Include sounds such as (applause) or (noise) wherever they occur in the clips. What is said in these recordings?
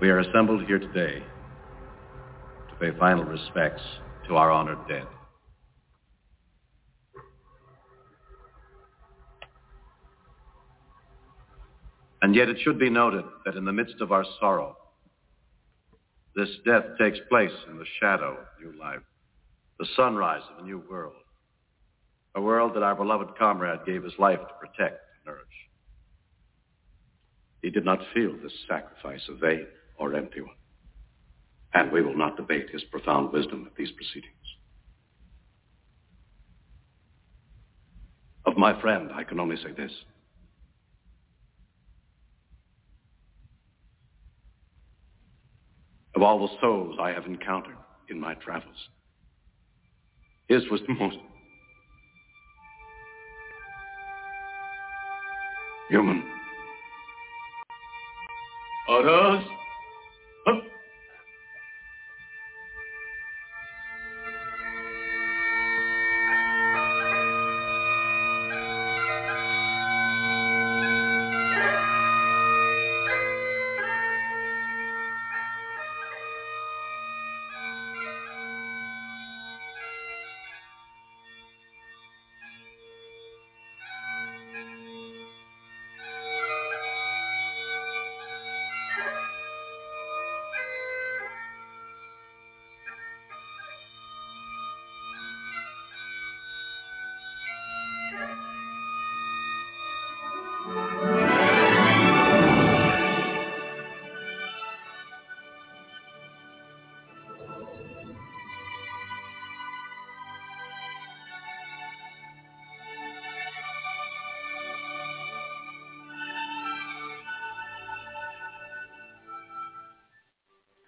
We are assembled here today to pay final respects to our honored dead. And yet it should be noted that in the midst of our sorrow, this death takes place in the shadow of new life, the sunrise of a new world, a world that our beloved comrade gave his life to protect and nourish. He did not feel this sacrifice a vain or empty one, and we will not debate his profound wisdom at these proceedings. Of my friend, I can only say this. of all the souls I have encountered in my travels. His was the most human. Others?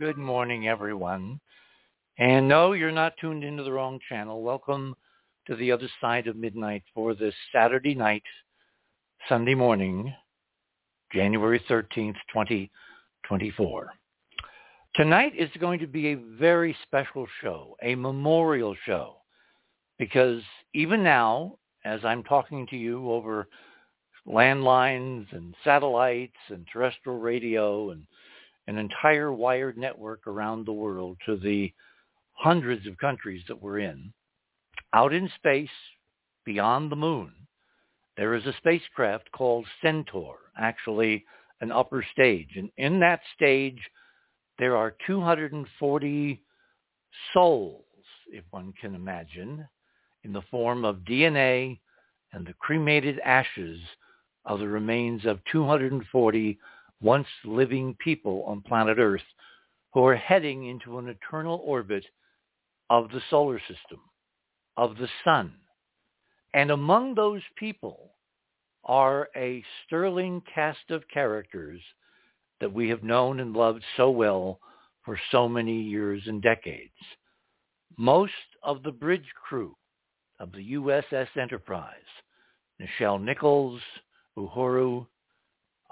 Good morning, everyone. And no, you're not tuned into the wrong channel. Welcome to the other side of midnight for this Saturday night, Sunday morning, January 13th, 2024. Tonight is going to be a very special show, a memorial show, because even now, as I'm talking to you over landlines and satellites and terrestrial radio and an entire wired network around the world to the hundreds of countries that we're in. Out in space, beyond the moon, there is a spacecraft called Centaur, actually an upper stage. And in that stage, there are 240 souls, if one can imagine, in the form of DNA and the cremated ashes of the remains of 240 once living people on planet Earth who are heading into an eternal orbit of the solar system, of the sun. And among those people are a sterling cast of characters that we have known and loved so well for so many years and decades. Most of the bridge crew of the USS Enterprise, Nichelle Nichols, Uhura,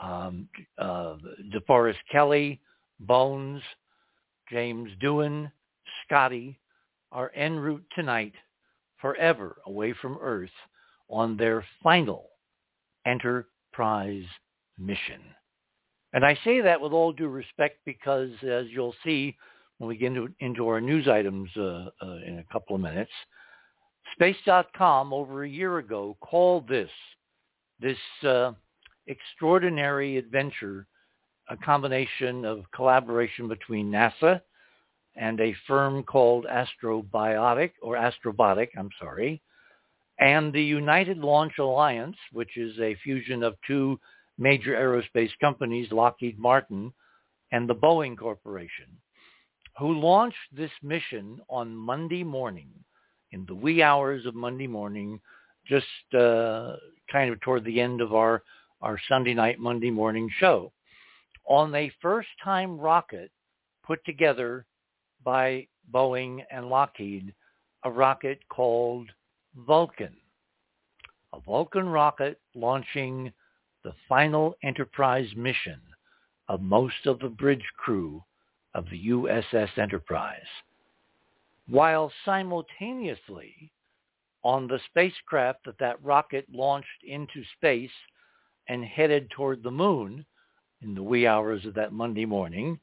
um, uh, DeForest Kelley, Bones, James Doohan, Scotty are en route tonight forever away from Earth on their final Enterprise mission. And I say that with all due respect because, as you'll see when we get into, into our news items uh, uh, in a couple of minutes, Space.com over a year ago called this this uh, extraordinary adventure, a combination of collaboration between NASA and a firm called Astrobiotic or Astrobotic, I'm sorry, and the United Launch Alliance, which is a fusion of two major aerospace companies, Lockheed Martin and the Boeing Corporation, who launched this mission on Monday morning, in the wee hours of Monday morning, just uh, kind of toward the end of our our Sunday night, Monday morning show, on a first-time rocket put together by Boeing and Lockheed, a rocket called Vulcan. A Vulcan rocket launching the final Enterprise mission of most of the bridge crew of the USS Enterprise. While simultaneously on the spacecraft that that rocket launched into space and headed toward the moon in the wee hours of that Monday morning,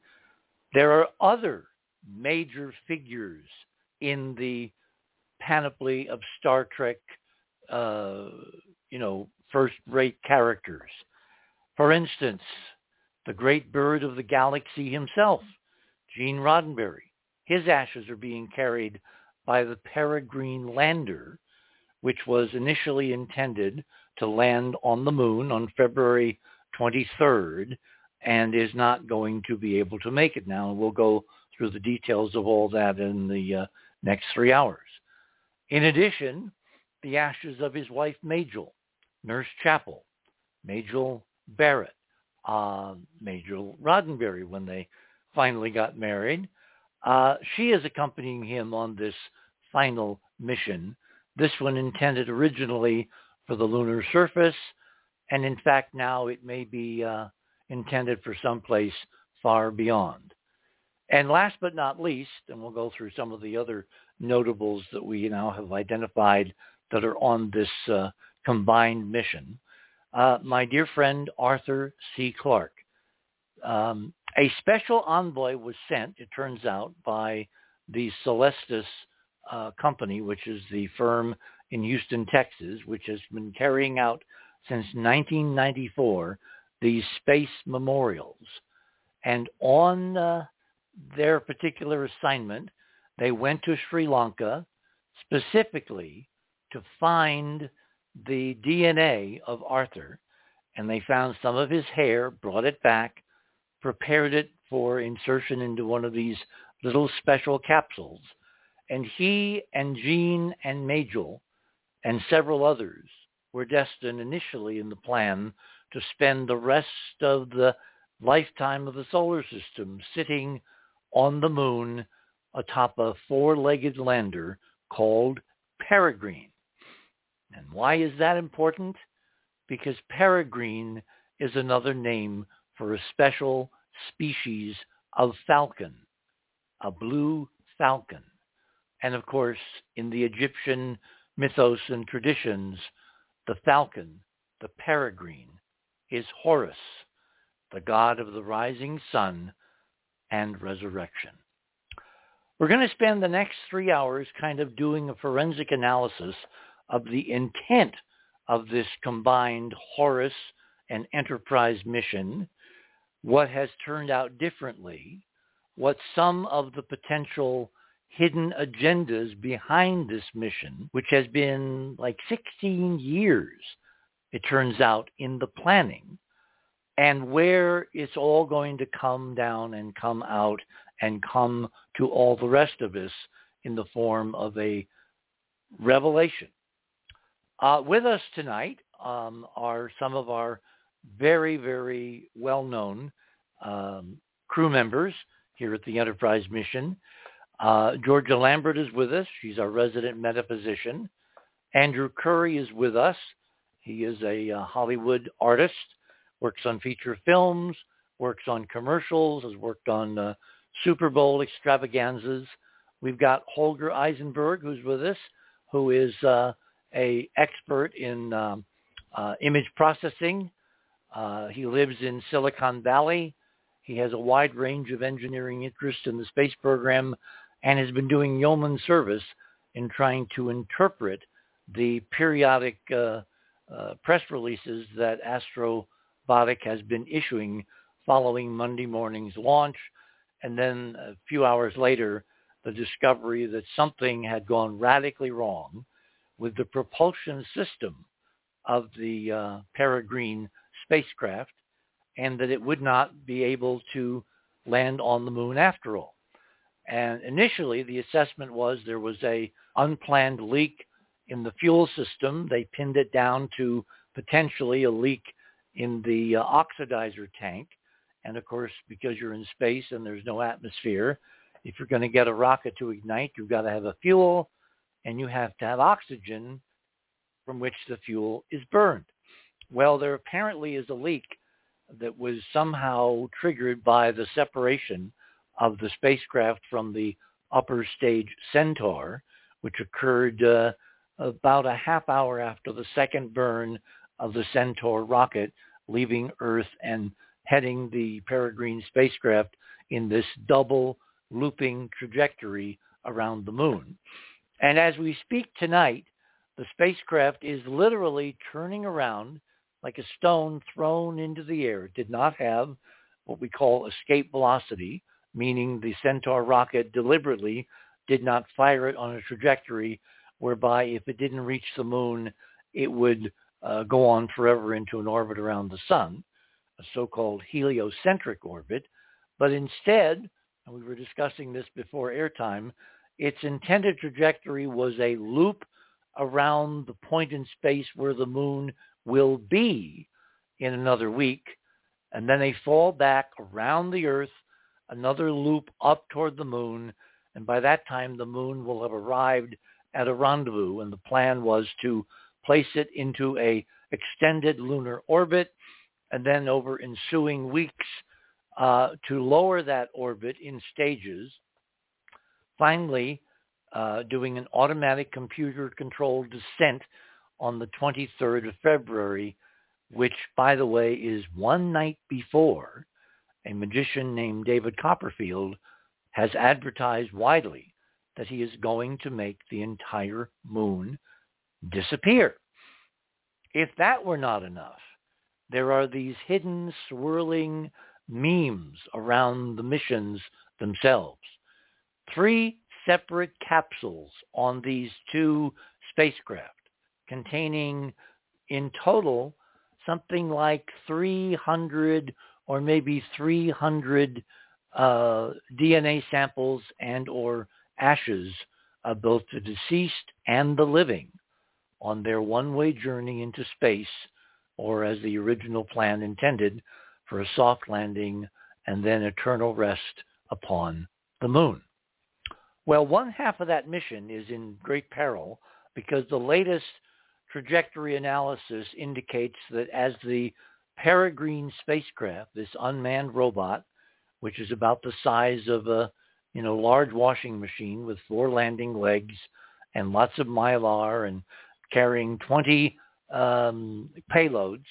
There are other major figures in the panoply of Star Trek, uh, you know, first-rate characters. For instance, the great bird of the galaxy himself, Gene Roddenberry. His ashes are being carried by the Peregrine lander, which was initially intended to land on the moon on February 23rd and is not going to be able to make it now. We'll go through the details of all that in the uh, next three hours. In addition, the ashes of his wife Majel, Nurse Chapel, Majel Barrett, uh, Majel Roddenberry when they finally got married. Uh, she is accompanying him on this final mission. This one intended originally for the lunar surface, and in fact now it may be uh, intended for someplace far beyond. And last but not least, and we'll go through some of the other notables that we now have identified that are on this uh, combined mission, uh, my dear friend Arthur C. Clarke. Um, a special envoy was sent, it turns out, by the Celestis uh, company, which is the firm in Houston, Texas, which has been carrying out since 1994 these space memorials. And on uh, their particular assignment, they went to Sri Lanka specifically to find the DNA of Arthur, and they found some of his hair, brought it back, prepared it for insertion into one of these little special capsules. And he and Gene and Majel and several others were destined initially in the plan to spend the rest of the lifetime of the solar system sitting on the moon atop a four-legged lander called Peregrine. And why is that important? Because peregrine is another name for a special species of falcon, a blue falcon. And of course, in the Egyptian mythos and traditions, the falcon, the peregrine, is Horus, the god of the rising sun and resurrection. We're going to spend the next three hours kind of doing a forensic analysis of the intent of this combined Horus and Enterprise mission, what has turned out differently, what some of the potential hidden agendas behind this mission, which has been like 16 years, it turns out, in the planning, and where it's all going to come down and come out and come to all the rest of us in the form of a revelation. Uh, with us tonight um, are some of our very, very well-known um, crew members here at the Enterprise mission. Uh, Georgia Lambert is with us. She's our resident metaphysician. Andrew Curry is with us. He is a uh, Hollywood artist, works on feature films, works on commercials, has worked on uh, Super Bowl extravaganzas. We've got Holger Eisenberg, who's with us, who is uh, a expert in um, uh, image processing. Uh, he lives in Silicon Valley. He has a wide range of engineering interests in the space program and has been doing yeoman service in trying to interpret the periodic uh, uh, press releases that Astrobotic has been issuing following Monday morning's launch. And then a few hours later, the discovery that something had gone radically wrong with the propulsion system of the uh, Peregrine spacecraft and that it would not be able to land on the moon after all. And initially, the assessment was there was a unplanned leak in the fuel system. They pinned it down to potentially a leak in the uh, oxidizer tank. And of course, because you're in space and there's no atmosphere, if you're going to get a rocket to ignite, you've got to have a fuel and you have to have oxygen from which the fuel is burned. Well, there apparently is a leak that was somehow triggered by the separation of the spacecraft from the upper stage Centaur, which occurred uh, about a half hour after the second burn of the Centaur rocket leaving Earth and heading the Peregrine spacecraft in this double looping trajectory around the moon. And as we speak tonight, the spacecraft is literally turning around like a stone thrown into the air. It did not have what we call escape velocity, meaning the Centaur rocket deliberately did not fire it on a trajectory whereby if it didn't reach the moon, it would uh, go on forever into an orbit around the sun, a so-called heliocentric orbit. But instead, and we were discussing this before airtime, its intended trajectory was a loop around the point in space where the moon will be in another week. And then they fall back around the Earth, another loop up toward the moon. And by that time, the moon will have arrived at a rendezvous. And the plan was to place it into a extended lunar orbit and then over ensuing weeks uh, to lower that orbit in stages. Finally, uh, doing an automatic computer-controlled descent on the 23rd of February, which, by the way, is one night before a magician named David Copperfield has advertised widely that he is going to make the entire moon disappear. If that were not enough, there are these hidden, swirling memes around the missions themselves. Three separate capsules on these two spacecraft containing in total something like 300 or maybe 300 uh, DNA samples and or ashes of both the deceased and the living on their one-way journey into space or as the original plan intended for a soft landing and then eternal rest upon the moon. Well, one half of that mission is in great peril because the latest trajectory analysis indicates that as the Peregrine spacecraft, this unmanned robot, which is about the size of a you know large washing machine with four landing legs and lots of mylar and carrying 20 um, payloads,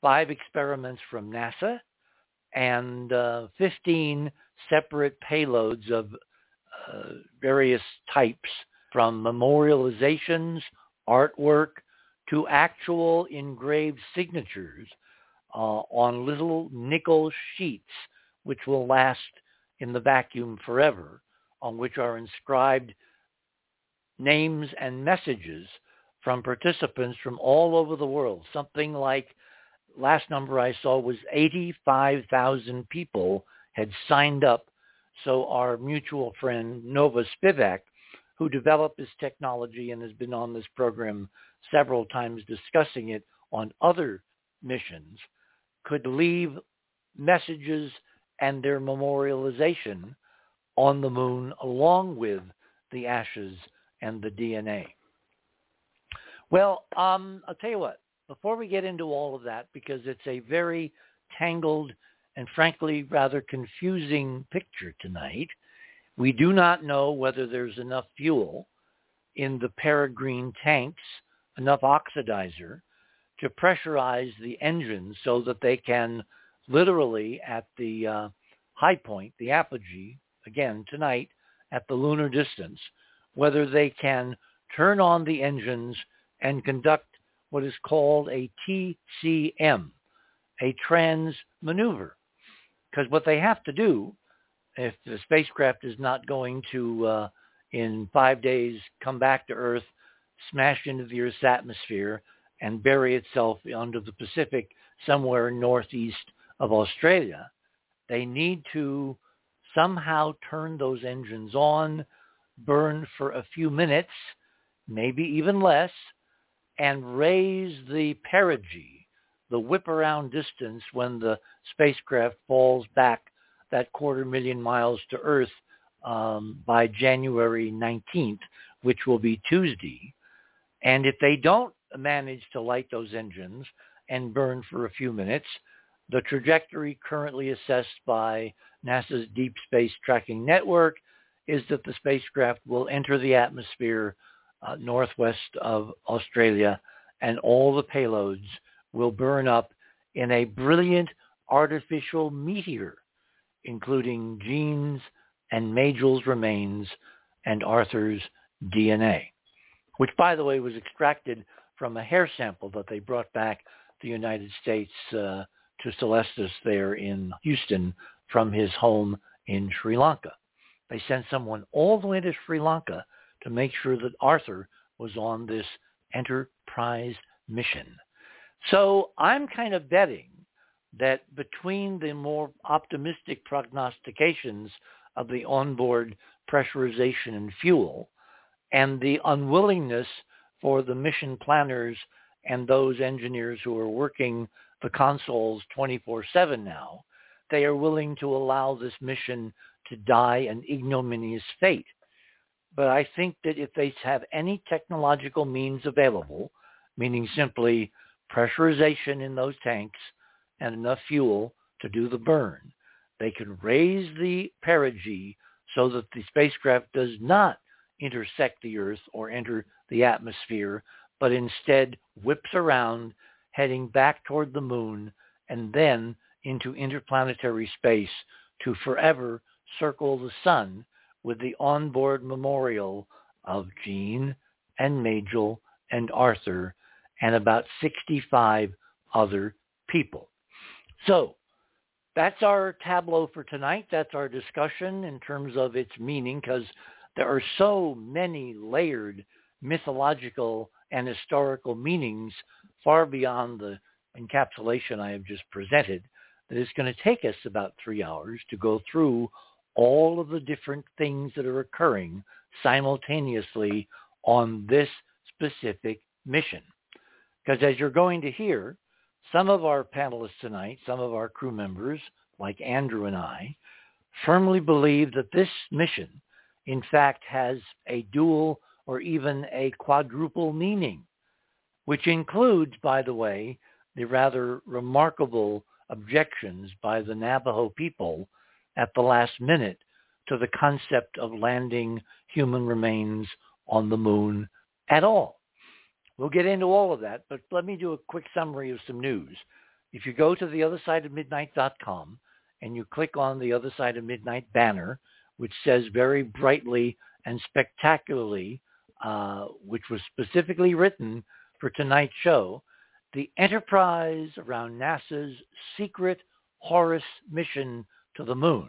five experiments from NASA, and uh, 15 separate payloads of uh, various types from memorializations, artwork, to actual engraved signatures Uh, on little nickel sheets which will last in the vacuum forever, on which are inscribed names and messages from participants from all over the world. Something like last number I saw was 85,000 people had signed up. So our mutual friend Nova Spivack, who developed this technology and has been on this program several times discussing it on other missions, could leave messages and their memorialization on the moon along with the ashes and the DNA. Well, um, I'll tell you what, before we get into all of that, because it's a very tangled and frankly rather confusing picture tonight, we do not know whether there's enough fuel in the peregrine tanks enough oxidizer to pressurize the engines so that they can literally at the uh, high point, the apogee, again tonight at the lunar distance, whether they can turn on the engines and conduct what is called a TCM, a trans maneuver. Because what they have to do, if the spacecraft is not going to, uh, in five days, come back to Earth smash into the Earth's atmosphere and bury itself under the Pacific somewhere northeast of Australia. They need to somehow turn those engines on, burn for a few minutes, maybe even less, and raise the perigee, the whip around distance when the spacecraft falls back that quarter million miles to Earth um, by January 19th, which will be Tuesday. And if they don't manage to light those engines and burn for a few minutes, the trajectory currently assessed by NASA's Deep Space Tracking Network is that the spacecraft will enter the atmosphere uh, northwest of Australia and all the payloads will burn up in a brilliant artificial meteor, including Gene's and Majel's remains and Arthur's DNA, which, by the way, was extracted from a hair sample that they brought back the United States uh, to Celestis there in Houston from his home in Sri Lanka. They sent someone all the way to Sri Lanka to make sure that Arthur was on this Enterprise mission. So I'm kind of betting that between the more optimistic prognostications of the onboard pressurization and fuel and the unwillingness for the mission planners and those engineers who are working the consoles 24-7 now, they are willing to allow this mission to die an ignominious fate. But I think that if they have any technological means available, meaning simply pressurization in those tanks and enough fuel to do the burn, they can raise the perigee so that the spacecraft does not intersect the Earth or enter the atmosphere, but instead whips around, heading back toward the moon and then into interplanetary space to forever circle the sun with the onboard memorial of Gene and Majel and Arthur and about 65 other people. So that's our tableau for tonight. That's our discussion in terms of its meaning because there are so many layered mythological and historical meanings far beyond the encapsulation I have just presented that it's going to take us about three hours to go through all of the different things that are occurring simultaneously on this specific mission. Because as you're going to hear, some of our panelists tonight, some of our crew members, like Andrew and I, firmly believe that this mission, in fact, has a dual or even a quadruple meaning, which includes, by the way, the rather remarkable objections by the Navajo people at the last minute to the concept of landing human remains on the moon at all. We'll get into all of that, but let me do a quick summary of some news. If you go to theothersideofmidnight.com and you click on the Other Side of Midnight banner, which says very brightly and spectacularly, uh, which was specifically written for tonight's show, the enterprise around NASA's secret Horus mission to the moon.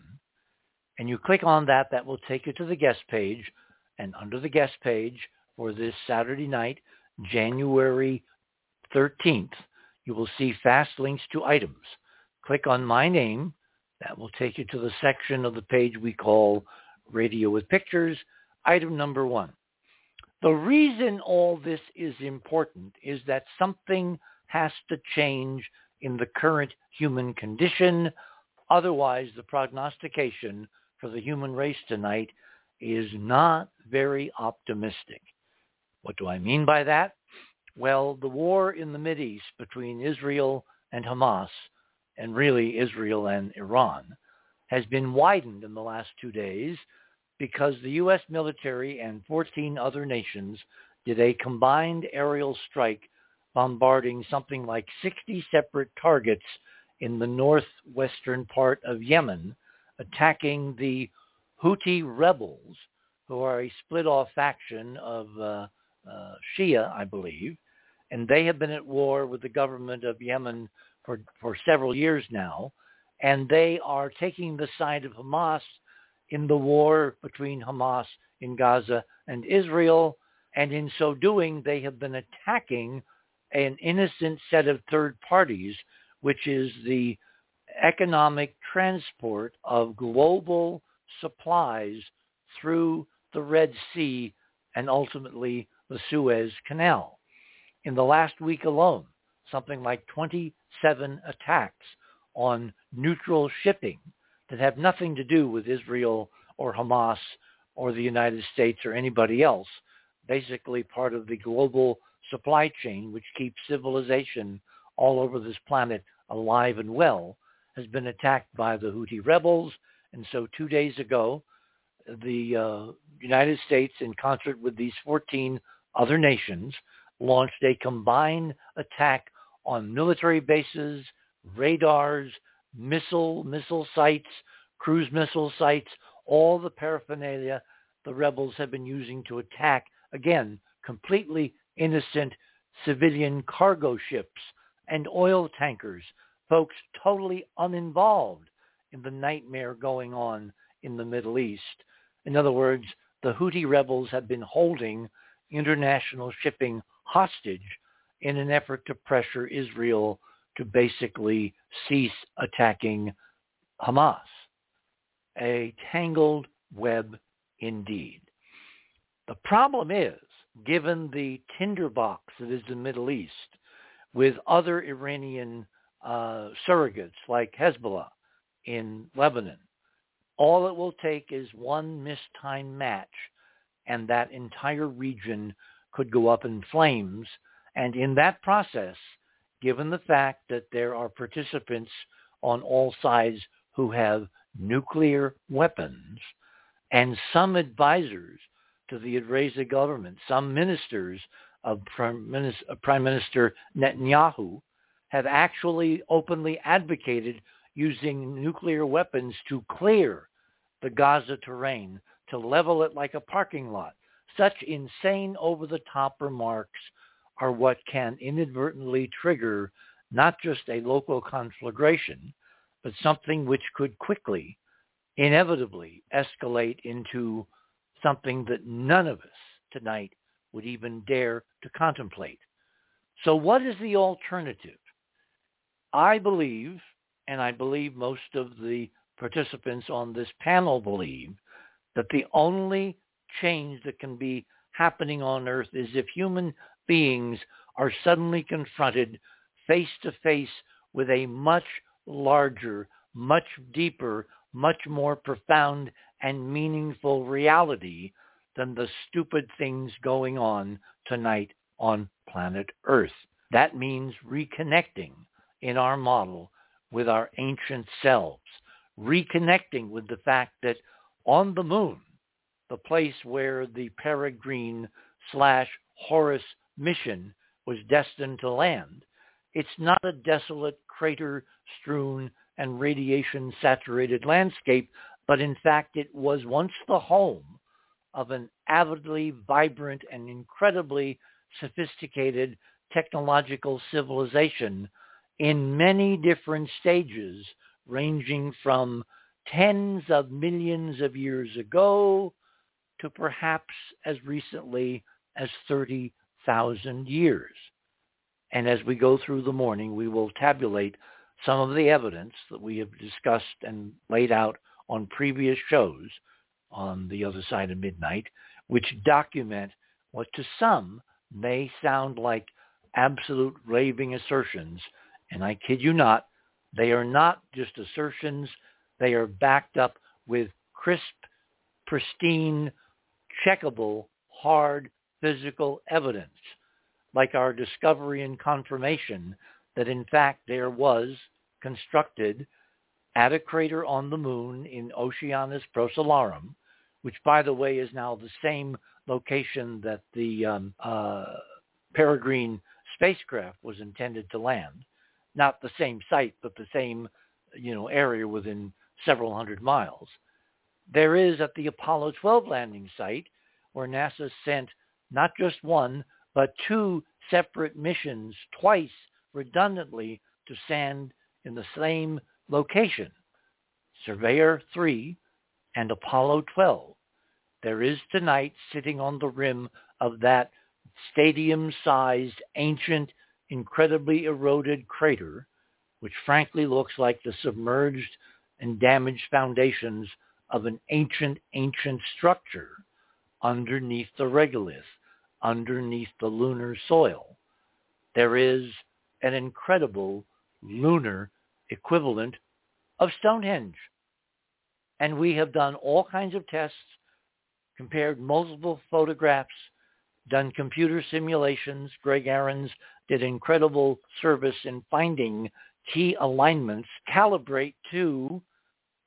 And you click on that, that will take you to the guest page. And under the guest page for this Saturday night, January 13th, you will see fast links to items. Click on my name. That will take you to the section of the page we call Radio with Pictures, item number one. The reason all this is important is that something has to change in the current human condition. Otherwise, the prognostication for the human race tonight is not very optimistic. What do I mean by that? Well, the war in the East between Israel and Hamas, and really Israel and Iran, has been widened in the last two days because the U.S. military and 14 other nations did a combined aerial strike bombarding something like 60 separate targets in the northwestern part of Yemen, attacking the Houthi rebels, who are a split-off faction of uh, uh, Shia, I believe, and they have been at war with the government of Yemen for, for several years now, and they are taking the side of Hamas in the war between Hamas in Gaza and Israel, and in so doing, they have been attacking an innocent set of third parties, which is the economic transport of global supplies through the Red Sea and ultimately the Suez Canal. In the last week alone, something like 27 attacks on neutral shipping that have nothing to do with Israel or Hamas or the United States or anybody else, basically part of the global supply chain which keeps civilization all over this planet alive and well, has been attacked by the Houthi rebels. And so two days ago, the uh, United States, in concert with these 14 other nations, launched a combined attack on military bases, radars, missile, missile sites, cruise missile sites, all the paraphernalia the rebels have been using to attack, again, completely innocent civilian cargo ships and oil tankers, folks totally uninvolved in the nightmare going on in the Middle East. In other words, the Houthi rebels have been holding international shipping hostage in an effort to pressure Israel to basically cease attacking Hamas. A tangled web indeed. The problem is, given the tinderbox that is the Middle East, with other Iranian uh, surrogates like Hezbollah in Lebanon, all it will take is one mistimed match and that entire region could go up in flames. And in that process, given the fact that there are participants on all sides who have nuclear weapons and some advisors to the Israeli government, some ministers of Prime Minister Netanyahu have actually openly advocated using nuclear weapons to clear the Gaza terrain, to level it like a parking lot. Such insane over-the-top remarks are what can inadvertently trigger not just a local conflagration, but something which could quickly, inevitably escalate into something that none of us tonight would even dare to contemplate. So what is the alternative? I believe, and I believe most of the participants on this panel believe, that the only change that can be happening on earth is if human beings are suddenly confronted face to face with a much larger, much deeper, much more profound and meaningful reality than the stupid things going on tonight on planet Earth. That means reconnecting in our model with our ancient selves, reconnecting with the fact that on the moon, the place where the Peregrine slash Horus mission was destined to land, it's not a desolate, crater-strewn, and radiation-saturated landscape, but in fact it was once the home of an avidly vibrant and incredibly sophisticated technological civilization in many different stages, ranging from tens of millions of years ago to perhaps as recently as 30,000 years. And as we go through the morning, we will tabulate some of the evidence that we have discussed and laid out on previous shows on the other side of midnight, which document what to some may sound like absolute raving assertions. And I kid you not, they are not just assertions. They are backed up with crisp, pristine, checkable, hard physical evidence, like our discovery and confirmation that in fact there was constructed at a crater on the moon in Oceanus Procellarum, which by the way is now the same location that the um, uh, Peregrine spacecraft was intended to land. Not the same site, but the same, you know, area within several hundred miles. There is at the Apollo 12 landing site where NASA sent not just one, but two separate missions twice redundantly to stand in the same location, Surveyor 3 and Apollo 12. There is tonight sitting on the rim of that stadium-sized, ancient, incredibly eroded crater, which frankly looks like the submerged and damaged foundations of an ancient, ancient structure underneath the regolith, underneath the lunar soil. There is an incredible lunar equivalent of Stonehenge. And we have done all kinds of tests, compared multiple photographs, done computer simulations. Greg Ahrens did incredible service in finding key alignments, calibrate to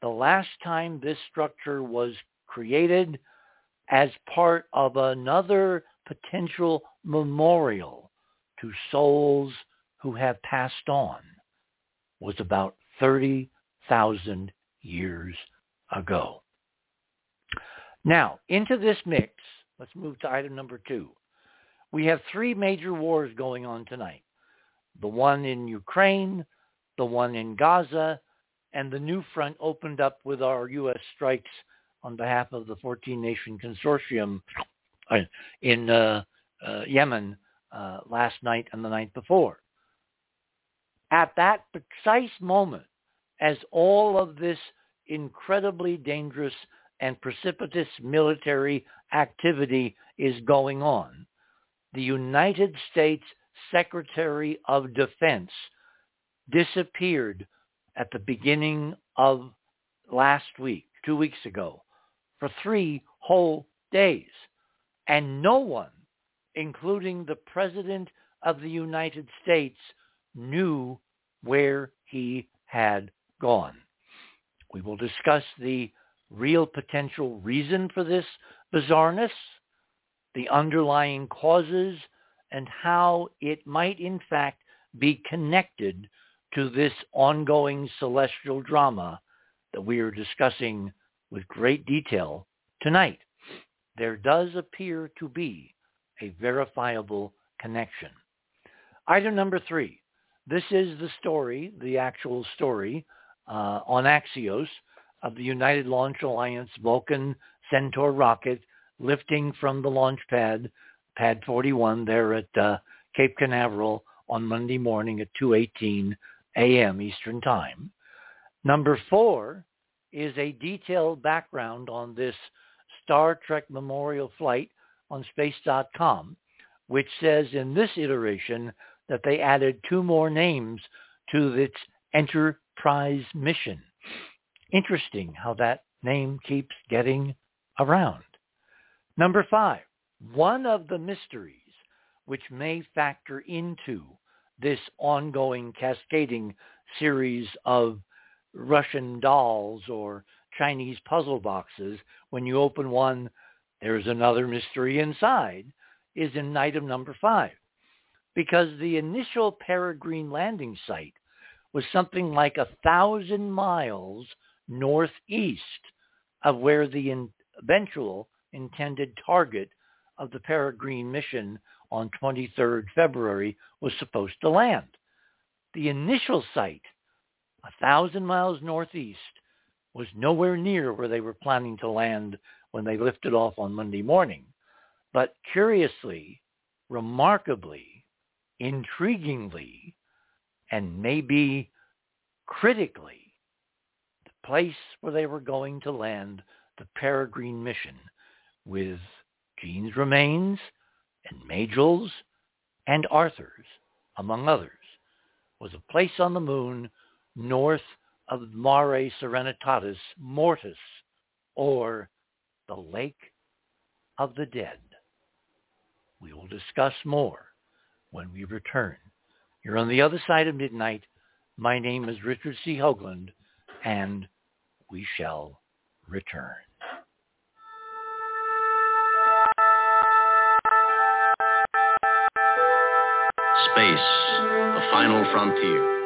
the last time this structure was created as part of another potential memorial to souls who have passed on was about 30 thousand years ago. Now, into this mix, let's move to item number two. We have three major wars going on tonight. The one in Ukraine, the one in Gaza, and the new front opened up with our U.S. strikes on behalf of the 14-nation consortium in uh, uh, Yemen uh, last night and the night before. At that precise moment, as all of this incredibly dangerous and precipitous military activity is going on, the United States Secretary of Defense disappeared at the beginning of last week, two weeks ago, for three whole days. And no one, including the President of the United States, knew where he had gone. We will discuss the real potential reason for this bizarreness, the underlying causes, and how it might in fact be connected to this ongoing celestial drama that we are discussing with great detail tonight. There does appear to be a verifiable connection. Item number three. This is the story, the actual story uh, on Axios of the United Launch Alliance Vulcan Centaur rocket lifting from the launch pad, pad 41 there at uh, Cape Canaveral on Monday morning at 2.18 a.m. Eastern Time. Number four is a detailed background on this Star Trek Memorial flight on space.com, which says in this iteration that they added two more names to its Enterprise mission. Interesting how that name keeps getting around. Number five, one of the mysteries which may factor into this ongoing cascading series of Russian dolls or Chinese puzzle boxes. When you open one, there's another mystery inside, is in item number five. Because the initial Peregrine landing site was something like a thousand miles northeast of where the eventual intended target of the Peregrine mission on 23rd February was supposed to land. The initial site, a thousand miles northeast, was nowhere near where they were planning to land when they lifted off on Monday morning. But curiously, remarkably, intriguingly, and maybe critically, the place where they were going to land the Peregrine mission with Gene's remains and Majel's and Arthur's, among others, was a place on the moon north of Mare Serenitatis Mortis, or the Lake of the Dead. We will discuss more when we return. You're on the other side of midnight. My name is Richard C. Hoagland, and we shall return. Space, the final frontier.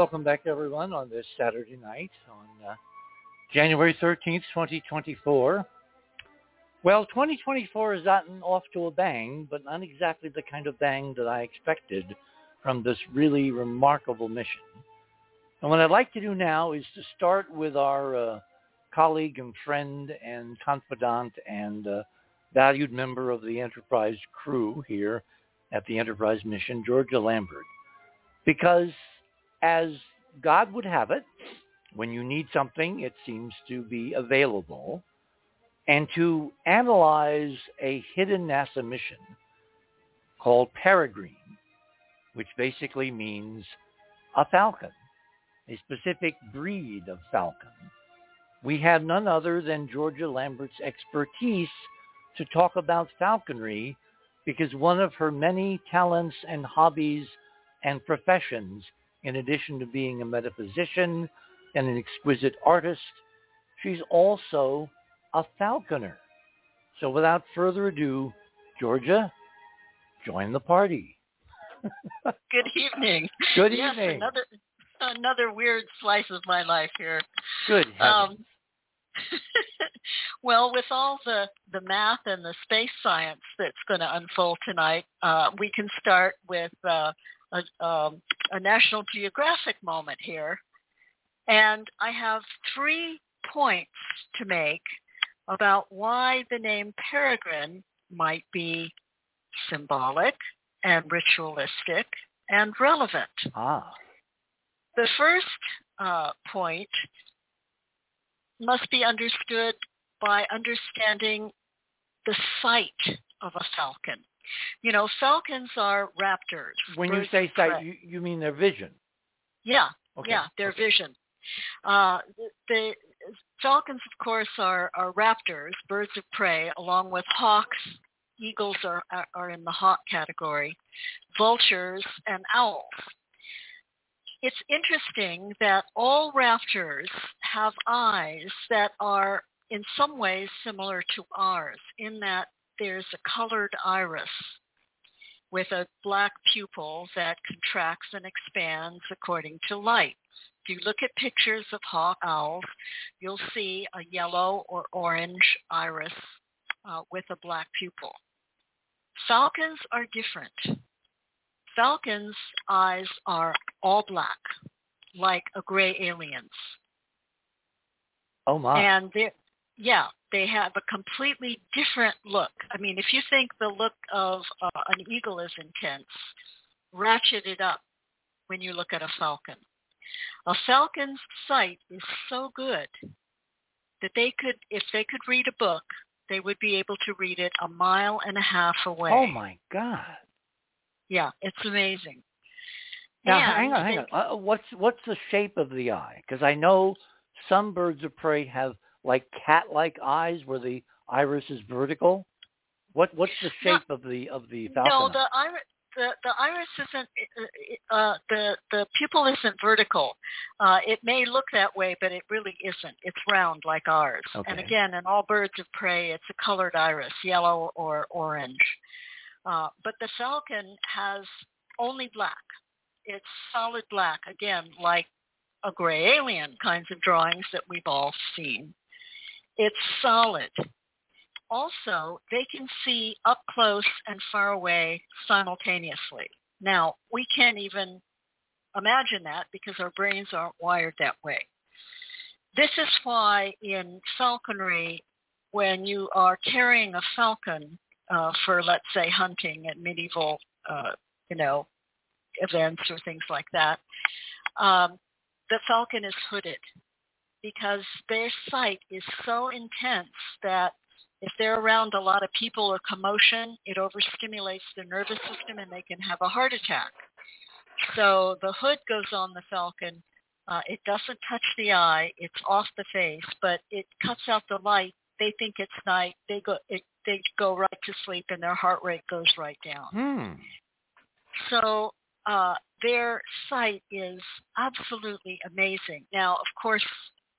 welcome back, everyone, on this Saturday night on uh, January 13th, 2024. Well, 2024 has gotten off to a bang, but not exactly the kind of bang that I expected from this really remarkable mission. And what I'd like to do now is to start with our uh, colleague and friend and confidant and uh, valued member of the Enterprise crew here at the Enterprise mission, Georgia Lambert. Because as God would have it, when you need something, it seems to be available. And to analyze a hidden NASA mission called Peregrine, which basically means a falcon, a specific breed of falcon, we have none other than Georgia Lambert's expertise to talk about falconry because one of her many talents and hobbies and professions in addition to being a metaphysician and an exquisite artist, she's also a falconer. So without further ado, Georgia, join the party. (laughs) Good evening. Good yes, evening. Another another weird slice of my life here. Good heavens. Um, (laughs) well, with all the, the math and the space science that's going to unfold tonight, uh, we can start with uh, a, um, a National Geographic moment here. And I have three points to make about why the name Peregrine might be symbolic and ritualistic and relevant. Ah. The first uh, point must be understood by understanding the sight of a falcon. You know, falcons are raptors. When you say sight, you, you mean their vision. yeah, Okay. yeah, their okay. vision. Uh, the falcons, of course, are, are raptors, birds of prey, along with hawks. Eagles are, are, are in the hawk category, vultures, and owls. It's interesting that all raptors have eyes that are in some ways similar to ours, in that there's a colored iris with a black pupil that contracts and expands according to light. If you look at pictures of hawk owls, you'll see a yellow or orange iris uh, with a black pupil. Falcons are different. Falcons' eyes are all black, like a gray alien's. Oh my. And they're, yeah, they have a completely different look. I mean, if you think the look of uh, an eagle is intense, ratchet it up when you look at a falcon. A falcon's sight is so good that they could, if they could read a book, they would be able to read it a mile and a half away. oh my God. Yeah, it's amazing. Now And hang on, hang on. Uh, what's what's the shape of the eye? Because I know some birds of prey have like cat-like eyes where the iris is vertical. What what's the No. shape of the of the falcon? No, the iris, the, the iris isn't, uh, uh, the, the pupil isn't vertical. Uh, it may look that way, but it really isn't. It's round like ours. Okay. And again, in all birds of prey, it's a colored iris, yellow or orange. Uh, but the falcon has only black. It's solid black, again, like a gray alien kinds of drawings that we've all seen. It's solid. Also, they can see up close and far away simultaneously. Now, we can't even imagine that because our brains aren't wired that way. This is why in falconry, when you are carrying a falcon uh, for, let's say, hunting at medieval, uh, you know, events or things like that, um, the falcon is hooded because their sight is so intense that if they're around a lot of people or commotion, it overstimulates their nervous system and they can have a heart attack. So the hood goes on the falcon. Uh, it doesn't touch the eye. It's off the face, but it cuts out the light. They think it's night. They go. It, they go right to sleep, and their heart rate goes right down. Hmm. So uh, their sight is absolutely amazing. Now, of course,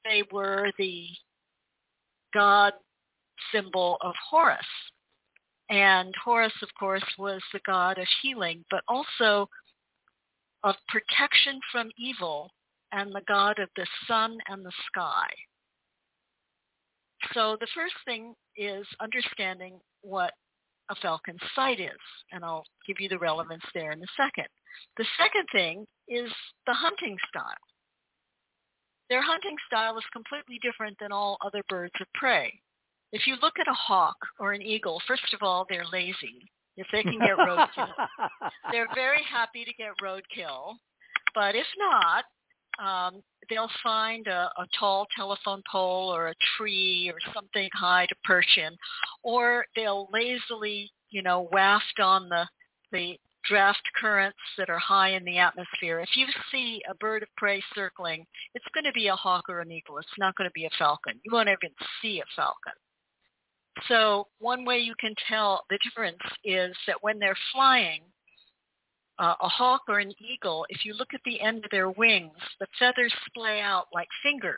they were the god symbol of Horus. And Horus, of course, was the god of healing, but also of protection from evil and the God of the sun and the sky. So the first thing is understanding what a falcon's sight is, and I'll give you the relevance there in a second. The second thing is the hunting style. Their hunting style is completely different than all other birds of prey. If you look at a hawk or an eagle, first of all, they're lazy if they can get roadkill. (laughs) They're very happy to get roadkill, but if not, um, they'll find a, a tall telephone pole or a tree or something high to perch in, or they'll lazily, you know, waft on the the draft currents that are high in the atmosphere. If you see a bird of prey circling, it's going to be a hawk or an eagle. It's not going to be a falcon. You won't even see a falcon. So one way you can tell the difference is that when they're flying, uh, a hawk or an eagle, if you look at the end of their wings, the feathers splay out like fingers,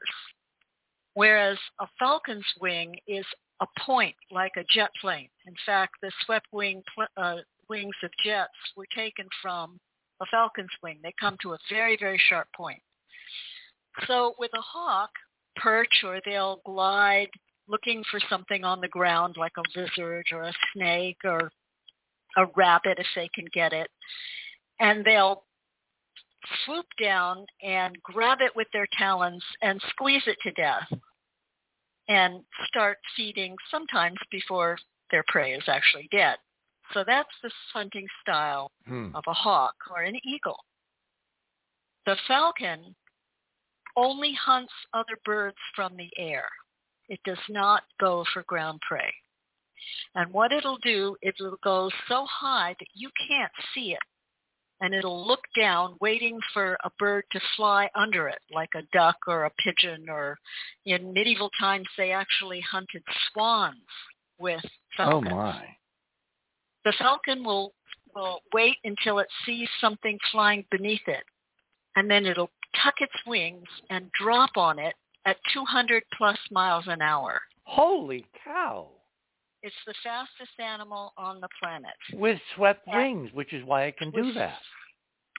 whereas a falcon's wing is a point like a jet plane. In fact, the swept wing pl- uh, wings of jets were taken from a falcon's wing. They come to a very, very sharp point. So with a hawk, perch or they'll glide looking for something on the ground like a lizard or a snake or a rabbit if they can get it. And they'll swoop down and grab it with their talons and squeeze it to death and start feeding sometimes before their prey is actually dead. So that's the hunting style Hmm. of a hawk or an eagle. The falcon only hunts other birds from the air. It does not go for ground prey. And what it'll do, it'll go so high that you can't see it. And it'll look down waiting for a bird to fly under it, like a duck or a pigeon, or in medieval times they actually hunted swans with falcons. Oh my. The falcon will, will wait until it sees something flying beneath it, and then it'll tuck its wings and drop on it at 200 plus miles an hour. Holy cow. It's the fastest animal on the planet. With swept wings, which is why it can do that.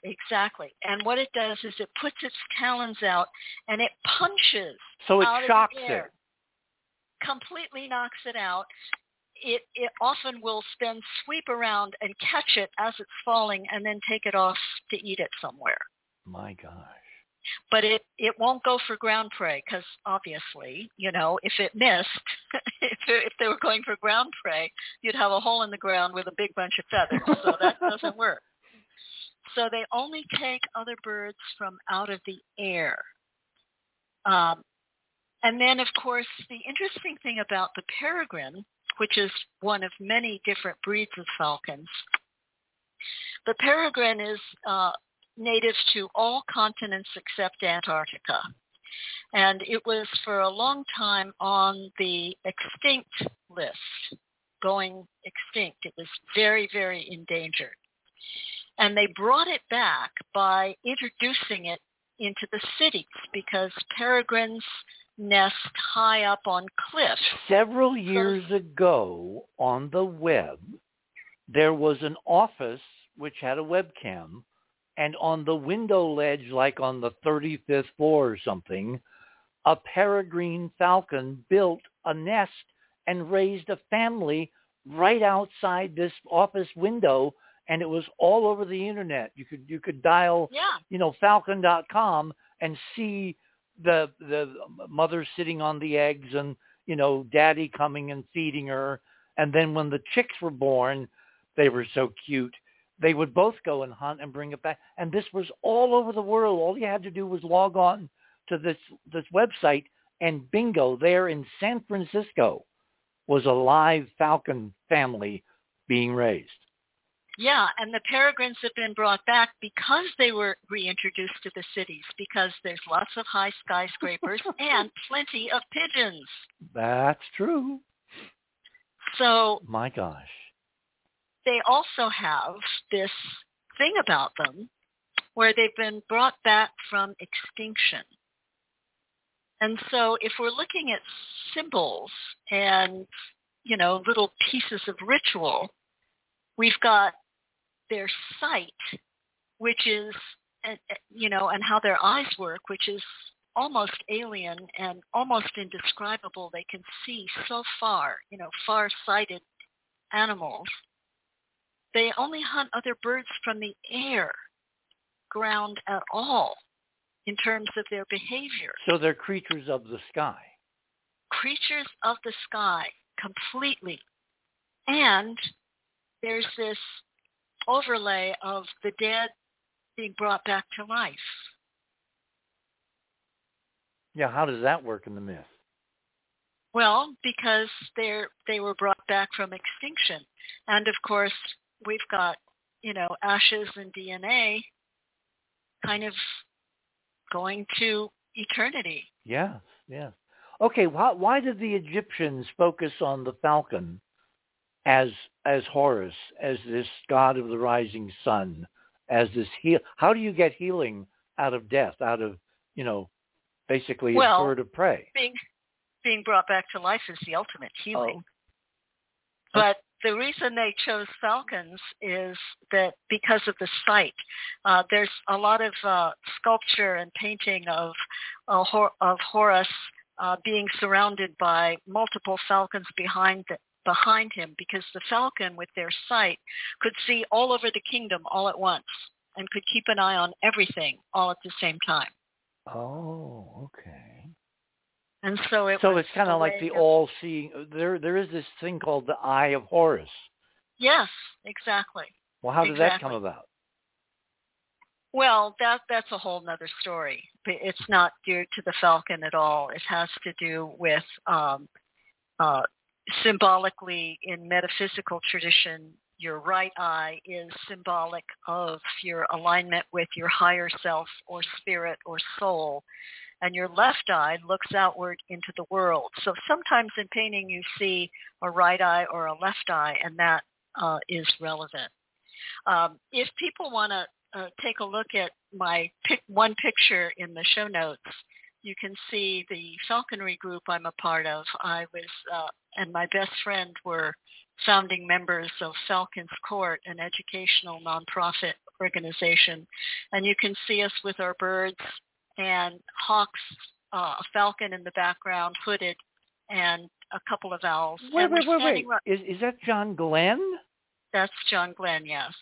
Exactly. And what it does is it puts its talons out and it punches So it shocks it. Completely knocks it out. It it often will then sweep around and catch it as it's falling and then take it off to eat it somewhere. My gosh. But it it won't go for ground prey because obviously, you know, if it missed, (laughs) if it, if they were going for ground prey, you'd have a hole in the ground with a big bunch of feathers. So that (laughs) doesn't work. So they only take other birds from out of the air. Um, and then, of course, the interesting thing about the peregrine, which is one of many different breeds of falcons, the peregrine is uh, native to all continents except Antarctica. And it was for a long time on the extinct list, going extinct. It was very, very endangered. And they brought it back by introducing it into the cities because peregrines nest high up on cliffs. Several years ago on the web, there was an office which had a webcam and on the window ledge, like on the 35th floor or something, a peregrine falcon built a nest and raised a family right outside this office window and it was all over the internet. You could you could dial Yeah. you know falcon.com and see the the mother sitting on the eggs and you know daddy coming and feeding her. And then when the chicks were born they were so cute they would both go and hunt and bring it back. And this was all over the world. All you had to do was log on to this this website and bingo there in San Francisco was a live falcon family being raised Yeah, and the peregrines have been brought back because they were reintroduced to the cities because there's lots of high skyscrapers (laughs) and plenty of pigeons. that's true So my gosh they also have this thing about them where they've been brought back from extinction. And so if we're looking at symbols and, you know, little pieces of ritual, we've got their sight, which is, you know, and how their eyes work, which is almost alien and almost indescribable. They can see so far, you know, far-sighted animals. They only hunt other birds from the air, ground at all, in terms of their behavior. so they're creatures of the sky Creatures of the sky, completely. And there's this overlay of the dead being brought back to life. yeah how does that work in the myth Well, because they're they were brought back from extinction, and of course we've got you know ashes and DNA, kind of going to eternity. Yes, yes. Okay, why, why did the Egyptians focus on the falcon as as Horus, as this god of the rising sun, as this heal? How do you get healing out of death, out of you know, basically Well, a bird of prey? Being being brought back to life is the ultimate healing. Oh. But the reason they chose falcons is that because of the site. Uh, there's a lot of uh, sculpture and painting of uh, Hor- of Horus uh, being surrounded by multiple falcons behind the, behind him because the falcon with their sight could see all over the kingdom all at once and could keep an eye on everything all at the same time. Oh, okay. And so it So it's kind of like the of- all-seeing. There, there is this thing called the Eye of Horus. Yes, exactly. Well, how did that come about? Well, that that's a whole nother story. It's not due to the falcon at all. It has to do with um, uh, symbolically in metaphysical tradition. Your right eye is symbolic of your alignment with your higher self or spirit or soul. And your left eye looks outward into the world. So sometimes in painting you see a right eye or a left eye, and that uh, is relevant. Um, if people want to uh, take a look at my pic- one picture in the show notes, you can see the falconry group I'm a part of. I was, uh, and my best friend were founding members of Falcons Court, an educational nonprofit organization. And you can see us with our birds and hawks, uh, a falcon in the background, hooded, and a couple of owls. Wait, wait, wait, wait. Is is that John Glenn? That's John Glenn, yes.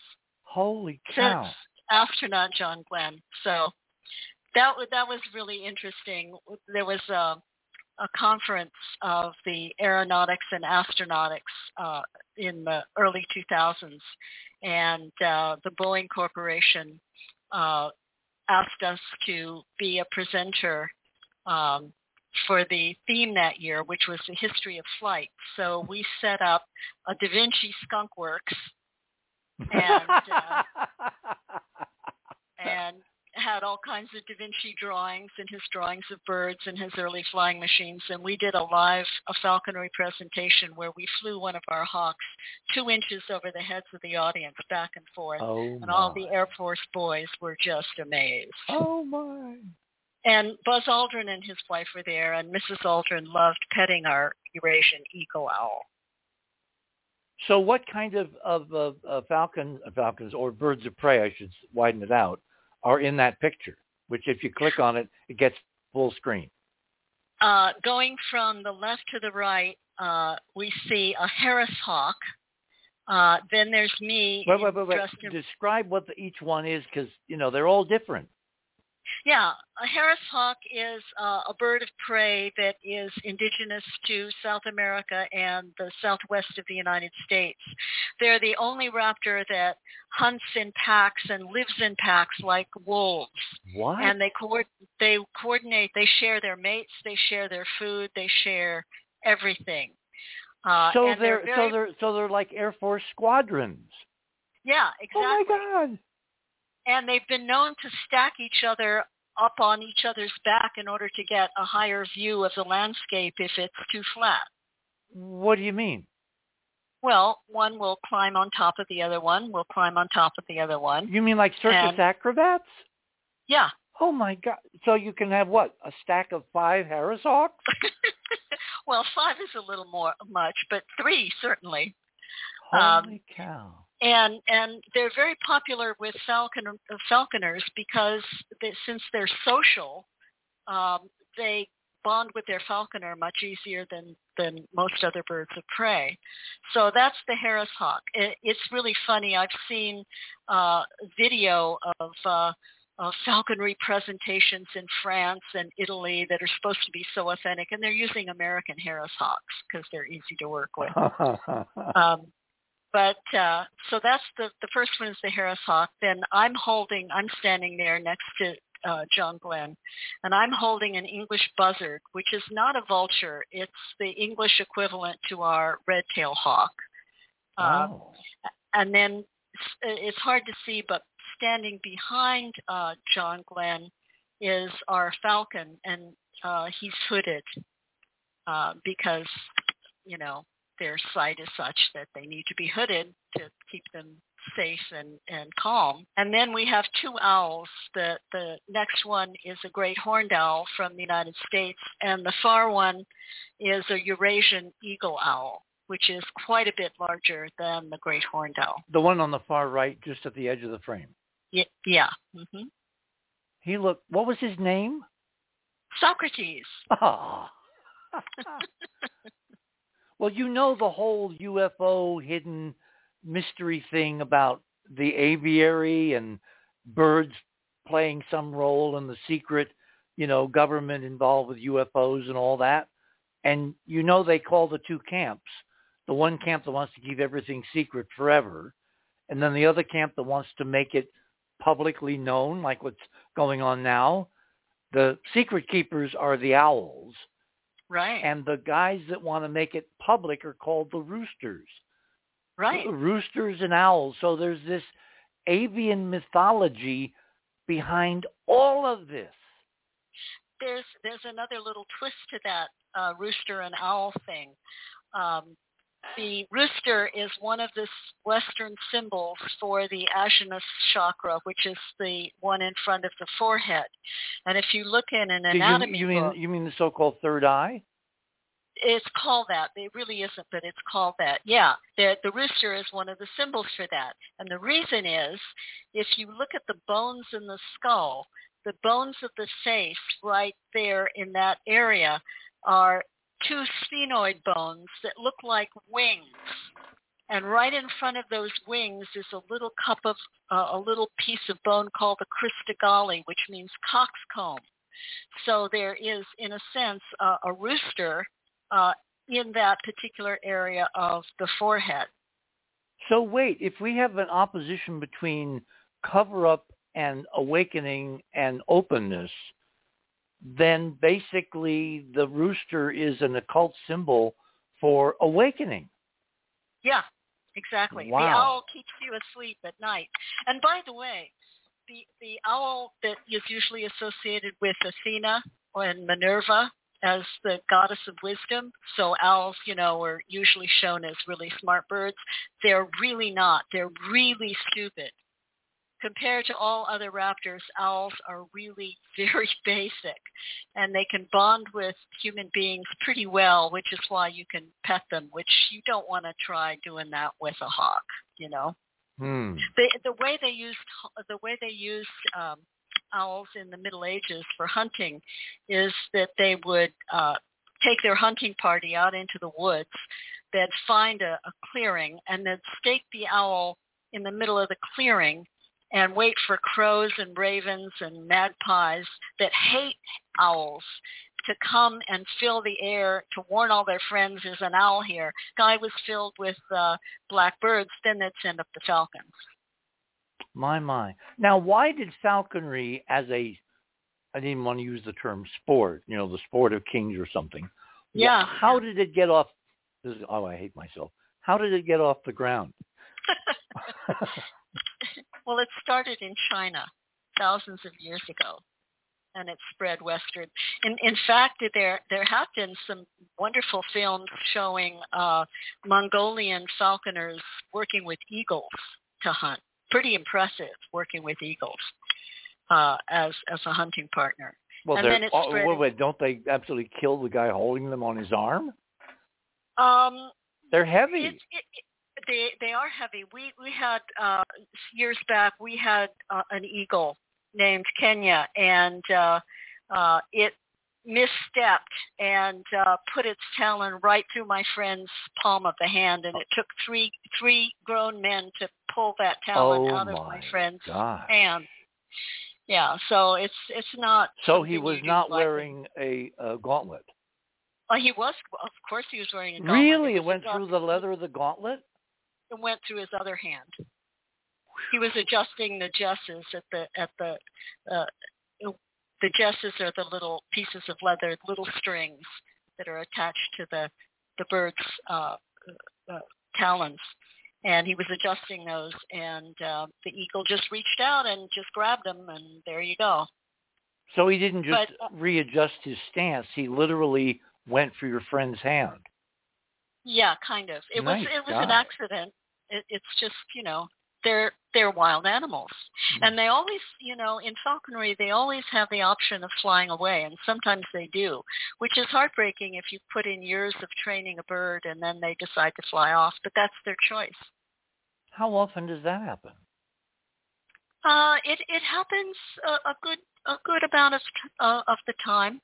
Holy cow! That's astronaut John Glenn. So that that was really interesting. There was a, a conference of the aeronautics and astronautics uh, in the early 2000s, and uh, the Boeing Corporation uh, asked us to be a presenter um, for the theme that year, which was the history of flight. So we set up a Da Vinci Skunk Works and, uh, (laughs) and had all kinds of Da Vinci drawings and his drawings of birds and his early flying machines. And we did a live a falconry presentation where we flew one of our hawks two inches over the heads of the audience back and forth. oh and all the Air Force boys were just amazed. Oh my. And Buzz Aldrin and his wife were there, and Mrs. Aldrin loved petting our Eurasian eagle owl. So what kind of of uh, uh, falcon falcons or birds of prey, I should widen it out, are in that picture? Which, if you click on it, it gets full screen. Uh, going from the left to the right, uh, we see a Harris hawk. Uh, then there's me. Wait, wait, wait, wait. in- Describe what the, each one is, because you know they're all different. Yeah, a Harris hawk is uh, a bird of prey that is indigenous to South America and the southwest of the United States. They're the only raptor that hunts in packs and lives in packs like wolves. What? And they co- they coordinate. They share their mates. They share their food. They share everything. Uh, so and they're, very, so they're so they're like Air Force squadrons. yeah exactly. Oh my God! And they've been known to stack each other up on each other's back in order to get a higher view of the landscape if it's too flat. What do you mean? Well, one will climb on top of the other one, will climb on top of the other one. You mean like circus And- acrobats? Yeah. Oh my God! So you can have what? A stack of five Harris Hawks? (laughs) well, five is a little more much, but three certainly. Um, Holy cow! And and they're very popular with falcon falconers because they, since they're social, um, they bond with their falconer much easier than than most other birds of prey. So that's the Harris hawk. It, it's really funny. I've seen uh, video of. Uh, uh, falconry presentations in France and Italy that are supposed to be so authentic, and they're using American Harris hawks because they're easy to work with. (laughs) Um, but uh, so that's the the first one is the Harris Hawk. Then I'm holding, I'm standing there next to uh, John Glenn, and I'm holding an English buzzard, which is not a vulture. It's the English equivalent to our red-tailed hawk. Uh, oh. And then it's hard to see, but standing behind uh, John Glenn is our falcon, and uh, he's hooded uh, because you know their sight is such that they need to be hooded to keep them safe and, and calm. And then we have two owls. The, the next one is a great horned owl from the United States, and the far one is a Eurasian eagle owl, which is quite a bit larger than the great horned owl. The one on the far right, just at the edge of the frame. Y- yeah. hmm He looked. What was his name? Socrates. (laughs) Ah. (laughs) well, you know the whole UFO hidden mystery thing about the aviary and birds playing some role in the secret, you know, government involved with UFOs and all that. And you know they call the two camps. The one camp that wants to keep everything secret forever, and then the other camp that wants to make it publicly known, like what's going on now. The secret keepers are the owls, Right. and the guys that want to make it public are called the roosters. right. (laughs) Roosters and owls. So there's this avian mythology behind all of this. there's there's another little twist to that uh, rooster and owl thing. Um, the rooster is one of the Western symbols for the Ajna chakra, which is the one in front of the forehead. And if you look in an Do you, anatomy you mean book, you mean the so-called third eye? it's called that. It really isn't, but it's called that. Yeah, the, the rooster is one of the symbols for that. And the reason is, if you look at the bones in the skull, the bones of the face right there in that area are two sphenoid bones that look like wings. And right in front of those wings is a little cup of, uh, a little piece of bone called the crista galli, which means coxcomb. So there is, in a sense, uh, a rooster uh, in that particular area of the forehead. So wait, if we have an opposition between cover-up and awakening and openness, then basically the rooster is an occult symbol for awakening. Yeah, exactly. The owl keeps you asleep at night. And by the way, the the owl that is usually associated with Athena and Minerva as the goddess of wisdom. So owls, you know, are usually shown as really smart birds. They're really not. They're really stupid. Compared to all other raptors, owls are really (laughs) very basic, and they can bond with human beings pretty well, which is why you can pet them. Which you don't want to try doing that with a hawk, you know. Hmm. The the way they used the way they used um, owls in the Middle Ages for hunting is that they would uh, take their hunting party out into the woods. They'd find a, a clearing and they'd stake the owl in the middle of the clearing and wait for crows and ravens and magpies that hate owls to come and fill the air to warn all their friends there's an owl here. Sky was filled with uh, black birds, then they'd send up the falcons. My, my. Now, why did falconry as a, I didn't want to use the term sport, you know, the sport of kings or something. Yeah. How did it get off, this is, oh, I hate myself. How did it get off the ground? (laughs) well, it started in China thousands of years ago and it spread westward. In, in fact, there there have been some wonderful films showing uh, Mongolian falconers working with eagles to hunt. Pretty impressive working with eagles uh, as as a hunting partner. Well, and then it oh, wait, wait, don't they absolutely kill the guy holding them on his arm? Um, They're heavy. it, it, they they are heavy. We we had uh, years back. We had uh, an eagle named Kenya, and uh, uh, it misstepped and uh, put its talon right through my friend's palm of the hand, and it took three three grown men to pull that talon oh out of my my friend's gosh. hand. Yeah, so it's it's not. So he was not wearing a, a gauntlet. Oh, he was. Of course, he was wearing a gauntlet. Really? It was went through the leather of the gauntlet? It went through his other hand. He was adjusting the jesses at the at the uh, the jesses are the little pieces of leather, little strings that are attached to the the bird's uh, uh, talons, and he was adjusting those, and uh, the eagle just reached out and just grabbed him, and there you go. So he didn't just But, uh, readjust his stance. He literally went for your friend's hand. Yeah, kind of. It Nice was it was guy. an accident. It, it's just you know they're they're wild animals, Hmm. and they always you know in falconry they always have the option of flying away, and sometimes they do, which is heartbreaking if you put in years of training a bird and then they decide to fly off. But that's their choice. How often does that happen? Uh, it it happens a, a good a good amount of uh, of the time.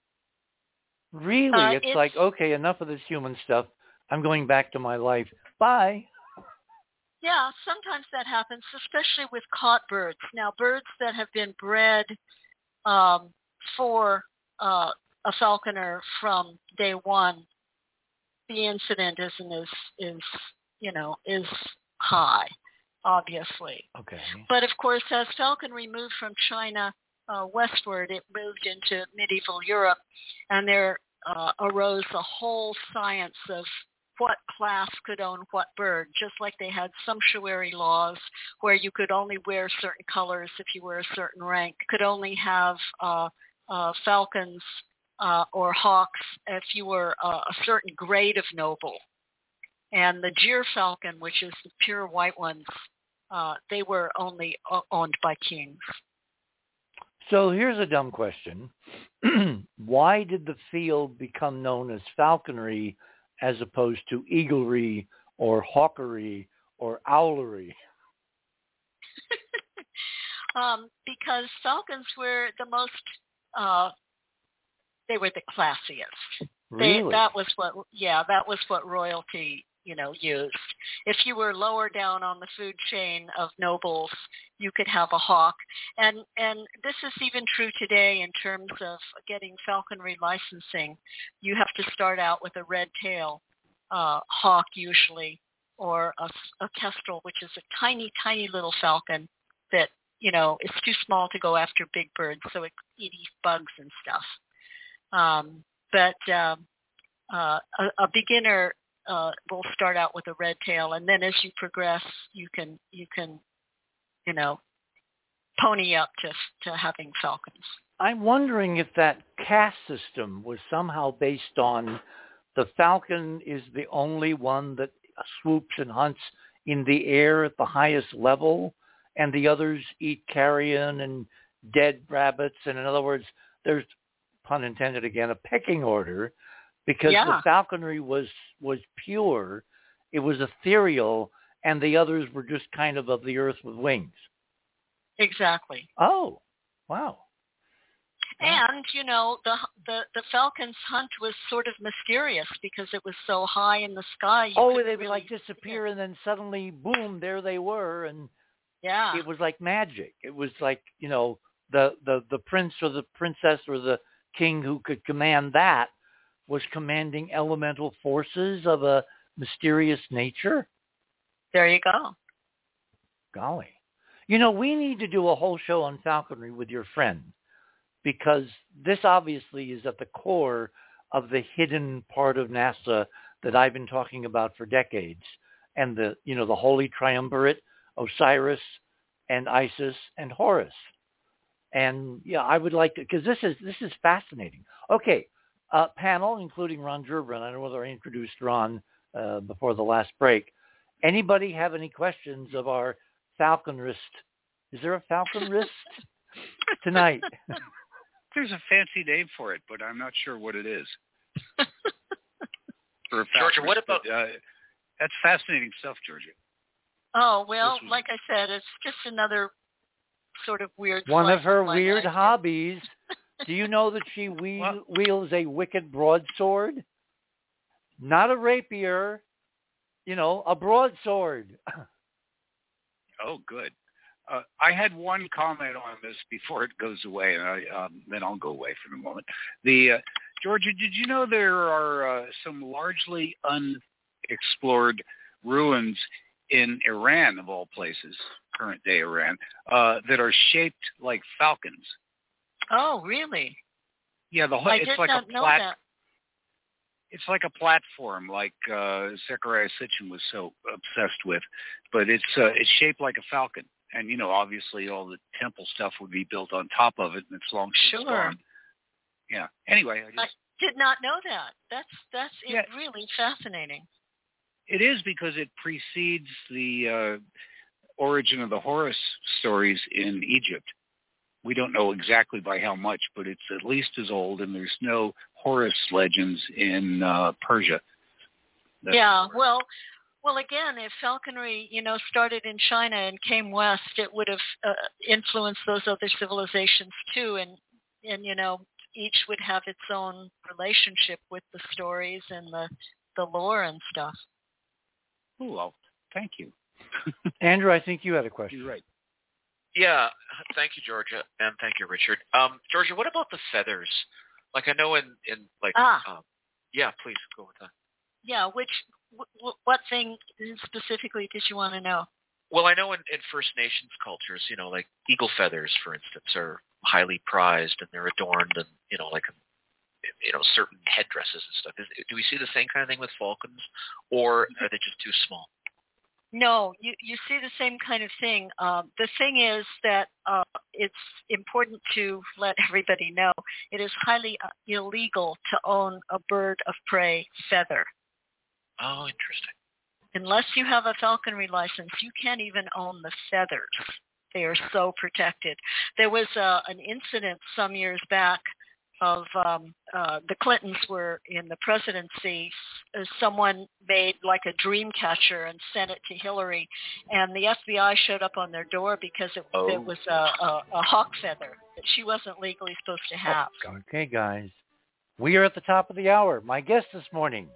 Really? Uh, it's, it's- like, okay, enough of this human stuff. I'm going back to my life. Bye. Yeah, sometimes that happens, especially with caught birds. Now, birds that have been bred um, for uh, a falconer from day one, the incident isn't as is you know is high, obviously. Okay. But of course, as falconry moved from China uh, westward, it moved into medieval Europe, and there uh, arose a whole science of what class could own what bird, just like they had sumptuary laws where you could only wear certain colors if you were a certain rank, could only have uh, uh, falcons uh, or hawks if you were uh, a certain grade of noble. And the gyr falcon, which is the pure white ones, uh, they were only o- owned by kings. So here's a dumb question. (clears throat) Why did the field become known as falconry as opposed to eaglery or hawkery or owlery? (laughs) um, because falcons were the most, uh, they were the classiest. They, Really? that was what, yeah, that was what royalty, you know, used. If you were lower down on the food chain of nobles, you could have a hawk. And, and this is even true today in terms of getting falconry licensing. You have to start out with a red tail uh, hawk usually, or a, a kestrel, which is a tiny, tiny little falcon that, you know, is too small to go after big birds, so it eats bugs and stuff. Um, but um, uh, a, a beginner uh, will start out with a red tail, and then as you progress, you can you can, you know, pony up to to having falcons. I'm wondering if that caste system was somehow based on the falcon is the only one that swoops and hunts in the air at the highest level, and the others eat carrion and dead rabbits. And in other words, there's pun intended again, a pecking order because Yeah. the falconry was was pure, it was ethereal, and the others were just kind of of the earth with wings. Exactly. Oh, wow. And you know the the the falcon's hunt was sort of mysterious because it was so high in the sky. Oh, they would really like disappear, and then suddenly, boom, there they were, and Yeah. it was like magic. It was like you know the the the prince or the princess or the king who could command that was commanding elemental forces of a mysterious nature. There you go. Golly, you know we need to do a whole show on falconry with your friend because this obviously is at the core of the hidden part of NASA that I've been talking about for decades, and the you know the holy triumvirate Osiris and Isis and Horus. And yeah, I would like to because this is this is fascinating. Okay, uh, panel including Ron Gerbran. I don't know whether I introduced Ron uh, before the last break. Anybody have any questions of our falconrist? Is there a falconrist (laughs) tonight? There's a fancy name for it, but I'm not sure what it is. (laughs) For a Georgia, what falconist, but, uh, that's fascinating stuff, Georgia. Oh well, was- like I said, it's just another sort of weird. One of her weird life. hobbies. (laughs) Do you know that she (laughs) we- Well- wields a wicked broadsword? Not a rapier, you know, a broadsword. (laughs) Oh, good. Uh, I had one comment on this before it goes away, and I, um, then I'll go away for the moment. The uh, Georgia, did you know there are uh, some largely unexplored ruins in Iran, of all places, current day Iran, uh, that are shaped like falcons? Oh really? Yeah, the whole I it's like a plat- it's like a platform like uh Zecharia Sitchin was so obsessed with, but it's uh, it's shaped like a falcon. And you know, obviously all the temple stuff would be built on top of it and it's long since Sure. gone. Yeah. Anyway, I just, Did not know that. That's that's Yeah. really fascinating. it is because it precedes the uh origin of the Horus stories in Egypt. We don't know exactly by how much, but it's at least as old and there's no Horus legends in uh Persia. That's- yeah. Well, well, again, if falconry, you know, started in China and came west, it would have uh, influenced those other civilizations too, and and you know, each would have its own relationship with the stories and the the lore and stuff. Ooh, well, thank you. (laughs) Andrew, I think you had a question. You're right. Yeah, thank you, Georgia, and thank you, Richard. Um, Georgia, what about the feathers? Like I know in in like, Ah. um, yeah, please go with that. Yeah. Which w- what thing specifically did you want to know? Well, I know in, in First Nations cultures, you know, like eagle feathers, for instance, are highly prized and they're adorned and you know, like you know, certain headdresses and stuff. Is, do we see the same kind of thing with falcons, or are they just too small? No, you, you see the same kind of thing. Um, the thing is that uh, it's important to let (laughs) everybody know it is highly uh, illegal to own a bird of prey feather. Oh, interesting. Unless you have a falconry license, you can't even own the feathers. They are so protected. There was uh, an incident some years back of um, uh, the Clintons were in the presidency. Uh, someone made like a dream catcher and sent it to Hillary, and the FBI showed up on their door because it, Oh. it was a, a, a hawk feather that she wasn't legally supposed to have. Okay, guys. We are at the top of the hour. My guests this morning,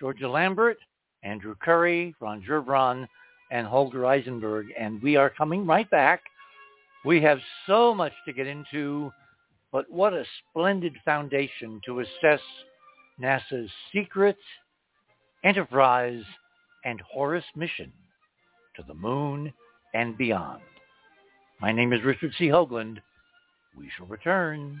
Georgia Lambert, Andrew Curry, Ron Gerbron, and Holger Isenberg. And we are coming right back. We have so much to get into, but what a splendid foundation to assess NASA's secret, enterprise, and Horus mission to the moon and beyond. My name is Richard C. Hoagland. We shall return.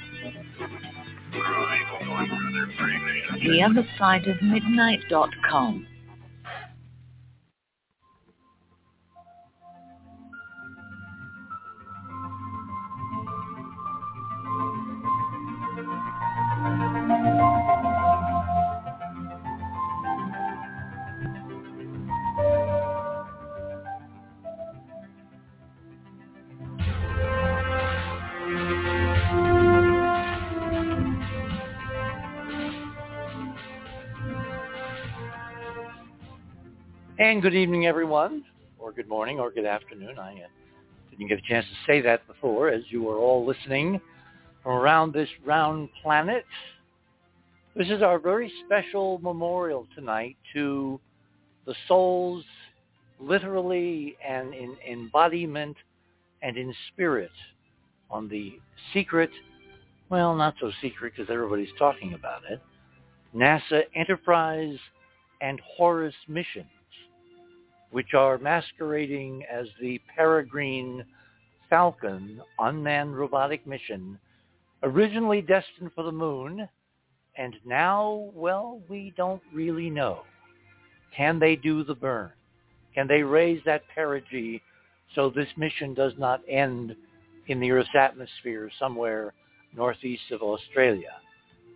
The And good evening, everyone, or good morning, or good afternoon. I uh, didn't get a chance to say that before as you are all listening from around this round planet. This is our very special memorial tonight to the souls, literally and in embodiment and in spirit, on the secret, well, not so secret because everybody's talking about it, NASA Enterprise and Horus missions which are masquerading as the Peregrine Falcon unmanned robotic mission, originally destined for the moon, and now, well, we don't really know. Can they do the burn? Can they raise that perigee so this mission does not end in the Earth's atmosphere somewhere northeast of Australia,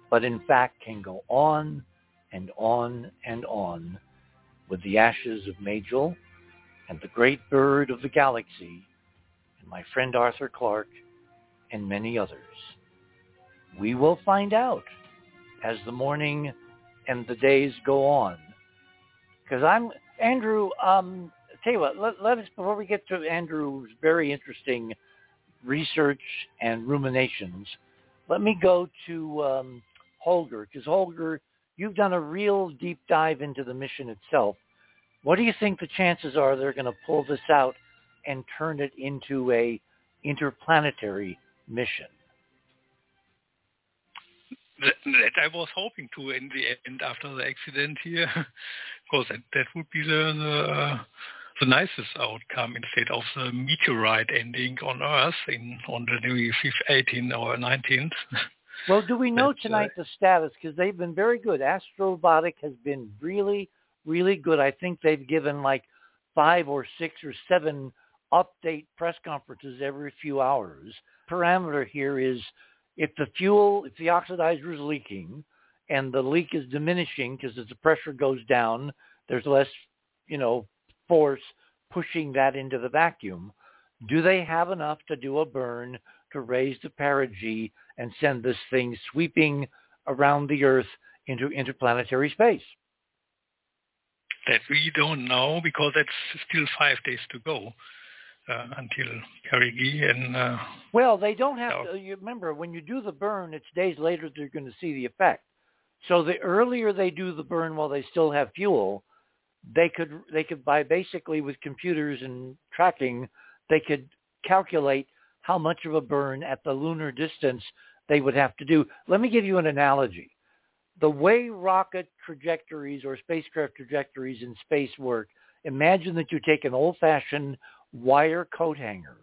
but in fact can go on and on and on with the ashes of Majel and the great bird of the galaxy and my friend Arthur Clarke and many others. We will find out as the morning and the days go on. Because I'm, Andrew, um, tell you what, let, let us, before we get to Andrew's very interesting research and ruminations, let me go to um, Holger, because Holger, you've done a real deep dive into the mission itself. What do you think the chances are they're going to pull this out and turn it into a interplanetary mission? That, I was hoping to in the end after the accident here, (laughs) because that, that would be the, the uh, the nicest outcome instead of the meteorite ending on Earth in on the 18th or 19th. (laughs) Well, do we know tonight uh, the status? Because they've been very good. Astrobotic has been really, really good. I think they've given like five or six or seven update press conferences every few hours. Parameter here is if the fuel, if the oxidizer is leaking and the leak is diminishing because as the pressure goes down, there's less, you know, force pushing that into the vacuum. Do they have enough to do a burn to raise the perigee and send this thing sweeping around the Earth into interplanetary space? That we don't know because that's still five days to go uh, until perigee and. Uh, well, they don't have to. You remember when you do the burn, it's days later they're going to see the effect. So the earlier they do the burn while they still have fuel, they could they could by basically with computers and tracking, they could calculate how much of a burn at the lunar distance they would have to do. Let me give you an analogy. The way rocket trajectories or spacecraft trajectories in space work, imagine that you take an old-fashioned wire coat hanger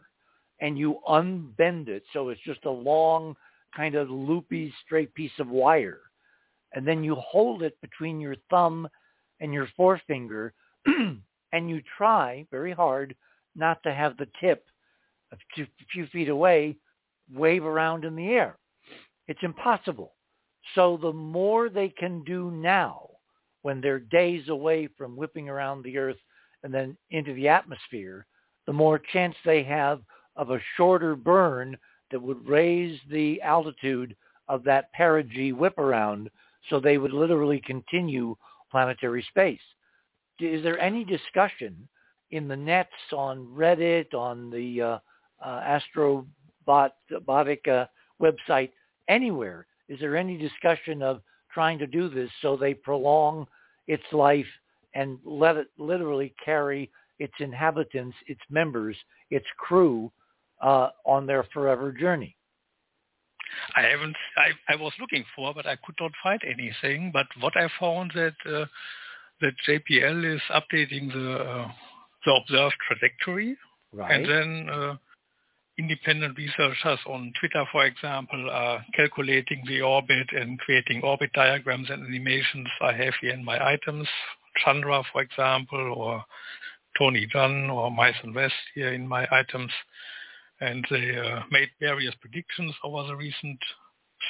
and you unbend it so it's just a long kind of loopy straight piece of wire. And then you hold it between your thumb and your forefinger (clears throat) and you try very hard not to have the tip a few feet away wave around in the air. It's impossible. So the more they can do now, when they're days away from whipping around the earth and then into the atmosphere, the more chance they have of a shorter burn that would raise the altitude of that perigee whip around so they would literally continue planetary space. Is there any discussion in the nets on Reddit, on the uh, uh, Astrobotic uh, website, anywhere? Is there any discussion of trying to do this so they prolong its life and let it literally carry its inhabitants, its members, its crew uh, on their forever journey? I haven't. I, I was looking for, but I could not find anything. But what I found that uh, that JPL is updating the uh, the observed trajectory, right. and then uh, independent researchers on Twitter, for example, are calculating the orbit and creating orbit diagrams and animations I have here in my items. Chandra, for example, or Tony Dunn or Myson West here in my items and they uh, made various predictions over the recent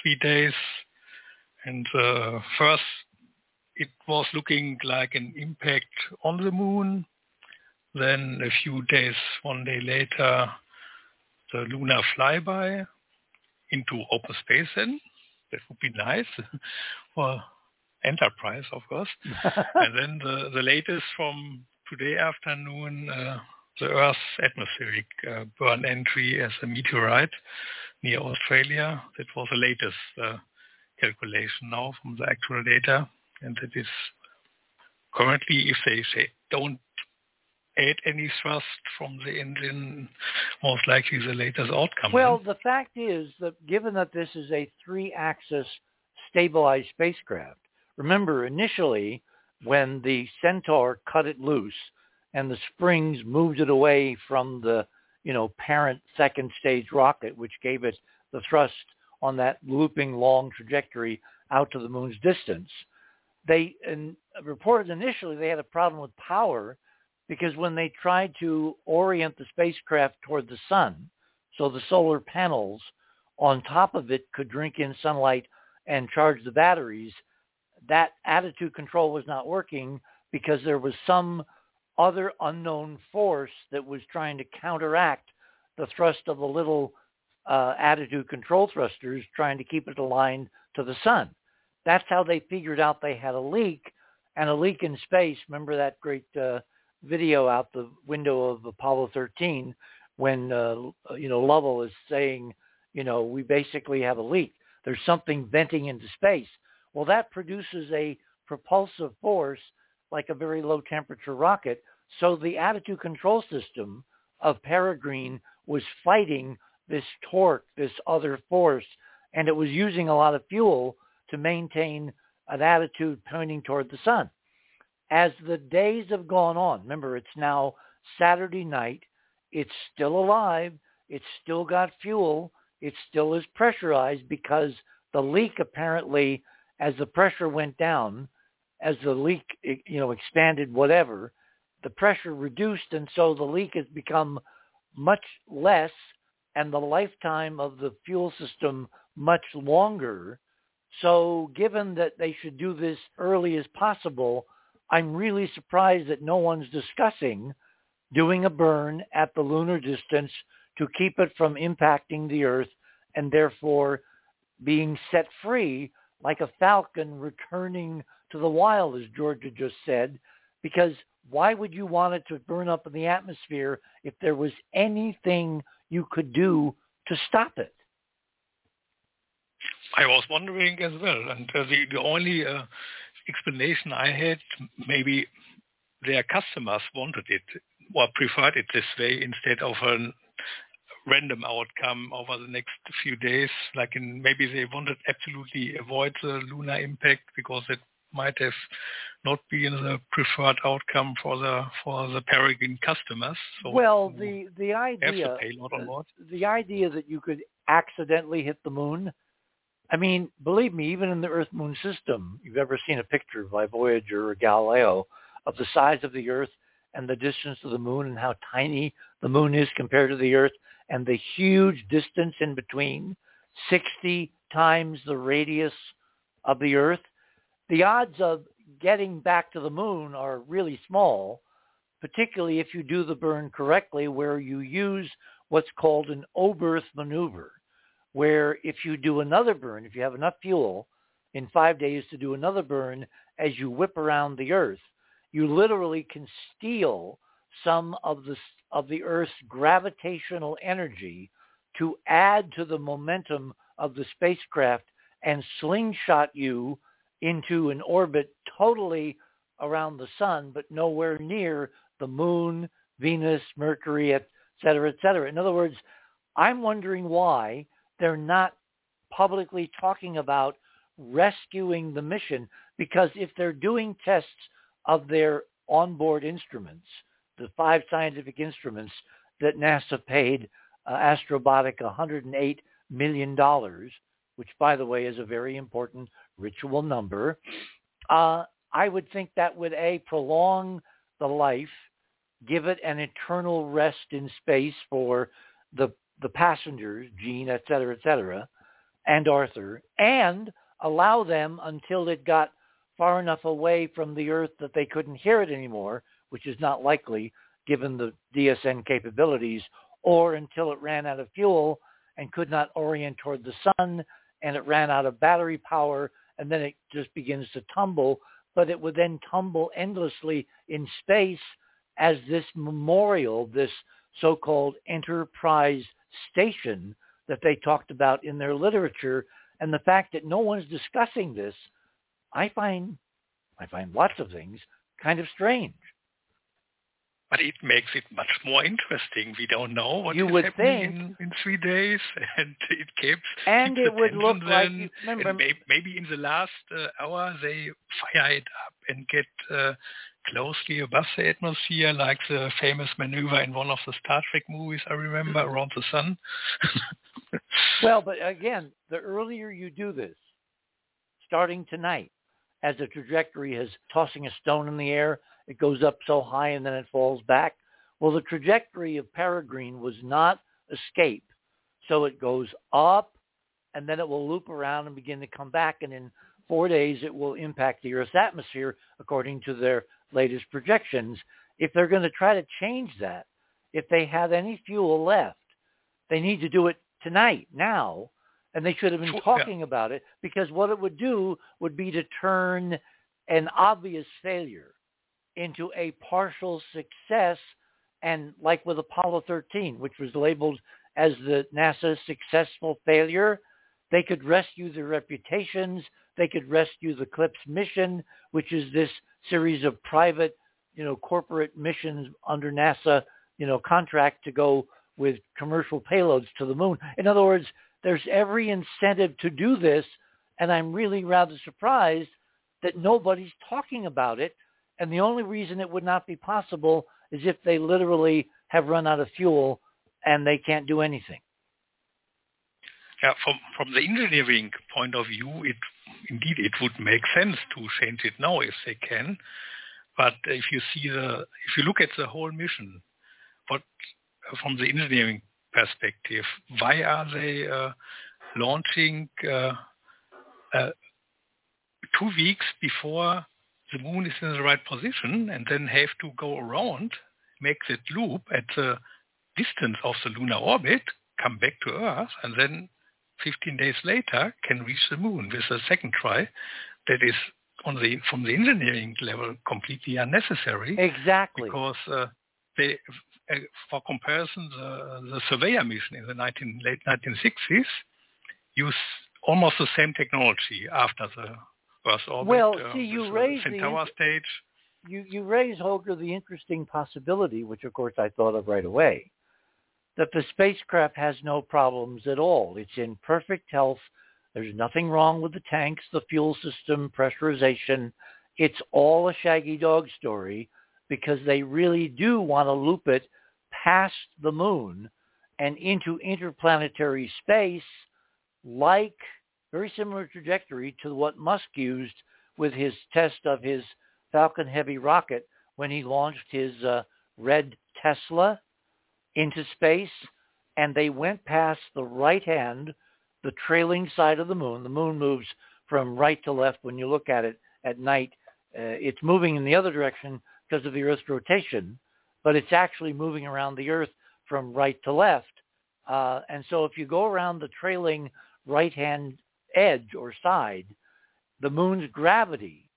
three days. And uh, first, it was looking like an impact on the moon. Then a few days, one day later, the lunar flyby into open space then. That would be nice (laughs) for Enterprise, of course. (laughs) and then the, the latest from today afternoon, uh, the Earth's atmospheric uh, burn entry as a meteorite near Australia. That was the latest uh, calculation now from the actual data, and that is currently, if they say don't add any thrust from the engine, most likely the latest outcome. Well, the fact is that given that this is a three-axis stabilized spacecraft, remember initially when the Centaur cut it loose, and the springs moved it away from the, you know, parent second stage rocket, which gave it the thrust on that looping long trajectory out to the moon's distance. They and reported initially they had a problem with power because when they tried to orient the spacecraft toward the sun, so the solar panels on top of it could drink in sunlight and charge the batteries, that attitude control was not working because there was some other unknown force that was trying to counteract the thrust of the little uh, attitude control thrusters trying to keep it aligned to the sun. That's how they figured out they had a leak and a leak in space. Remember that great uh, video out the window of Apollo 13 when, uh, you know, Lovell is saying, you know, we basically have a leak. There's something venting into space. Well, that produces a propulsive force like a very low temperature rocket. So the attitude control system of Peregrine was fighting this torque, this other force, and it was using a lot of fuel to maintain an attitude pointing toward the sun. As the days have gone on, remember it's now Saturday night, it's still alive, it's still got fuel, it still is pressurized because the leak apparently, as the pressure went down, as the leak, you know, expanded, whatever, the pressure reduced, and so the leak has become much less, and the lifetime of the fuel system much longer. So given that they should do this early as possible, I'm really surprised that no one's discussing doing a burn at the lunar distance to keep it from impacting the Earth and therefore being set free like a falcon returning to the wild, as Georgia just said, because why would you want it to burn up in the atmosphere if there was anything you could do to stop it? I was wondering as well, and uh, the, the only uh, explanation I had, maybe their customers wanted it or preferred it this way instead of a random outcome over the next few days. Like in, maybe they wanted absolutely avoid the lunar impact because it might have not been the preferred outcome for the for the Peregrine customers. So well, the the idea the, the idea that you could accidentally hit the moon. I mean, believe me, even in the Earth Moon system, you've ever seen a picture by Voyager or Galileo of the size of the Earth and the distance to the moon and how tiny the moon is compared to the Earth and the huge distance in between, 60 times the radius of the Earth, the odds of getting back to the moon are really small, particularly if you do the burn correctly where you use what's called an Oberth maneuver, where if you do another burn, if you have enough fuel in five days to do another burn as you whip around the Earth, you literally can steal some of the of the Earth's gravitational energy to add to the momentum of the spacecraft and slingshot you into an orbit totally around the sun, but nowhere near the moon, Venus, Mercury, et cetera, et cetera. In other words, I'm wondering why they're not publicly talking about rescuing the mission because if they're doing tests of their onboard instruments, the five scientific instruments that NASA paid uh, Astrobotic $108 million, which, by the way, is a very important ritual number, uh, I would think that would, A, prolong the life, give it an eternal rest in space for the, the passengers, Gene, et cetera, et cetera, and Arthur, and allow them until it got far enough away from the Earth that they couldn't hear it anymore, which is not likely given the DSN capabilities, or until it ran out of fuel and could not orient toward the sun and it ran out of battery power and then it just begins to tumble, but it would then tumble endlessly in space as this memorial, this so-called enterprise station that they talked about in their literature. And the fact that no one's discussing this, I find, I find lots of things kind of strange but it makes it much more interesting. We don't know what you is would happening think. in, in three days, (laughs) and it keeps and it would look then, like you, remember, and may, maybe in the last uh, hour they fire it up and get uh, closely above the atmosphere, like the famous maneuver in one of the Star Trek movies I remember mm-hmm. around the sun. (laughs) well, but again, the earlier you do this, starting tonight, as the trajectory is tossing a stone in the air, it goes up so high and then it falls back. Well, the trajectory of Peregrine was not escape. So it goes up and then it will loop around and begin to come back. And in four days, it will impact the Earth's atmosphere according to their latest projections. If they're going to try to change that, if they have any fuel left, they need to do it tonight, now, and they should have been talking yeah. about it because what it would do would be to turn an obvious failure into a partial success and like with Apollo 13, which was labeled as the NASA successful failure, they could rescue their reputations. They could rescue the CLPS mission, which is this series of private, you know, corporate missions under NASA, you know, contract to go with commercial payloads to the moon. In other words, there's every incentive to do this, and I'm really rather surprised that nobody's talking about it and the only reason it would not be possible is if they literally have run out of fuel and they can't do anything. Yeah, from from the engineering point of view, it indeed it would make sense to change it now if they can. But if you see the if you look at the whole mission, what from the engineering perspective, why are they uh, launching uh, uh, two weeks before the moon is in the right position and then have to go around, make that loop at the distance of the lunar orbit, come back to Earth, and then 15 days later can reach the moon with a second try that is on the from the engineering level completely unnecessary. Exactly. Because uh, they, uh, for comparison, the, the Surveyor mission in the 19, late 1960s used almost the same technology after the Earth orbit. Well, uh, see, you raise the stage. You you raise Holger the interesting possibility, which of course I thought of right away, that the spacecraft has no problems at all. It's in perfect health. There's nothing wrong with the tanks, the fuel system, pressurization. It's all a shaggy dog story because they really do want to loop it past the moon and into interplanetary space like very similar trajectory to what Musk used with his test of his Falcon Heavy rocket when he launched his uh, red Tesla into space, and they went past the right hand, the trailing side of the moon. The moon moves from right to left when you look at it at night. Uh, it's moving in the other direction because of the Earth's rotation, but it's actually moving around the Earth from right to left. Uh, and so if you go around the trailing right-hand edge or side, the moon's gravity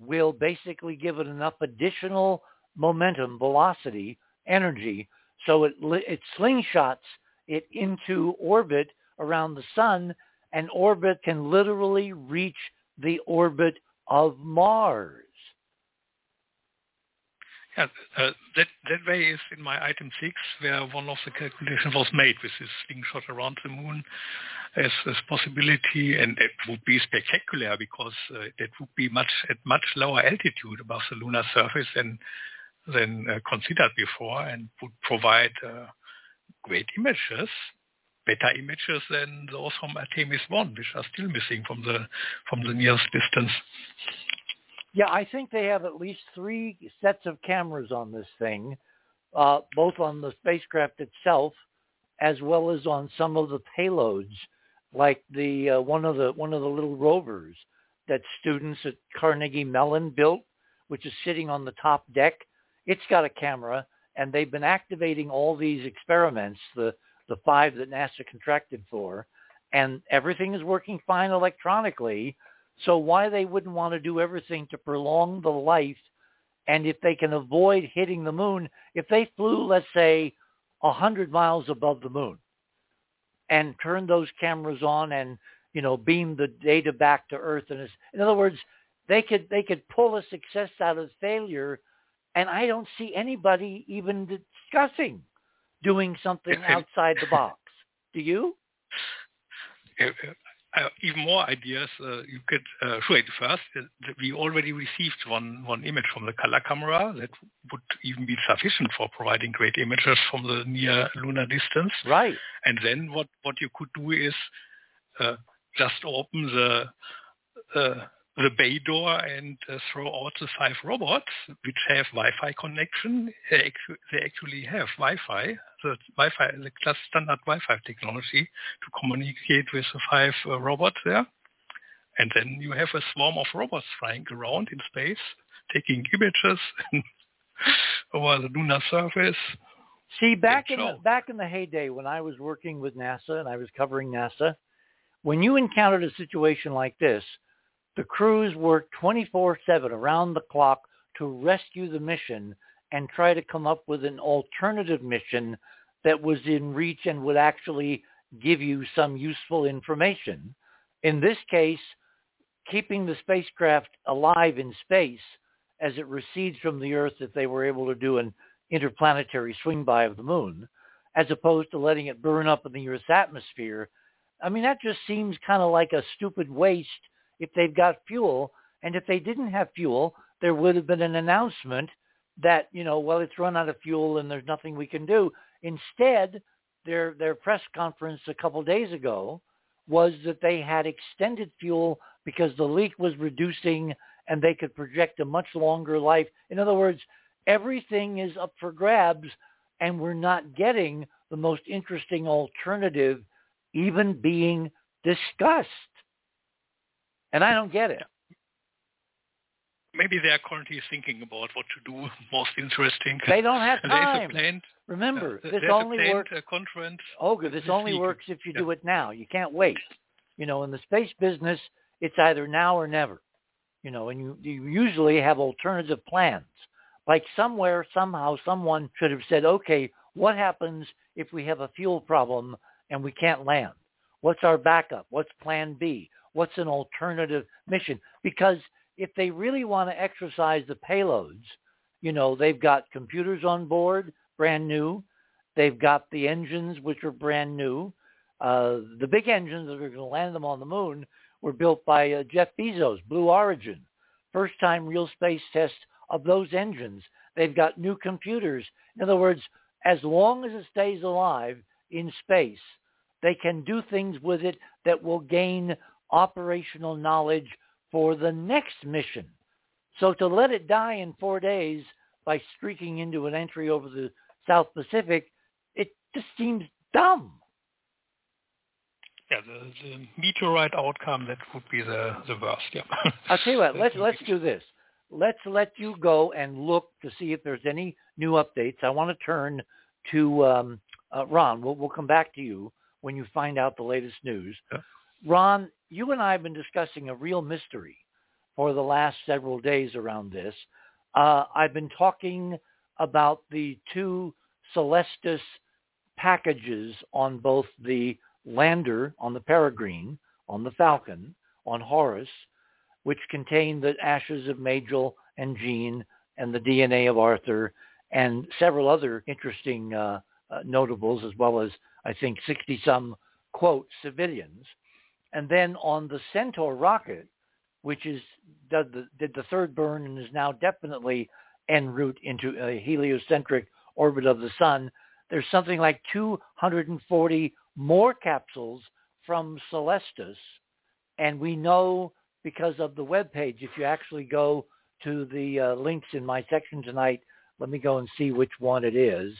will basically give it enough additional momentum, velocity, energy, so it, it slingshots it into orbit around the sun, and orbit can literally reach the orbit of Mars. Yeah, uh, that that way is in my item six, where one of the calculations was made with this slingshot around the moon as a possibility, and it would be spectacular because uh, it would be much at much lower altitude above the lunar surface than than uh, considered before, and would provide uh, great images, better images than those from Artemis One, which are still missing from the from the nearest distance. Yeah, I think they have at least three sets of cameras on this thing, uh, both on the spacecraft itself as well as on some of the payloads, like the uh, one of the one of the little rovers that students at Carnegie Mellon built, which is sitting on the top deck. It's got a camera, and they've been activating all these experiments, the the five that NASA contracted for, and everything is working fine electronically so why they wouldn't want to do everything to prolong the life and if they can avoid hitting the moon, if they flew, let's say, a hundred miles above the moon and turned those cameras on and, you know, beam the data back to Earth. And in other words, they could they could pull a success out of failure. And I don't see anybody even discussing doing something outside the box. Do you? uh, even more ideas. Uh, you could uh, wait first. Uh, we already received one one image from the color camera that would even be sufficient for providing great images from the near lunar distance. Right. And then what what you could do is uh, just open the uh, the bay door and uh, throw out the five robots which have Wi-Fi connection. They, actu- they actually have Wi-Fi, the Wi-Fi, the class standard Wi-Fi technology to communicate with the five uh, robots there. And then you have a swarm of robots flying around in space, taking images (laughs) over the lunar surface. See, back in the, back in the heyday when I was working with NASA and I was covering NASA, when you encountered a situation like this, the crews worked 24-7 around the clock to rescue the mission and try to come up with an alternative mission that was in reach and would actually give you some useful information. In this case, keeping the spacecraft alive in space as it recedes from the Earth if they were able to do an interplanetary swing by of the moon, as opposed to letting it burn up in the Earth's atmosphere. I mean, that just seems kind of like a stupid waste if they've got fuel. And if they didn't have fuel, there would have been an announcement that, you know, well, it's run out of fuel and there's nothing we can do. Instead, their their press conference a couple days ago was that they had extended fuel because the leak was reducing and they could project a much longer life. In other words, everything is up for grabs and we're not getting the most interesting alternative even being discussed. And I don't get it. Maybe they are currently thinking about what to do (laughs) most interesting. They don't have (laughs) time. Planned, Remember, uh, this only works. conference. Holger, this, this only week. works if you yeah. do it now. You can't wait. You know, in the space business, it's either now or never. You know, and you, you usually have alternative plans. Like somewhere, somehow, someone should have said, okay, what happens if we have a fuel problem and we can't land? What's our backup? What's plan B? What's an alternative mission? Because if they really want to exercise the payloads, you know, they've got computers on board, brand new. They've got the engines, which are brand new. Uh, the big engines that are going to land them on the moon were built by uh, Jeff Bezos, Blue Origin. First time real space test of those engines. They've got new computers. In other words, as long as it stays alive in space, they can do things with it that will gain operational knowledge for the next mission. So to let it die in four days by streaking into an entry over the South Pacific, it just seems dumb. Yeah, the, the meteorite outcome that would be the the worst. Yeah. (laughs) I'll tell you what. Let's (laughs) let's do this. Let's let you go and look to see if there's any new updates. I want to turn to um, uh, Ron. We'll we'll come back to you when you find out the latest news. Yeah. Ron, you and I have been discussing a real mystery for the last several days around this. Uh, I've been talking about the two Celestis packages on both the lander, on the Peregrine, on the Falcon, on Horus, which contain the ashes of Majel and Gene and the DNA of Arthur and several other interesting uh, uh, notables, as well as, I think, 60-some, quote, civilians. And then on the Centaur rocket, which is did the, did the third burn and is now definitely en route into a heliocentric orbit of the sun, there's something like 240 more capsules from Celestis. And we know because of the web page, if you actually go to the uh, links in my section tonight, let me go and see which one it is.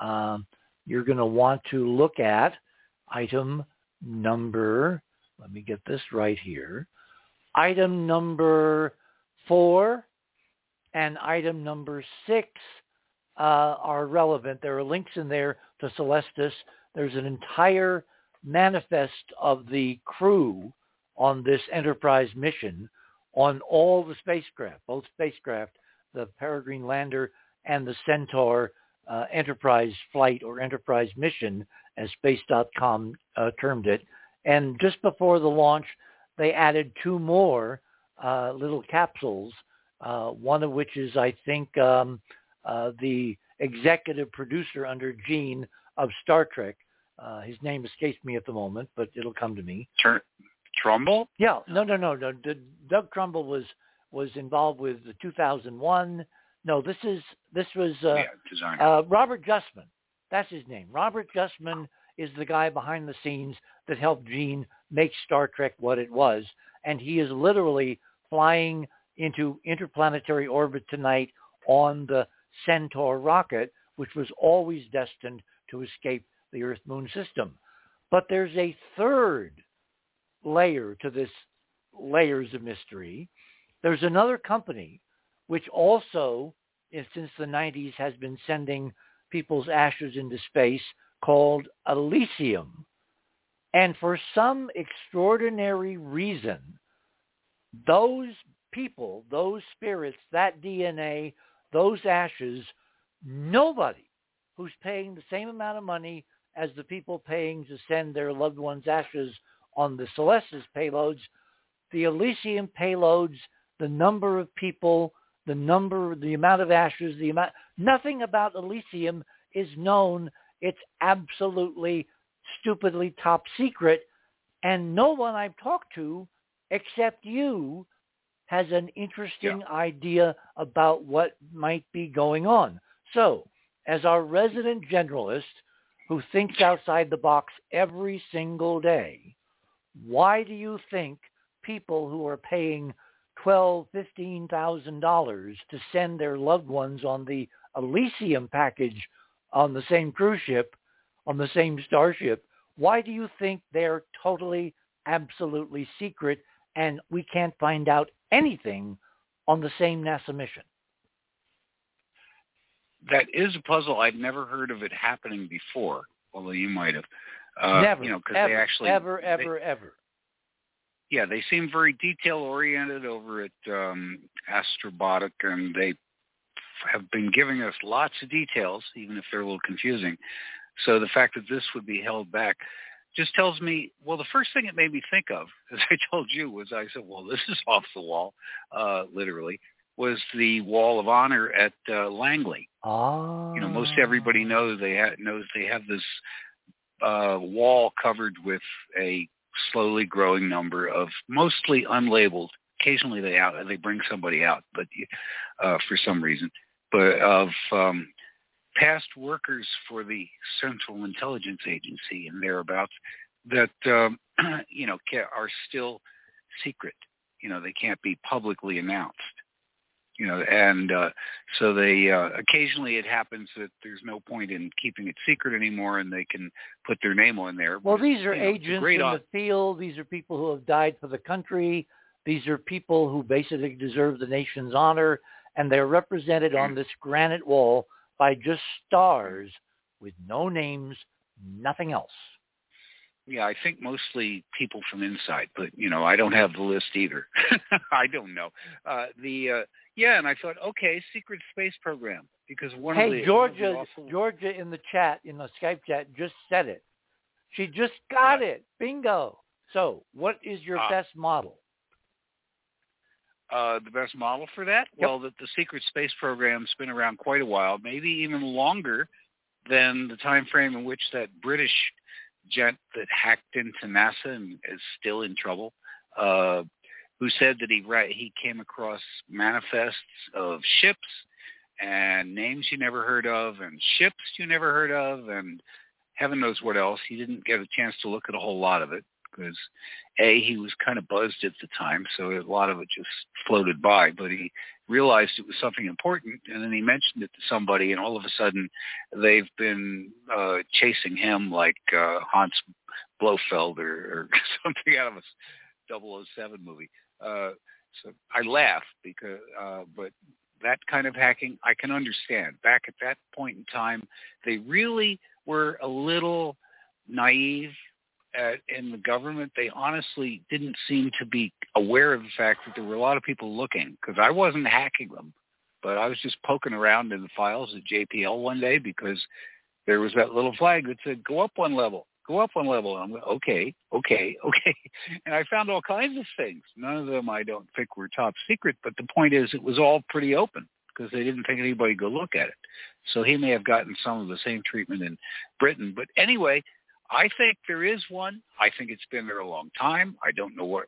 Um, you're going to want to look at item number, let me get this right here, item number four and item number six uh, are relevant. There are links in there to Celestis. There's an entire manifest of the crew on this Enterprise mission on all the spacecraft, both spacecraft, the Peregrine lander and the Centaur uh, Enterprise flight or Enterprise mission, as Space.com uh, termed it. And just before the launch, they added two more uh, little capsules, uh, one of which is, I think, um, uh, the executive producer under Gene of Star Trek. Uh, his name escapes me at the moment, but it'll come to me. Tur- Trumbull? Yeah, no, no, no, no. D- Doug Trumbull was was involved with the 2001. No, this is this was uh, yeah, uh, Robert Justman. That's his name. Robert Justman is the guy behind the scenes that helped Gene make Star Trek what it was, and he is literally flying into interplanetary orbit tonight on the Centaur rocket, which was always destined to escape the Earth-Moon system. But there's a third layer to this layers of mystery. There's another company which also, since the 90s, has been sending people's ashes into space called Elysium. And for some extraordinary reason, those people, those spirits, that DNA, those ashes, nobody who's paying the same amount of money as the people paying to send their loved ones' ashes on the Celestis payloads, the Elysium payloads, the number of people, the number, the amount of ashes, the amount, nothing about Elysium is known. It's absolutely stupidly top secret. And no one I've talked to except you has an interesting Yeah. idea about what might be going on. So, as our resident generalist who thinks outside the box every single day, why do you think people who are paying twelve, fifteen thousand dollars to send their loved ones on the Elysium package on the same cruise ship, on the same starship, why do you think they're totally, absolutely secret and we can't find out anything on the same NASA mission? that is a puzzle. I've never heard of it happening before, although you might have. Uh, Never, You know, because ever, they actually ever, they- ever, ever. yeah, they seem very detail oriented over at um, Astrobotic, and they have been giving us lots of details, even if they're a little confusing. So the fact that this would be held back just tells me, well, the first thing it made me think of, (laughs) as I told you, was I said, well, this is (laughs) off the wall, uh, literally, was the Wall of Honor at uh, Langley. Ah. You know, most everybody knows they ha- knows they have this uh, wall covered with a slowly growing number of mostly unlabeled. Occasionally they out they bring somebody out, but uh, for some reason, but of um, past workers for the Central Intelligence Agency and thereabouts that um, (clears throat) you know are still secret. You know, they can't be publicly announced. you know, and uh, so they uh, occasionally it happens that there's no point in keeping it secret anymore, and they can put their name on there. Well, these are you know, agents in the field. These are people who have died for the country. These are people who basically deserve the nation's honor, and they're represented on this granite wall by just stars with no names, nothing else. Yeah, I think mostly people from inside, but you know, I don't have the list either. (laughs) I don't know. Uh, the uh, yeah, and I thought, okay, secret space program because one hey, of the Georgia, awful... Georgia in the chat in the Skype chat just said it. She just got yeah. it. Bingo. So, what is your uh, best model? Uh, the best model for that? Yep. Well, the, the secret space program's been around quite a while, maybe even longer than the time frame in which that British gent that hacked into NASA and is still in trouble, uh, who said that he right he came across manifests of ships and names you never heard of and ships you never heard of and heaven knows what else. He didn't get a chance to look at a whole lot of it because a he was kind of buzzed at the time, so a lot of it just floated by. But he realized it was something important, and then he mentioned it to somebody, and all of a sudden they've been uh, chasing him like uh, Hans Blofeld or, or (laughs) something out of a 007 movie. Uh, so I laugh because, uh, but that kind of hacking I can understand. Back at that point in time, they really were a little naive at, in the government, they honestly didn't seem to be aware of the fact that there were a lot of people looking because I wasn't hacking them, but I was just poking around in the files at JPL one day because there was that little flag that said, go up one level, go up one level. And I'm like, okay, okay, (laughs) okay. And I found all kinds of things. None of them I don't think were top secret, but the point is it was all pretty open because they didn't think anybody would go look at it. So he may have gotten some of the same treatment in Britain. But anyway, I think there is one. I think it's been there a long time. I don't know what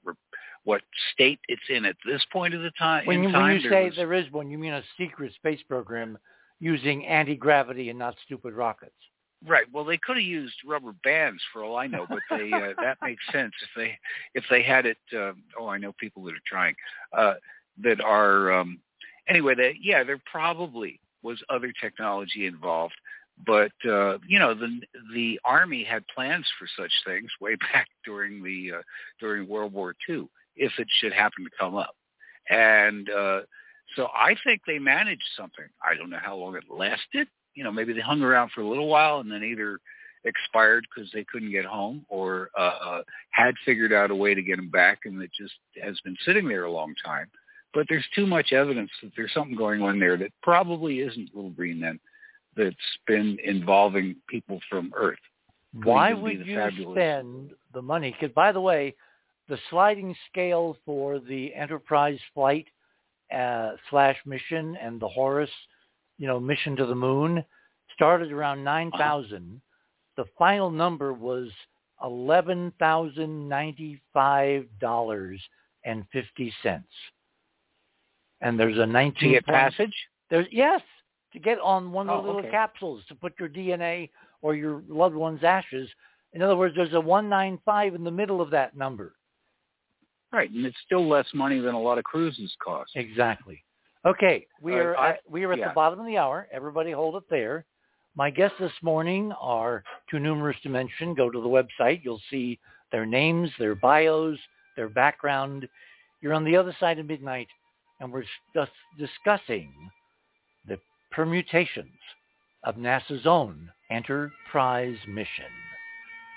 what state it's in at this point of the time. When you, time, when you there say was, there is one, you mean a secret space program using anti-gravity and not stupid rockets. Right. Well, they could have used rubber bands for all I know, but they uh, (laughs) that makes sense if they if they had it. Uh, oh, I know people that are trying uh, that are um, anyway. That yeah, there probably was other technology involved but uh, you know the the army had plans for such things way (laughs) back during the uh, during World War II if it should happen to come up, and uh, so I think they managed something. I don't know how long it lasted. You know, maybe they hung around for a little while and then either expired because they couldn't get home or uh, uh, had figured out a way to get them back and it just has been sitting there a long time. But there's too much evidence that there's something going on there that probably isn't Little Green Men that's been involving people from Earth. Why would you fabulous... spend the money? Because by the way, the sliding scale for the Enterprise flight uh, slash mission and the Horus, you know, mission to the moon started around nine thousand. Uh-huh. The final number was eleven thousand ninety-five dollars and fifty cents. And there's a nineteen. 19 to get passage. There's yes, to get on one of the oh, little okay. capsules to put your DNA or your loved one's ashes. In other words, there's a 195 in the middle of that number. Right, and it's still less money than a lot of cruises cost. Exactly. Okay, we Uh, are I- at, we are at yeah. the bottom of the hour. Everybody hold it there. My guests this morning are too numerous to mention. Go to the website. You'll see their names, their bios, their background. You're on the other side of midnight, and we're just discussing the permutations of NASA's own Enterprise mission,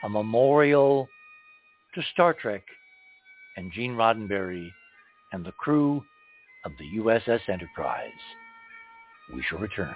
a memorial to Star Trek and Gene Roddenberry and the crew of the USS Enterprise. We shall return.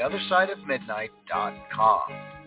TheOtherSideOfMidnight.com.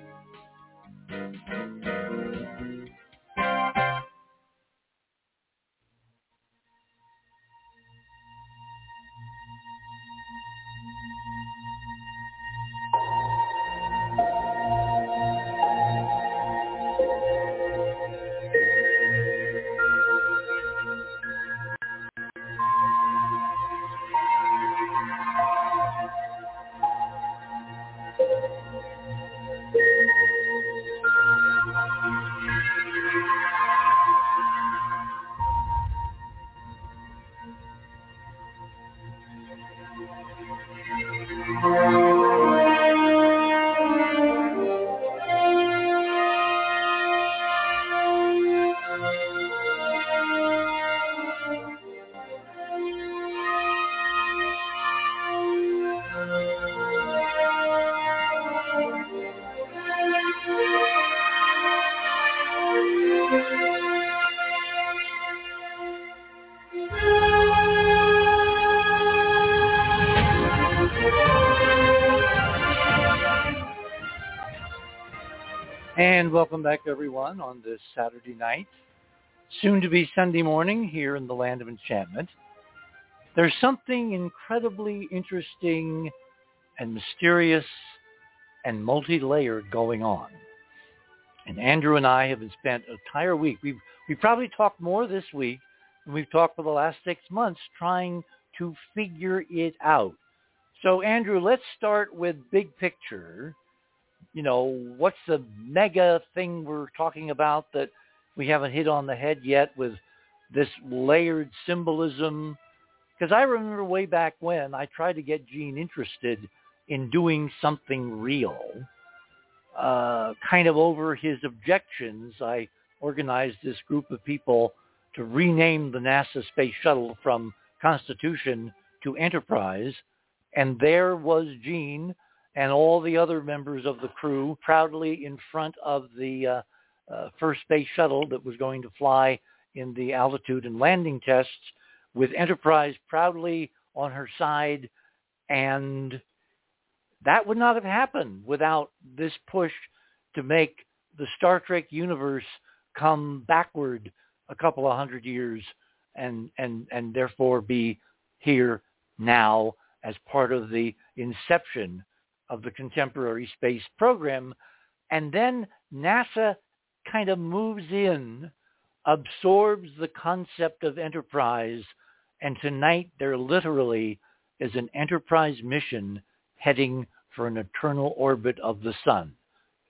welcome back, everyone, on this Saturday night, soon to be Sunday morning here in the land of enchantment. There's something incredibly interesting and mysterious and multi-layered going on. And Andrew and I have spent an entire week. We've we probably talked more this week than we've talked for the last six months trying to figure it out. So Andrew, let's start with big picture you know, what's the mega thing we're talking about that we haven't hit on the head yet with this layered symbolism? Because I remember way back when I tried to get Gene interested in doing something real. Uh, kind of over his objections, I organized this group of people to rename the NASA space shuttle from Constitution to Enterprise. And there was Gene and all the other members of the crew proudly in front of the uh, uh, first space shuttle that was going to fly in the altitude and landing tests with Enterprise proudly on her side. And that would not have happened without this push to make the Star Trek universe come backward a couple of hundred years and, and, and therefore be here now as part of the inception of the contemporary space program. And then NASA kind of moves in, absorbs the concept of enterprise, and tonight there literally is an enterprise mission heading for an eternal orbit of the sun.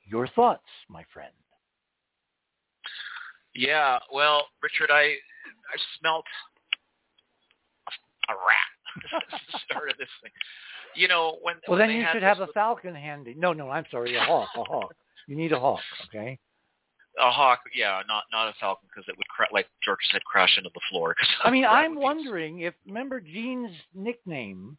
Your thoughts, my friend? Yeah, well, Richard, I I smelt a rat at the start of this thing you know when. Well, when then you should have a falcon handy. No, no, I'm sorry, a hawk, a hawk. You need a hawk, okay? A hawk, yeah, not not a falcon because it would, cra- like George said, crash into the floor. I mean, (laughs) I'm wondering if remember Gene's nickname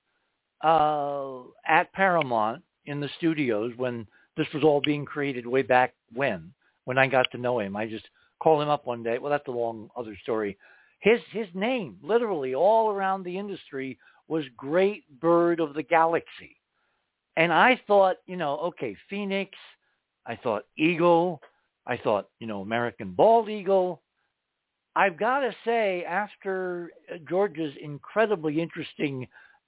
uh, at Paramount in the studios when this was all being created way back when when I got to know him. I just called him up one day. Well, that's a long other story. His his name, literally all around the industry, was Great Bird of the Galaxy. And I thought, you know, okay, Phoenix. I thought Eagle. I thought, you know, American Bald Eagle. I've got to say, after George's incredibly interesting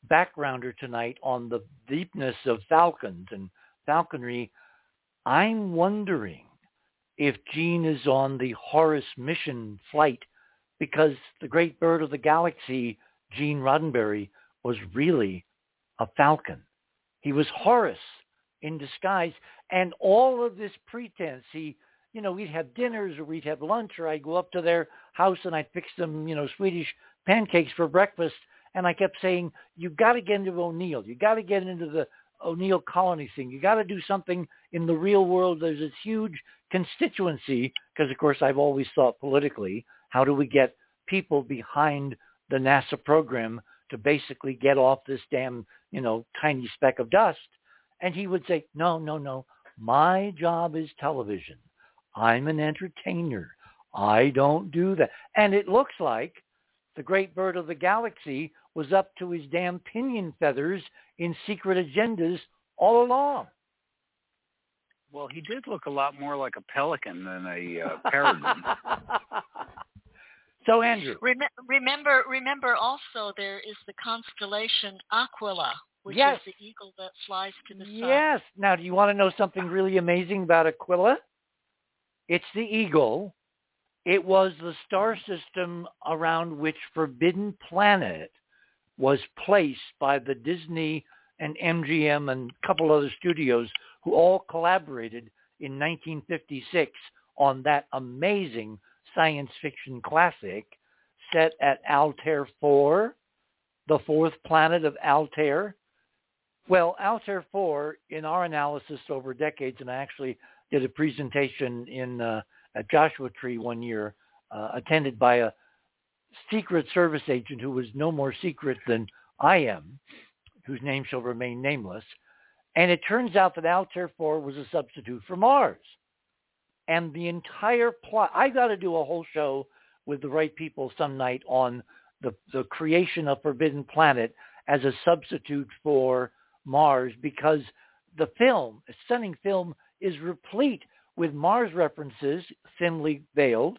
backgrounder tonight on the deepness of falcons and falconry, I'm wondering, if Gene is on the Horus mission flight because the great bird of the galaxy, Gene Roddenberry, was really a falcon. He was Horus in disguise. And all of this pretense, he, you know, we'd have dinners or we'd have lunch or I'd go up to their house and I'd fix them, you know, Swedish pancakes for breakfast. And I kept saying, you've got to get into O'Neill. You've got to get into the O'Neill colony thing. You got to do something in the real world. There's this huge constituency because, of course, I've always thought politically, how do we get people behind the NASA program to basically get off this damn, you know, tiny speck of dust? And he would say, no, no, no. My job is television. I'm an entertainer. I don't do that. And it looks like the great bird of the galaxy was up to his damn pinion feathers in secret agendas all along. Well, he did look a lot more like a pelican than a uh, peregrine. (laughs) so, Andrew, Rem- remember, remember also there is the constellation Aquila, which Yes. is the eagle that flies to the sun. yes. Now, do you want to know something really amazing about Aquila? It's the eagle. It was the star system around which Forbidden Planet was placed by the Disney and MGM and a couple other studios who all collaborated in 1956 on that amazing science fiction classic set at Altair 4, the fourth planet of Altair. Well, Altair 4, in our analysis over decades, and I actually did a presentation in uh, at Joshua Tree one year, uh, attended by a secret service agent who was no more secret than I am, whose name shall remain nameless. And it turns out that Altair 4 was a substitute for Mars. And the entire plot, I got to do a whole show with the right people some night on the, the creation of Forbidden Planet as a substitute for Mars because the film, a stunning film, is replete with Mars references, thinly veiled,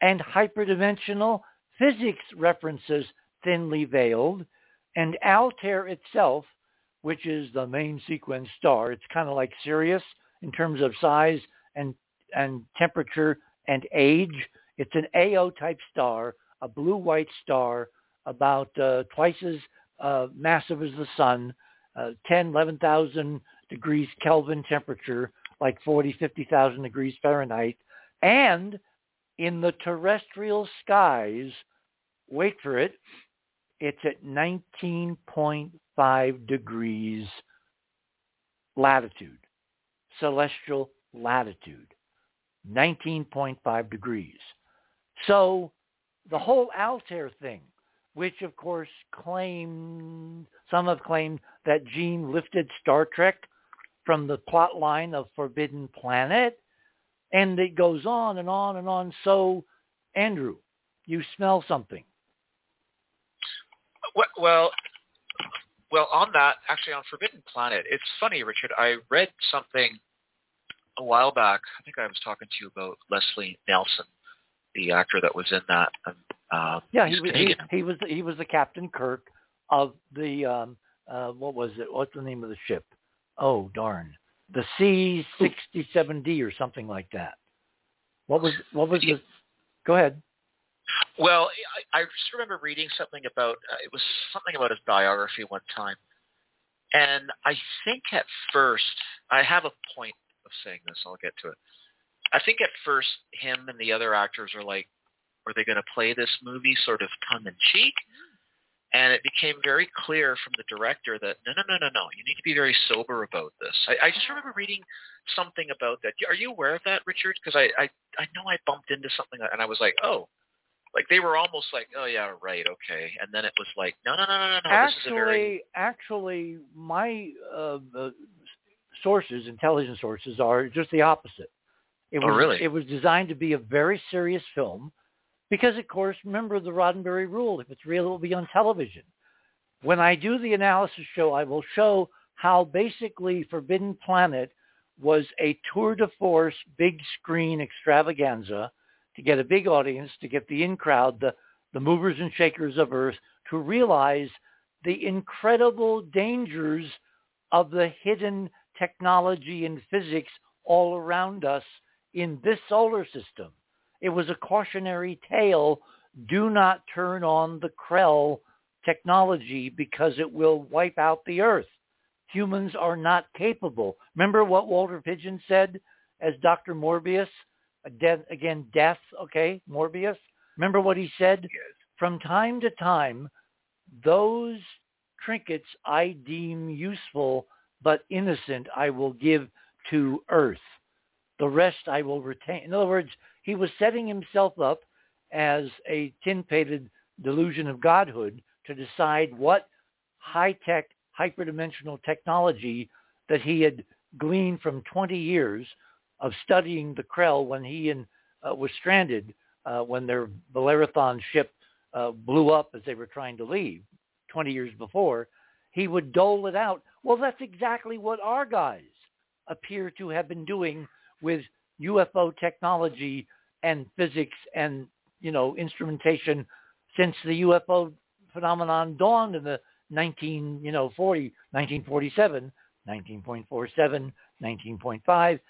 and hyperdimensional physics references, thinly veiled, and Altair itself, which is the main sequence star, it's kind of like Sirius in terms of size and and temperature and age. It's an AO type star, a blue-white star, about uh, twice as uh, massive as the sun, uh, 10, 11,000 degrees Kelvin temperature, like 40, 50,000 degrees Fahrenheit. And in the terrestrial skies, wait for it, it's at 19.5 degrees latitude, celestial latitude, 19.5 degrees. So the whole Altair thing, which of course claimed, some have claimed that Gene lifted Star Trek from the plot line of Forbidden Planet, and it goes on and on and on. So, Andrew, you smell something. Well, well, well, on that, actually, on Forbidden Planet, it's funny, Richard. I read something a while back. I think I was talking to you about Leslie Nielsen, the actor that was in that. Um, uh, Yeah, he was he, he was he was the Captain Kirk of the um uh what was it? What's the name of the ship? Oh darn, the C sixty seven D or something like that. What was what was the? Go ahead. Well, I, I just remember reading something about uh, it was something about his biography one time, and I think at first I have a point of saying this. I'll get to it. I think at first him and the other actors are like, are they going to play this movie sort of tongue in cheek? And it became very clear from the director that no, no, no, no, no. You need to be very sober about this. I, I just remember reading something about that. Are you aware of that, Richard? Because I, I, I know I bumped into something and I was like, oh, like they were almost like, oh yeah, right, okay. And then it was like, no, no, no, no, no, no. This is a actually, very actually, my uh, uh, sources, intelligence sources, are just the opposite. It Oh, was, really? It was designed to be a very serious film because, of course, remember the Roddenberry rule. If it's real, it will be on television. When I do the analysis show, I will show how basically Forbidden Planet was a tour de force, big screen extravaganza to get a big audience, to get the in crowd, the, the movers and shakers of Earth, to realize the incredible dangers of the hidden technology and physics all around us in this solar system. It was a cautionary tale. Do not turn on the Krell technology because it will wipe out the earth. Humans are not capable. Remember what Walter Pidgeon said as Dr. Morbius? Again, death, okay, Morbius? Remember what he said? Yes. From time to time, those trinkets I deem useful but innocent I will give to earth. The rest I will retain. In other words, he was setting himself up as a tin-pated delusion of godhood to decide what high-tech, hyperdimensional technology that he had gleaned from 20 years of studying the Krell when he and, uh, was stranded uh, when their Bellerophon ship uh, blew up as they were trying to leave 20 years before, he would dole it out. Well, that's exactly what our guys appear to have been doing with UFO technology and physics and, you know, instrumentation since the UFO phenomenon dawned in the 19, you know, 40, 1947, 19.47, 19.5.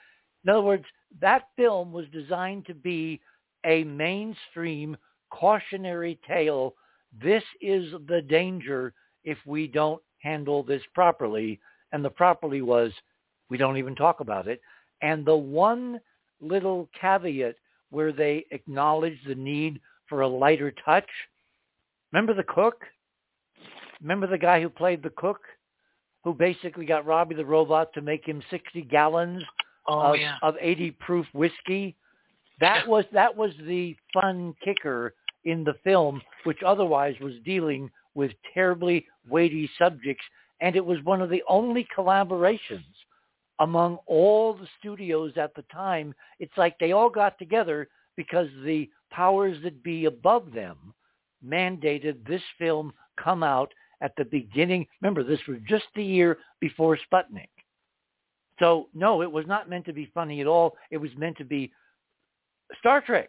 In other words, that film was designed to be a mainstream cautionary tale. This is the danger if we don't handle this properly. And the properly was we don't even talk about it. And the one little caveat where they acknowledge the need for a lighter touch. Remember the cook? Remember the guy who played the cook? Who basically got Robbie the robot to make him 60 gallons Oh of, yeah. of 80 proof whiskey. That was that was the fun kicker in the film, which otherwise was dealing with terribly weighty subjects, and it was one of the only collaborations among all the studios at the time. It's like they all got together because the powers that be above them mandated this film come out at the beginning. Remember, this was just the year before Sputnik. So no, it was not meant to be funny at all. It was meant to be Star Trek,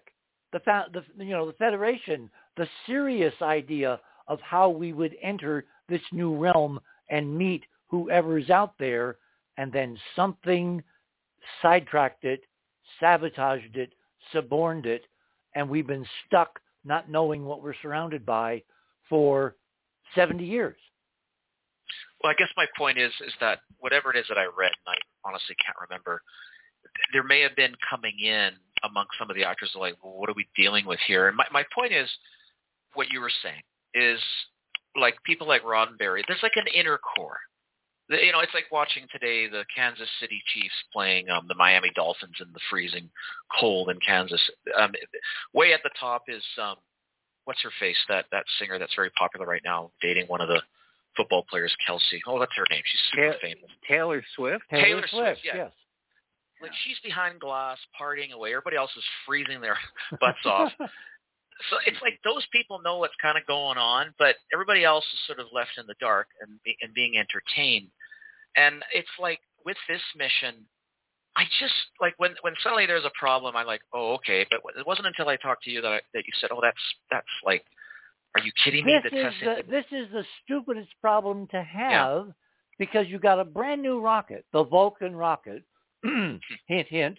the, the you know the Federation, the serious idea of how we would enter this new realm and meet whoever's out there, and then something sidetracked it, sabotaged it, suborned it, and we've been stuck not knowing what we're surrounded by for 70 years. Well, I guess my point is is that whatever it is that I read, and I honestly can't remember, there may have been coming in among some of the actors like, well, what are we dealing with here? And my, my point is what you were saying is like people like Roddenberry, there's like an inner core. You know, it's like watching today the Kansas City Chiefs playing um, the Miami Dolphins in the freezing cold in Kansas. Um, way at the top is um, what's her face? That that singer that's very popular right now, dating one of the football players, Kelce. Oh, that's her name. She's super Ta- famous. Taylor Swift. Taylor, Taylor Swift, Swift, yeah. yes. Like she's behind glass, partying away. Everybody else is freezing their (laughs) butts off. (laughs) So it's like those people know what's kind of going on, but everybody else is sort of left in the dark and be, and being entertained. And it's like with this mission, I just like when when suddenly there's a problem, I'm like, oh okay. But it wasn't until I talked to you that I, that you said, oh that's that's like, are you kidding me? This The is testing. the, this is the stupidest problem to have because you got a brand new rocket, the Vulcan rocket. (clears throat) hint, hint.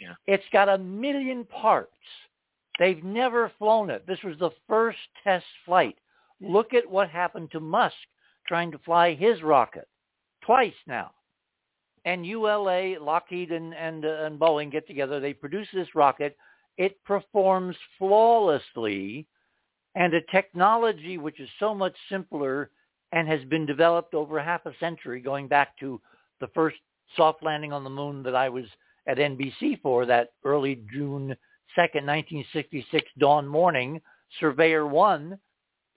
Yeah. It's got a million parts. They've never flown it. This was the first test flight. Look at what happened to Musk trying to fly his rocket twice now. And ULA, Lockheed, and and, uh, and Boeing get together. They produce this rocket. It performs flawlessly, and a technology which is so much simpler and has been developed over half a century, going back to the first soft landing on the moon that I was at NBC for that early June 2nd, 1966 dawn morning, Surveyor 1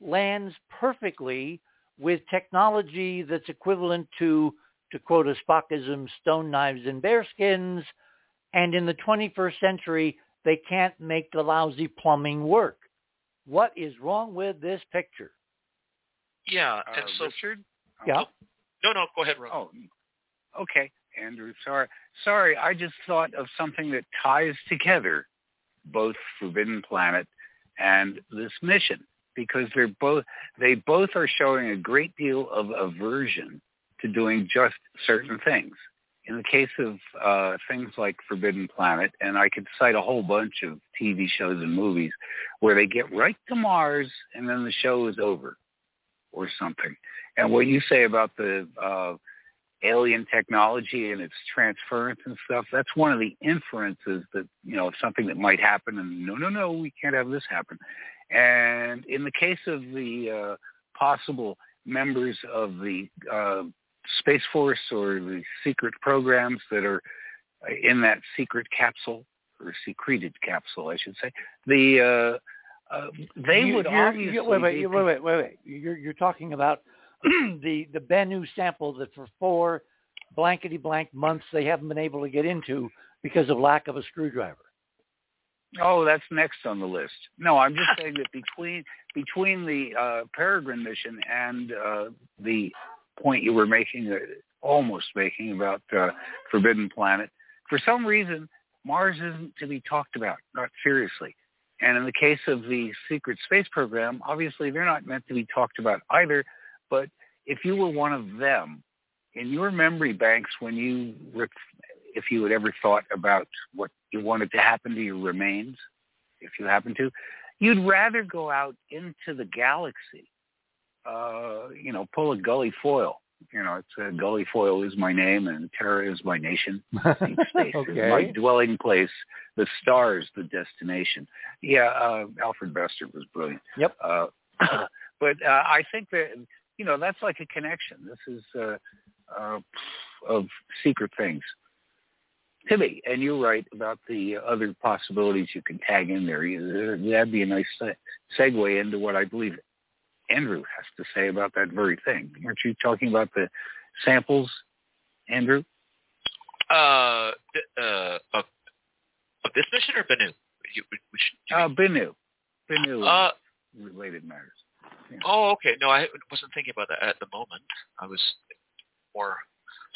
lands perfectly with technology that's equivalent to, to quote a Spockism, stone knives and bearskins. And in the 21st century, they can't make the lousy plumbing work. What is wrong with this picture? yeah, Uh, and so Richard. Yeah. no, no, go ahead, Ron. Oh, okay, Andrew. Sorry, sorry. I just thought of something that ties together both Forbidden Planet and this mission because they're both they both are showing a great deal of aversion to doing just certain things. in the case of uh, things like Forbidden Planet, and I could cite a whole bunch of TV shows and movies where they get right to Mars and then the show is over or something. And what you say about the uh, alien technology and its transference and stuff, that's one of the inferences that, you know, something that might happen and no, no, no, we can't have this happen. And in the case of the uh, possible members of the uh, Space Force or the secret programs that are in that secret capsule or secreted capsule, I should say. The uh, uh, they you, would obviously wait, wait, wait, wait, wait, wait. You're you're talking about (clears throat) the the Bennu sample that for four blankety blank months they haven't been able to get into because of lack of a screwdriver. Oh, that's next on the list. No, I'm just saying that between between the uh, Peregrine mission and uh, the point you were making, uh, almost making about uh, Forbidden Planet, for some reason Mars isn't to be talked about, not seriously. And in the case of the secret space program, obviously they're not meant to be talked about either. But if you were one of them, in your memory banks, when you, if you had ever thought about what you wanted to happen to your remains, if you happen to, you'd rather go out into the galaxy uh, you know, pull a Gully Foyle. You know, it's uh, Gully Foyle is my name and Terra is my nation. (laughs) Deep space okay. is my dwelling place. The stars, the destination. Yeah, uh, Alfred Bester was brilliant. Yep. Uh, (coughs) but uh, I think that you know that's like a connection. This is uh, uh, of secret things me. And you're right about the other possibilities you can tag in there. That'd be a nice segue into what I believe Andrew has to say about that very thing. Aren't you talking about the samples, Andrew? Uh, uh, of, of this mission or Bennu? You, uh, Bennu. Bennu uh, related matters. Yeah. Oh, okay. No, I wasn't thinking about that at the moment. I was more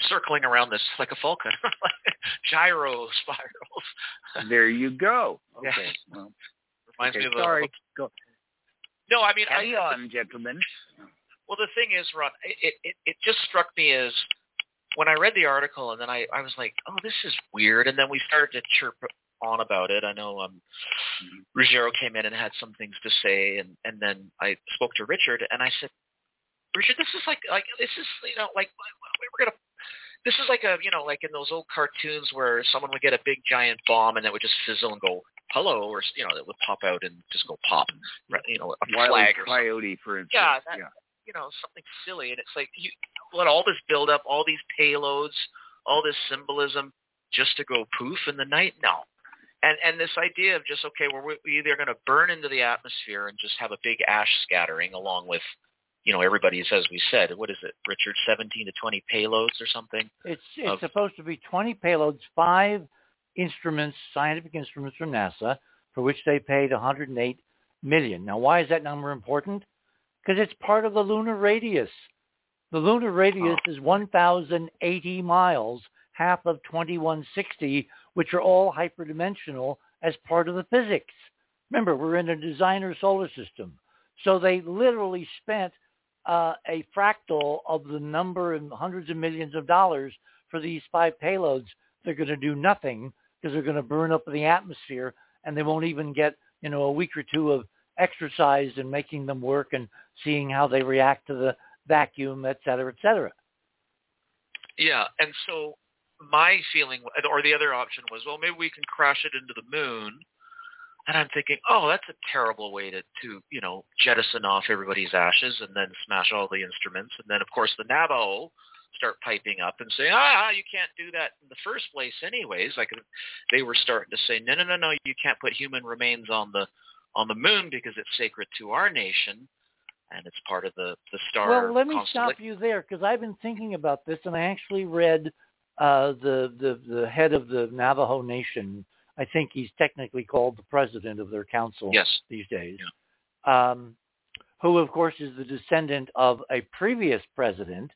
circling around this like a falcon, (laughs) gyro spirals. (laughs) there you go. Okay. Yeah. Well, Reminds okay, me of sorry. A, go. No, I mean, Carry I, on, gentlemen. Well, the thing is, Ron, it, it it just struck me as when I read the article, and then I I was like, oh, this is weird, and then we started to chirp on about it. I know um, Ruggiero came in and had some things to say, and and then I spoke to Richard, and I said, Richard, this is like like this is you know like we're gonna. This is like a you know like in those old cartoons where someone would get a big giant bomb and it would just fizzle and go hello, or you know, that would pop out and just go pop, you know, a Wile flag or coyote, for instance. Yeah, that, yeah, you know, something silly, and it's like you let all this build up, all these payloads, all this symbolism, just to go poof in the night. No, and and this idea of just okay, we're either going to burn into the atmosphere and just have a big ash scattering along with you know, everybody as we said, what is it, Richard, 17 to 20 payloads or something? It's it's of, supposed to be 20 payloads, five instruments, scientific instruments from NASA, for which they paid 108 million. Now, why is that number important? Because it's part of the lunar radius. The lunar radius Oh. is 1,080 miles, half of 2160, which are all hyperdimensional as part of the physics. Remember, we're in a designer solar system. So they literally spent uh, a fractal of the number and hundreds of millions of dollars for these five payloads. They're going to do nothing because they're going to burn up in the atmosphere and they won't even get, you know, a week or two of exercise and making them work and seeing how they react to the vacuum, et cetera, et cetera. Yeah, and so my feeling, or the other option was, well, maybe we can crash it into the moon. And I'm thinking, oh, that's a terrible way to, to, you know, jettison off everybody's ashes and then smash all the instruments. And then, of course, the Navajo start piping up and saying, ah, you can't do that in the first place anyways. Like they were starting to say, no, no, no, no, you can't put human remains on the on the moon because it's sacred to our nation and it's part of the the star. Well, let me stop you there because I've been thinking about this, and I actually read uh, the the the head of the Navajo Nation. I think he's technically called the president of their council Yes. these days. Um, who, of course, is the descendant of a previous president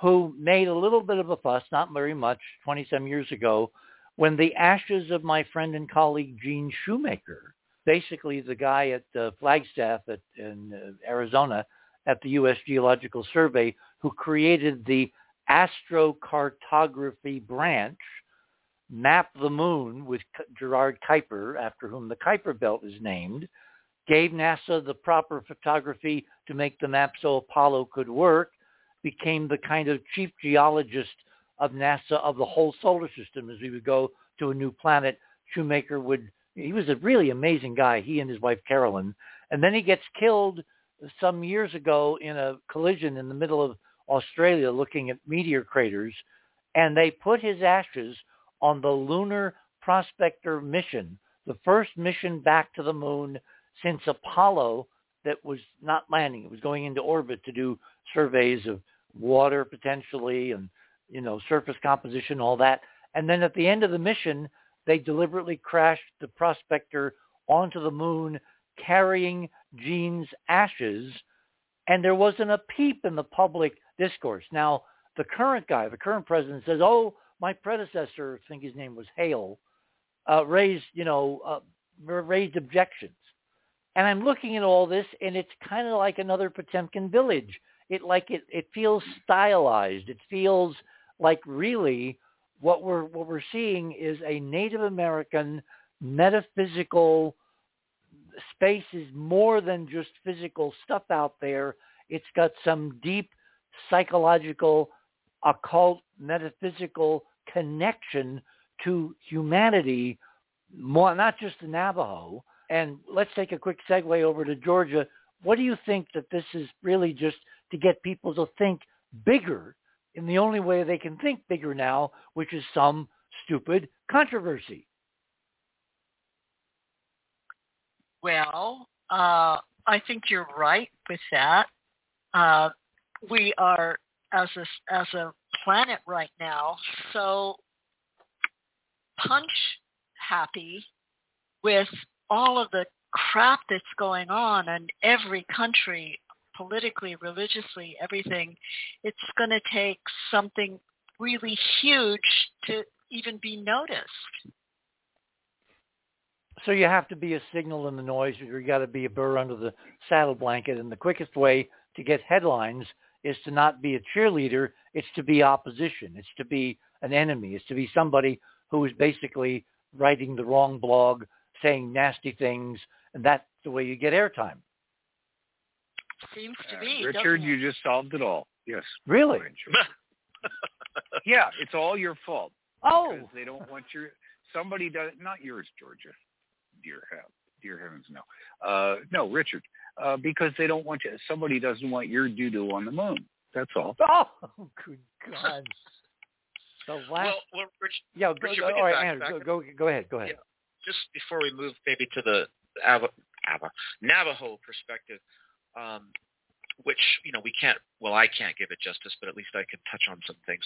who made a little bit of a fuss, not very much, 20 some years ago, when the ashes of my friend and colleague Gene Shoemaker, basically the guy at uh, Flagstaff at, in uh, Arizona at the U.S. Geological Survey, who created the astrocartography branch Map the moon with Gerard Kuiper, after whom the Kuiper Belt is named, gave NASA the proper photography to make the map so Apollo could work, became the kind of chief geologist of NASA of the whole solar system as we would go to a new planet. Shoemaker would, he was a really amazing guy, he and his wife Carolyn. And then he gets killed some years ago in a collision in the middle of Australia looking at meteor craters. And they put his ashes on the Lunar Prospector mission, the first mission back to the moon since Apollo that was not landing. It was going into orbit to do surveys of water potentially and, you know, surface composition, all that. And then at the end of the mission, they deliberately crashed the prospector onto the moon carrying Gene's ashes. And there wasn't a peep in the public discourse. Now, the current guy, the current president says, oh, my predecessor, I think his name was Hale, uh, raised, you know, uh, raised objections. And I'm looking at all this, and it's kind of like another Potemkin village. It like it, it feels stylized. It feels like really what we're what we're seeing is a Native American metaphysical space is more than just physical stuff out there. It's got some deep psychological, occult, metaphysical connection to humanity, more, not just the Navajo. And let's take a quick segue over to Georgia. What do you think that this is really just to get people to think bigger in the only way they can think bigger now, which is some stupid controversy? Well, uh, I think you're right with that. Uh, we are as a as a planet right now. So punch happy with all of the crap that's going on in every country politically religiously everything it's going to take something really huge to even be noticed. So you have to be a signal in the noise or you got to be a burr under the saddle blanket and the quickest way to get headlines is to not be a cheerleader. It's to be opposition. It's to be an enemy. It's to be somebody who is basically writing the wrong blog, saying nasty things, and that's the way you get airtime. Seems to be. Uh, Richard, you just solved it all. Yes. Really? (laughs) yeah, it's all your fault. Oh. Because they don't want your somebody does not yours, Georgia. Dear heaven, dear heavens, no. Uh, no, Richard uh, because they don't want you. Somebody doesn't want your doo doo on the moon. That's all. (laughs) Oh, good God. The (laughs) last. Well, well Rich, yeah, go, Richard, go, all right, Andrew, go, go, go ahead. Go ahead. Yeah, just before we move maybe to the Ava, Ava, Navajo perspective, um, which you know we can't. Well, I can't give it justice, but at least I can touch on some things.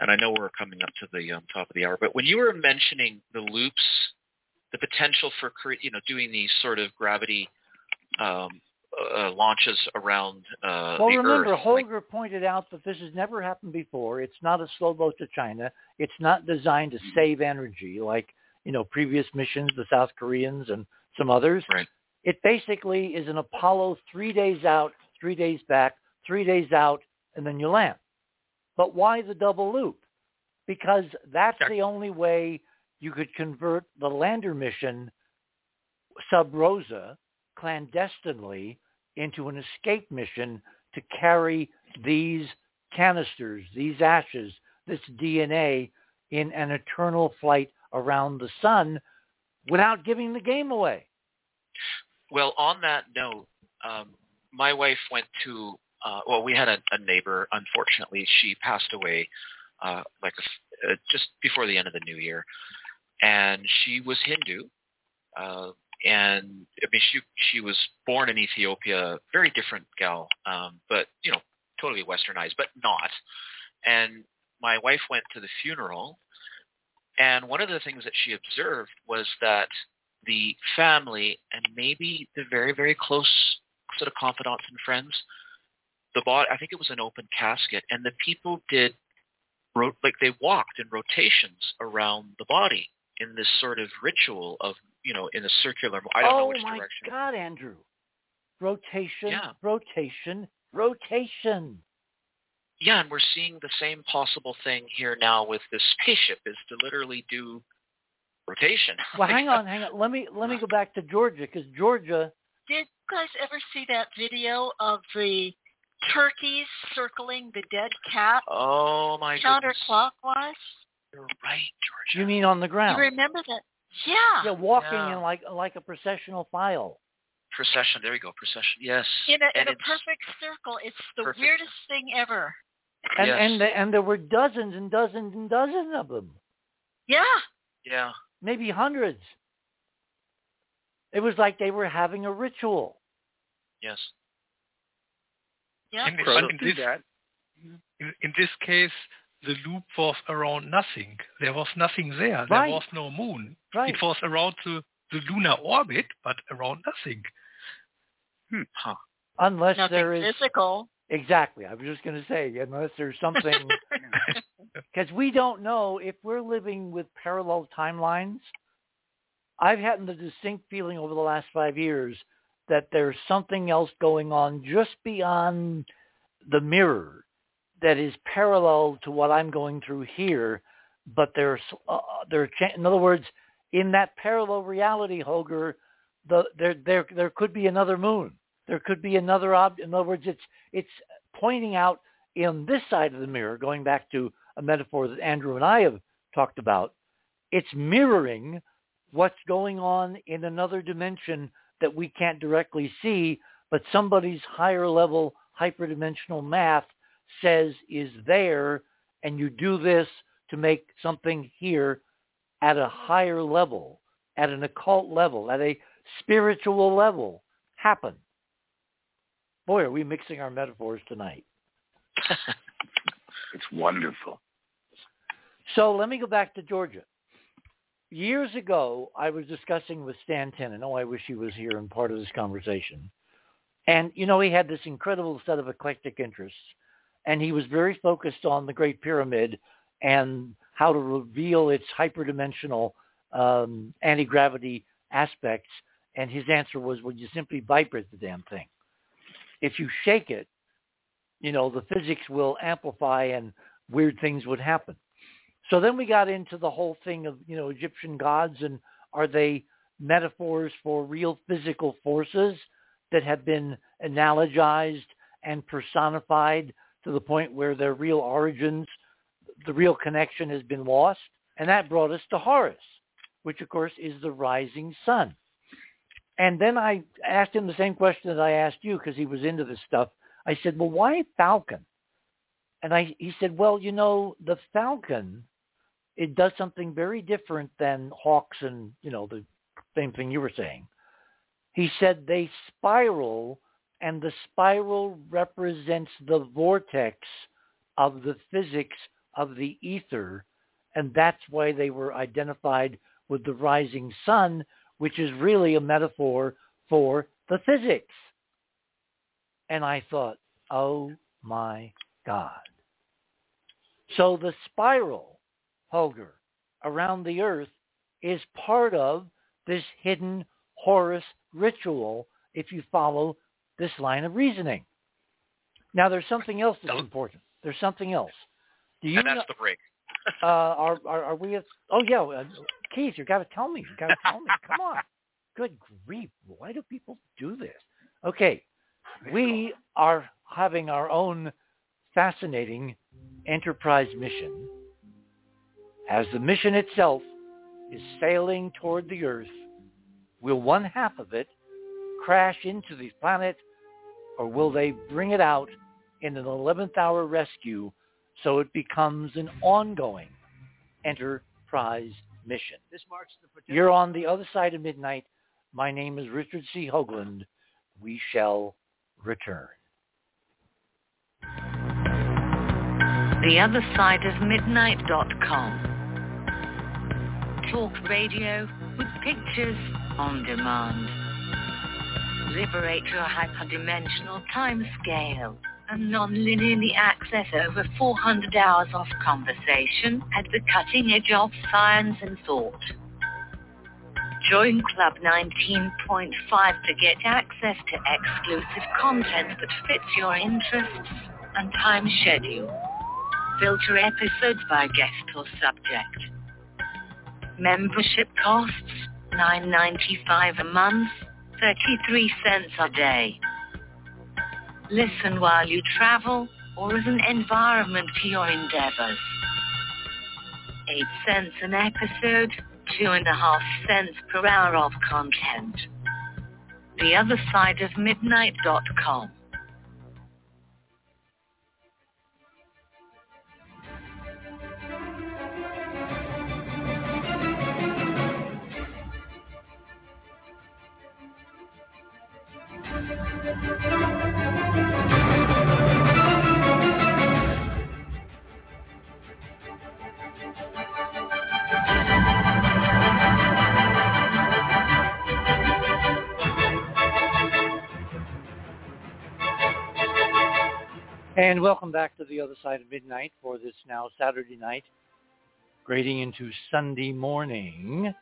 And I know we're coming up to the um, top of the hour, but when you were mentioning the loops, the potential for you know doing these sort of gravity um, uh, launches around uh, well, remember, Earth. Holger like, pointed out that this has never happened before. It's not a slow boat to China. It's not designed to save energy like you know previous missions, the South Koreans and some others. Right. It basically is an Apollo three days out, three days back, three days out, and then you land. But why the double loop? Because that's the only way you could convert the lander mission sub rosa clandestinely into an escape mission to carry these canisters, these ashes, this DNA in an eternal flight around the sun without giving the game away. Well, on that note, um, my wife went to, uh, well, we had a, a, neighbor, unfortunately. She passed away uh, like a, uh, just before the end of the new year. And she was Hindu. Uh, and I mean, she she was born in Ethiopia, very different gal, um, but you know, totally westernized, but not. And my wife went to the funeral, and one of the things that she observed was that the family and maybe the very very close sort of confidants and friends, the body, I think it was an open casket, and the people did like they walked in rotations around the body in this sort of ritual of you know in a circular. I don't oh know which my direction. God, Andrew! Rotation, yeah. rotation, rotation. yeah, and we're seeing the same possible thing here now with this spaceship is to literally do rotation. (laughs) Well, hang on, hang on. Let me let me go back to Georgia because Georgia. Did you guys ever see that video of the turkeys circling the dead cat Oh my goodness. counterclockwise? You're right, Georgia. You mean on the ground? you remember that? Yeah. Yeah, walking Yeah. in like like a processional file. procession? There we go. Procession. Yes. In a, in a perfect circle. It's the Perfect. weirdest thing ever. And Yes. and the, and there were dozens and dozens and dozens of them. Yeah. Yeah. Maybe hundreds. It was like they were having a ritual. Yes. Yeah. And Crows but in this, that. in, in this case, the loop was around nothing. There was nothing there. Right. There was no moon. Right. It was around the, the lunar orbit, but around nothing. Hmm. Huh. Unless Nothing there is physical. exactly. I was just going to say unless there's something (laughs) (laughs) because we don't know if we're living with parallel timelines. I've had the distinct feeling over the last five years that there's something else going on just beyond the mirror that is parallel to what I'm going through here, but there's uh, there. In other words, in that parallel reality, Holger, the there there there could be another moon. There could be another object. In other words, it's it's pointing out in this side of the mirror, going back to a metaphor that Andrew and I have talked about, it's mirroring what's going on in another dimension that we can't directly see, but somebody's higher level hyperdimensional math says is there, and you do this to make something here at a higher level, at an occult level, at a spiritual level happen. Boy, are we mixing our metaphors tonight. (laughs) It's wonderful. So let me go back to Georgia. Years ago, I was discussing with Stan Tenen. Oh, I wish he was here and part of this conversation. And, you know, he had this incredible set of eclectic interests. And he was very focused on the Great Pyramid and how to reveal its hyperdimensional um, anti-gravity aspects. And his answer was, well, you simply vibrate the damn thing. If you shake it, you know, the physics will amplify and weird things would happen. So then we got into the whole thing of, you know, Egyptian gods and are they metaphors for real physical forces that have been analogized and personified to the point where their real origins, the real connection has been lost? And that brought us to Horus, which of course is the rising sun. And then I asked him the same question that I asked you because he was into this stuff. I said, well, why falcon? And I, he said, well, you know, the falcon, it does something very different than hawks and, you know, the same thing you were saying. He said they spiral and the spiral represents the vortex of the physics of the ether. And that's why they were identified with the rising sun, which is really a metaphor for the physics. And I thought, oh my God. So the spiral, Holger, around the earth is part of this hidden Horus ritual if you follow this line of reasoning. Now there's something else that's important. There's something else. Do you and that's know, the break. (laughs) uh, are, are are we? At, oh yeah, uh, Keith, you got to tell me. You got to tell me. Come on. (laughs) Good grief! Why do people do this? Okay, we are having our own fascinating enterprise mission. As the mission itself is sailing toward the Earth, will one half of it crash into the planet, or will they bring it out in an 11th hour rescue so it becomes an ongoing enterprise mission. This marks the potential. You're on the other side of midnight. My name is Richard C. Hoagland. We shall return. TheOtherSideOfMidnight.com. Talk radio with pictures on demand. Liberate your hyperdimensional time scale and non-linearly access over 400 hours of conversation at the cutting edge of science and thought. Join Club 19.5 to get access to exclusive content that fits your interests and time schedule. Filter episodes by guest or subject. Membership costs $9.95 a month, 33 cents a day. Listen while you travel or as an environment to your endeavors. 8 cents an episode, two and a half cents per hour of content. The other side of midnight.com. And welcome back to the other side of midnight for this now Saturday night, grading into Sunday morning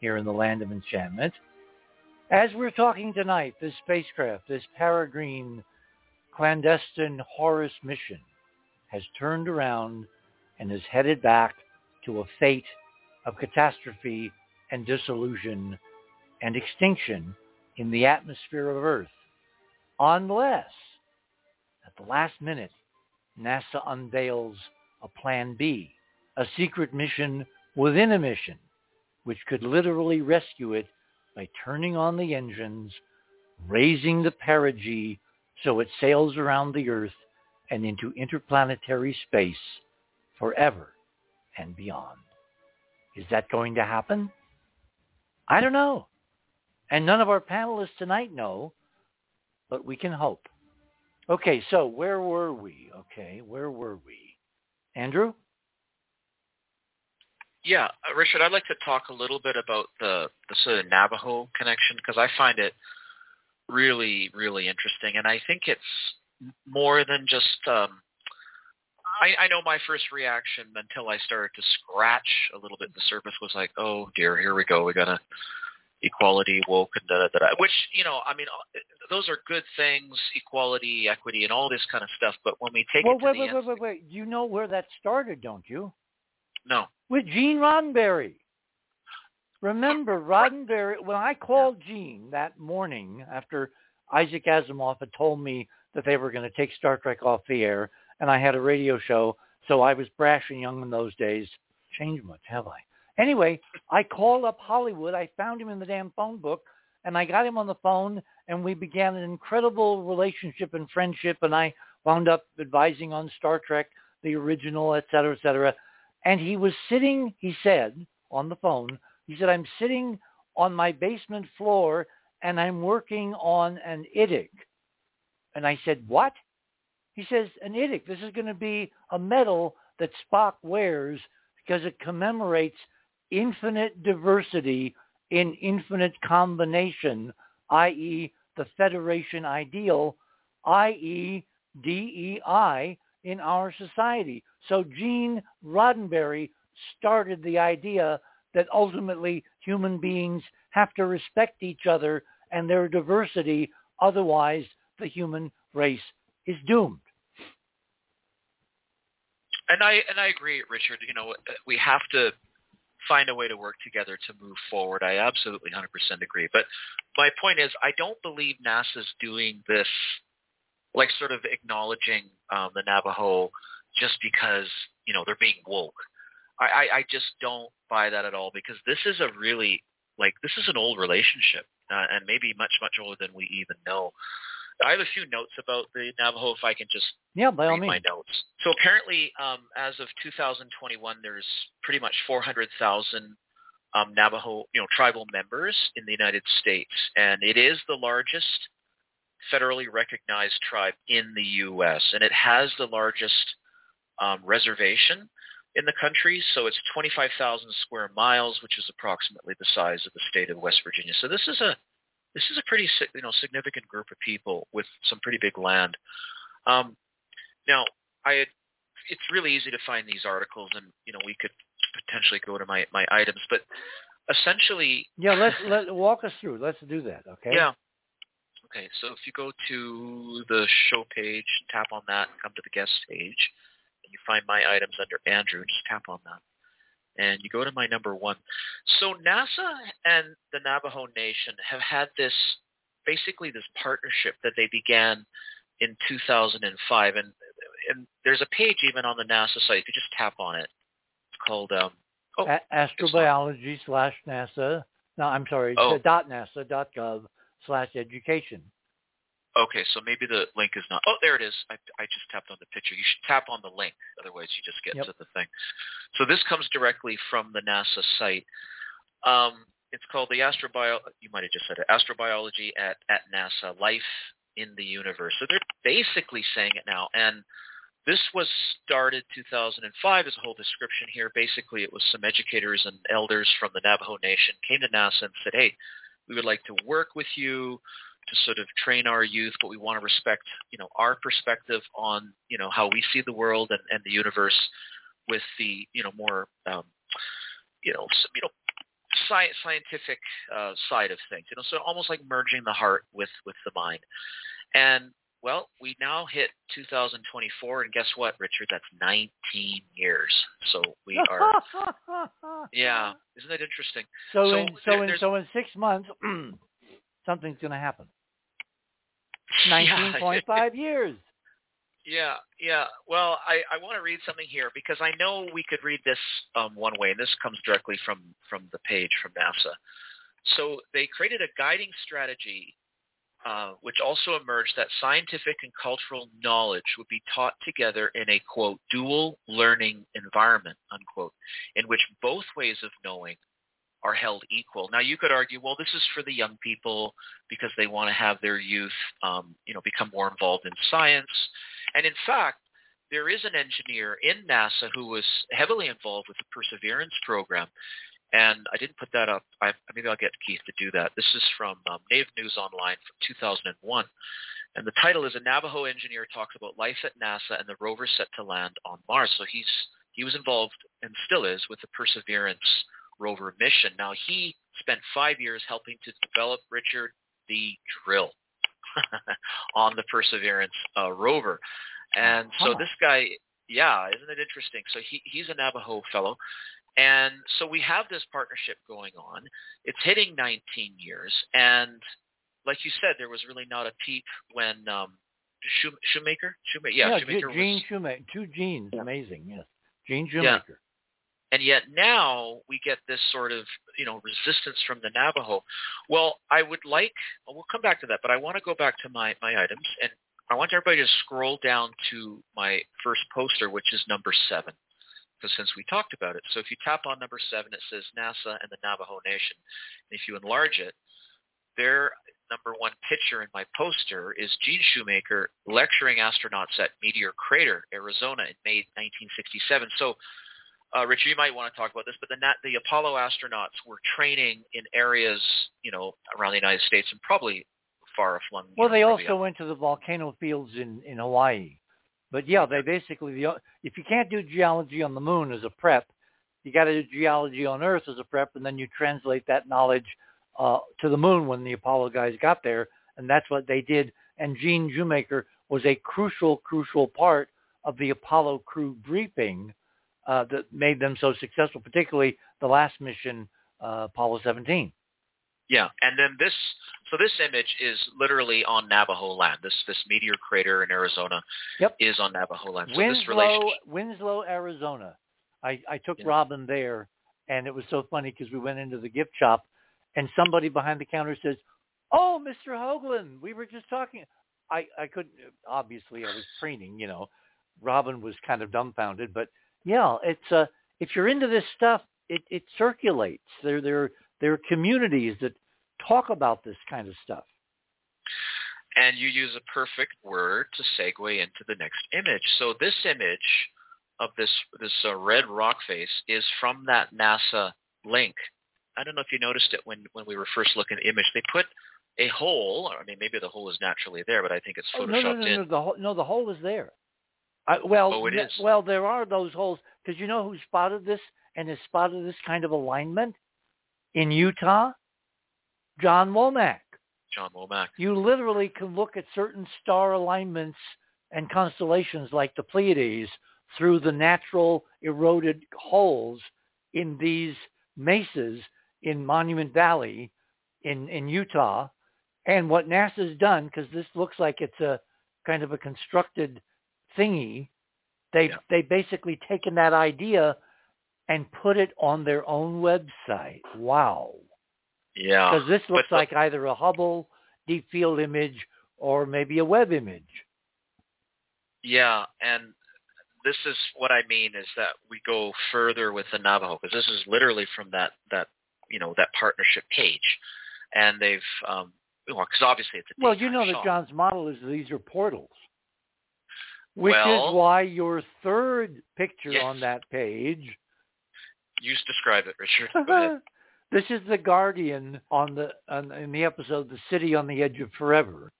here in the land of enchantment. As we're talking tonight, this spacecraft, this peregrine clandestine Horus mission has turned around and is headed back to a fate of catastrophe and dissolution and extinction in the atmosphere of Earth, unless at the last minute, NASA unveils a Plan B, a secret mission within a mission, which could literally rescue it by turning on the engines, raising the perigee so it sails around the Earth and into interplanetary space forever and beyond. Is that going to happen? I don't know. And none of our panelists tonight know, but we can hope. Okay, so where were we? Okay, where were we? Andrew? Yeah, uh, Richard, I'd like to talk a little bit about the, the sort of Navajo connection because I find it really, really interesting. And I think it's more than just, um, I, I know my first reaction until I started to scratch a little bit the surface was like, oh dear, here we go. We're going to equality, woke, and da, da, da, which, you know, I mean, uh, those are good things, equality, equity, and all this kind of stuff. But when we take well, it to wait, the wait, nth- wait, wait, wait. You know where that started, don't you? no, With Gene Roddenberry. Remember, Roddenberry, when I called Gene that morning after Isaac Asimov had told me that they were going to take Star Trek off the air, and I had a radio show, so I was brash and young in those days. Changed much, have I? Anyway, I called up Hollywood. I found him in the damn phone book, and I got him on the phone, and we began an incredible relationship and friendship, and I wound up advising on Star Trek, the original, et cetera, et cetera. And he was sitting, he said, on the phone, he said, I'm sitting on my basement floor, and I'm working on an IDIC. And I said, what? He says, an IDIC. This is going to be a medal that Spock wears because it commemorates infinite diversity in infinite combination, i.e. the Federation ideal, i.e. DEI in our society. So Gene Roddenberry started the idea that ultimately human beings have to respect each other and their diversity, otherwise the human race is doomed. and I and I agree, Richard. You know, we have to find a way to work together to move forward. I absolutely 100% agree. But my point is, I don't believe NASA's doing this, like sort of acknowledging um, the Navajo just because you know they're being woke. I, I, I just don't buy that at all because this is a really like this is an old relationship uh, and maybe much much older than we even know. I have a few notes about the Navajo if I can just Yeah, by all read my notes. So apparently, um, as of 2021, there's pretty much 400,000 um, Navajo, you know, tribal members in the United States, and it is the largest federally recognized tribe in the U.S. and it has the largest um, reservation in the country. So it's 25,000 square miles, which is approximately the size of the state of West Virginia. So this is a this is a pretty you know significant group of people with some pretty big land. Um, now, I had, it's really easy to find these articles, and you know we could potentially go to my my items, but essentially, Yeah, let's let walk us through. Let's do that. Okay. yeah. Okay, so if you go to the show page, tap on that, come to the guest page, and you find my items under Andrew, just tap on that. And you go to my number one. So NASA and the Navajo Nation have had this, basically this partnership that they began in 2005. And, and there's a page even on the NASA site. If you just tap on it, it's called um, oh, astrobiology slash NASA. No, I'm sorry. Oh. Dot NASA dot gov slash education. Okay, so maybe the link is not. Oh, there it is. I, I just tapped on the picture. You should tap on the link, otherwise you just get Yep. to the thing. So this comes directly from the NASA site. Um, it's called the Astrobio. You might have just said it. Astrobiology at at NASA. Life in the universe. So they're basically saying it now, and this was started 2005 as a whole description here. Basically, it was some educators and elders from the Navajo Nation came to NASA and said, "Hey, we would like to work with you to sort of train our youth, but we want to respect, you know, our perspective on, you know, how we see the world and, and the universe with the, you know, more, um, you know, you know, sci- scientific uh, side of things. You know, so almost like merging the heart with with the mind. And well, we now hit 2024, and guess what, Richard? That's 19 years. So we (laughs) are, yeah, isn't that interesting? So, So in so there- in so in six months, (clears throat) something's going to happen. (laughs) Yeah, Nineteen point five years. Yeah, yeah. Well, I, I want to read something here because I know we could read this um, one way, and this comes directly from, from the page from NASA. So they created a guiding strategy uh, which also emerged that scientific and cultural knowledge would be taught together in a, quote, dual learning environment, unquote, in which both ways of knowing are held equal. Now, you could argue, well, this is for the young people because they want to have their youth, um, you know, become more involved in science. And in fact, there is an engineer in NASA who was heavily involved with the Perseverance program. And I didn't put that up. I, maybe I'll get Keith to do that. This is from um, Native News Online from 2001. And the title is A Navajo Engineer Talks About Life at NASA and the Rover Set to Land on Mars. So he's he was involved and still is with the Perseverance rover mission. Now he spent five years helping to develop Richard the drill (laughs) on the Perseverance uh, rover. And so Huh. this guy, yeah, isn't it interesting? So he, he's a Navajo fellow. And so we have this partnership going on. It's hitting 19 years. And like you said, there was really not a peep when um, Shoe, Shoemaker? Shoemaker? Yeah, Ge- Shoemaker Gene was Shoemaker. Two genes. Amazing. Yes. Gene Yeah. And yet now we get this sort of you know resistance from the Navajo. Well, I would like we'll come back to that, but I want to go back to my my items, and I want everybody to scroll down to my first poster, which is number seven, because since we talked about it, so if you tap on number seven, it says NASA and the Navajo Nation. And if you enlarge it, their number one picture in my poster is Gene Shoemaker lecturing astronauts at Meteor Crater, Arizona in May 1967. So uh, Richard, you might want to talk about this, but the, nat- the Apollo astronauts were training in areas, you know, around the United States and probably far flung. Well, they also went to the volcano fields in in Hawaii. But yeah, they basically the if you can't do geology on the moon as a prep, you got to do geology on Earth as a prep, and then you translate that knowledge uh, to the moon when the Apollo guys got there, and that's what they did. And Gene Shoemaker was a crucial, crucial part of the Apollo crew briefing uh, that made them so successful, particularly the last mission, uh, Apollo 17. Yeah, and then this, so this image is literally on Navajo land. This this meteor crater in Arizona Yep. is on Navajo land. So this Winslow, Winslow, Arizona. I, I took Yeah. Robin there, and it was so funny because we went into the gift shop, and somebody behind the counter says, "Oh, Mr. Hoagland, we were just talking." I I couldn't. Obviously, I was training. You know, Robin was kind of dumbfounded, but yeah, it's uh, if you're into this stuff, it it circulates. There there there are communities that talk about this kind of stuff. and you use a perfect word to segue into the next image. So this image of this this uh, red rock face is from that NASA link. I don't know if you noticed it when when we were first looking at the image. They put a hole. I mean, maybe the hole is naturally there, but I think it's Oh, photoshopped no, no, no, in. no. The hole, no, the hole is there. I, well, Oh, it is. well, there are those holes because you know who spotted this and has spotted this kind of alignment in Utah. John Womack. John Womack. You literally can look at certain star alignments and constellations like the Pleiades through the natural eroded holes in these mesas in Monument Valley in, in Utah. And what NASA's done, because this looks like it's a kind of a constructed thingy, they Yeah. they basically taken that idea and put it on their own website. Wow. Yeah. Because this looks But- like either a Hubble deep field image or maybe a web image. Yeah, and this is what I mean is that we go further with the Navajo because this is literally from that that you know that partnership page, and they've um, well because obviously it's a Well, you know that. John's model is these are portals, which is why your third picture Yes. on that page. You describe it, Richard. (laughs) This is the Guardian on the on, in the episode "The City on the Edge of Forever."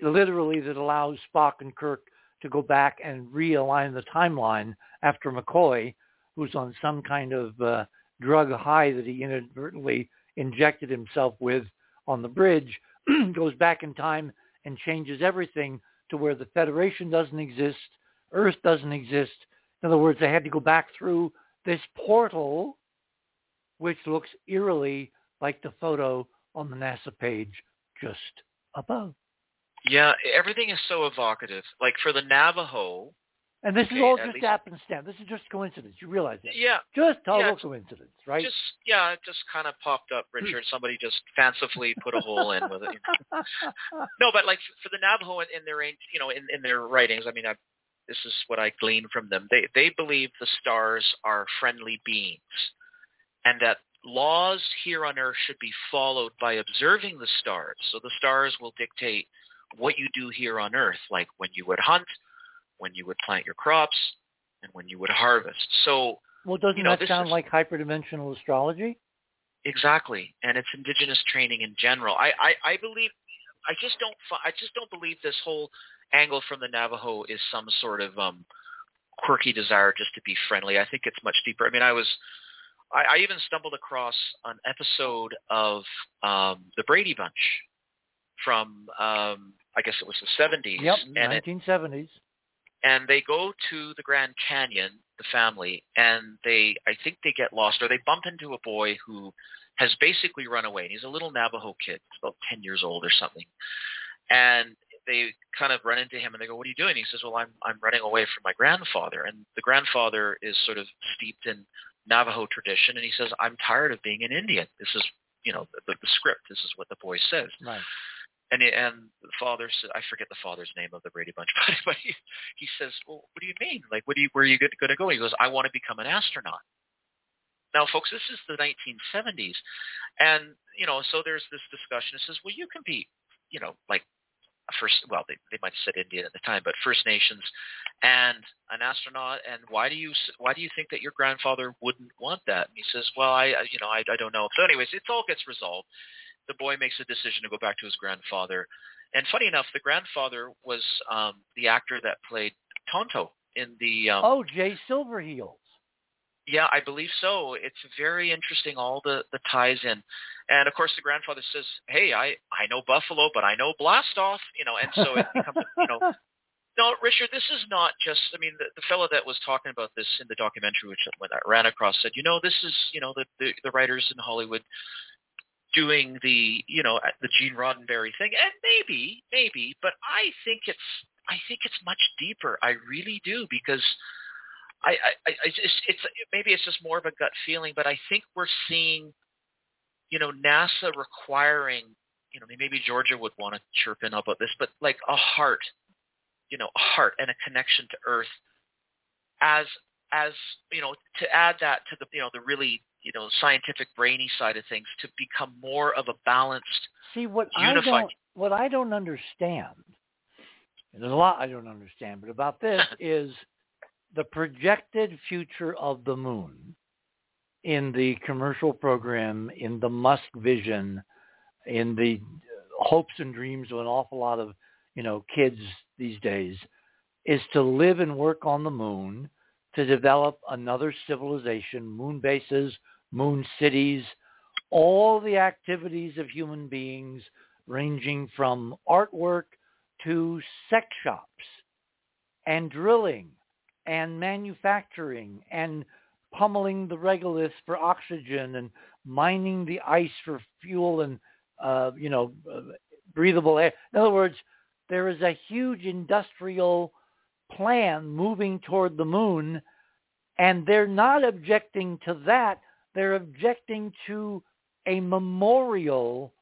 Literally, that allows Spock and Kirk to go back and realign the timeline after McCoy, who's on some kind of uh, drug high that he inadvertently injected himself with on the bridge, (clears throat) goes back in time and changes everything to where the Federation doesn't exist, Earth doesn't exist. In other words, they had to go back through this portal, which looks eerily like the photo on the NASA page just above. Yeah, everything is so evocative. Like for the Navajo, And this is all just least- happenstance. This is just coincidence. You realize that? yeah, Just total Yeah, coincidence, right? just yeah, it just kind of popped up, Richard. Hmm. Somebody just fancifully put a hole in with it. (laughs) No, but like for the Navajo in, in their you know in, in their writings, I mean, I, this is what I glean from them. They they believe the stars are friendly beings, and that laws here on Earth should be followed by observing the stars. So the stars will dictate what you do here on Earth, like when you would hunt, when you would plant your crops, and when you would harvest. So well, doesn't you know, that sound is- like hyperdimensional astrology? Exactly, and it's indigenous training in general. I, I, I believe, I just don't, I just don't believe this whole angle from the Navajo is some sort of um, quirky desire just to be friendly. I think it's much deeper. I mean, I was, I, I even stumbled across an episode of um, the Brady Bunch from, um, I guess it was the '70s, Yep, and it, 1970s. And they go to the Grand Canyon, the family, and they I think they get lost or they bump into a boy who has basically run away. And he's a little Navajo kid, about ten years old or something. And they kind of run into him and they go, What are you doing? He says, Well I'm I'm running away from my grandfather and the grandfather is sort of steeped in Navajo tradition and he says, I'm tired of being an Indian. This is you know, the, the script. This is what the boy says. Right. And and the father said, I forget the father's name of the Brady Bunch, (laughs) but, he, he says, well, what do you mean? Like, what do you, where are you going to go? He goes, I want to become an astronaut. Now, folks, this is the 1970s. And, you know, so there's this discussion. It says, well, you can be, you know, like first, well, they, they might have said Indian at the time, but First Nations and an astronaut. And why do you, why do you think that your grandfather wouldn't want that? And he says, well, I, I- you know, I, I don't know. So anyways, it all gets resolved the boy makes a decision to go back to his grandfather. And funny enough, the grandfather was um, the actor that played Tonto in the. Um, Oh, Jay Silverheels. Yeah, I believe so. It's very interesting, all the the ties in, and of course the grandfather says, "Hey, I I know Buffalo, but I know Blastoff," you know, and so it becomes, you know. (laughs) No, Richard, this is not just. I mean, the, the fellow that was talking about this in the documentary, which when I ran across, said, you know, this is, you know, the the, the writers in Hollywood doing the you know uh, the Gene Roddenberry thing, and maybe maybe, but I think it's I think it's much deeper. I really do because I I, I just it's maybe it's just more of a gut feeling, but I think we're seeing you know NASA requiring you know maybe Georgia would want to chirp in about this, but like a heart, you know, a heart and a connection to Earth as as you know to add that to the you know the really you know scientific brainy side of things to become more of a balanced See what Unified. I don't what I don't understand. and There's a lot I don't understand, but about this (laughs) is the projected future of the moon in the commercial program, in the Musk vision, in the uh, hopes and dreams of an awful lot of you know kids these days, is to live and work on the moon, to develop another civilization, moon bases, moon cities, all the activities of human beings ranging from artwork to sex shops and drilling and manufacturing and pummeling the regolith for oxygen and mining the ice for fuel and uh, you know uh, breathable air. In other words, there is a huge industrial plan moving toward the moon, and they're not objecting to that. They're objecting to a memorial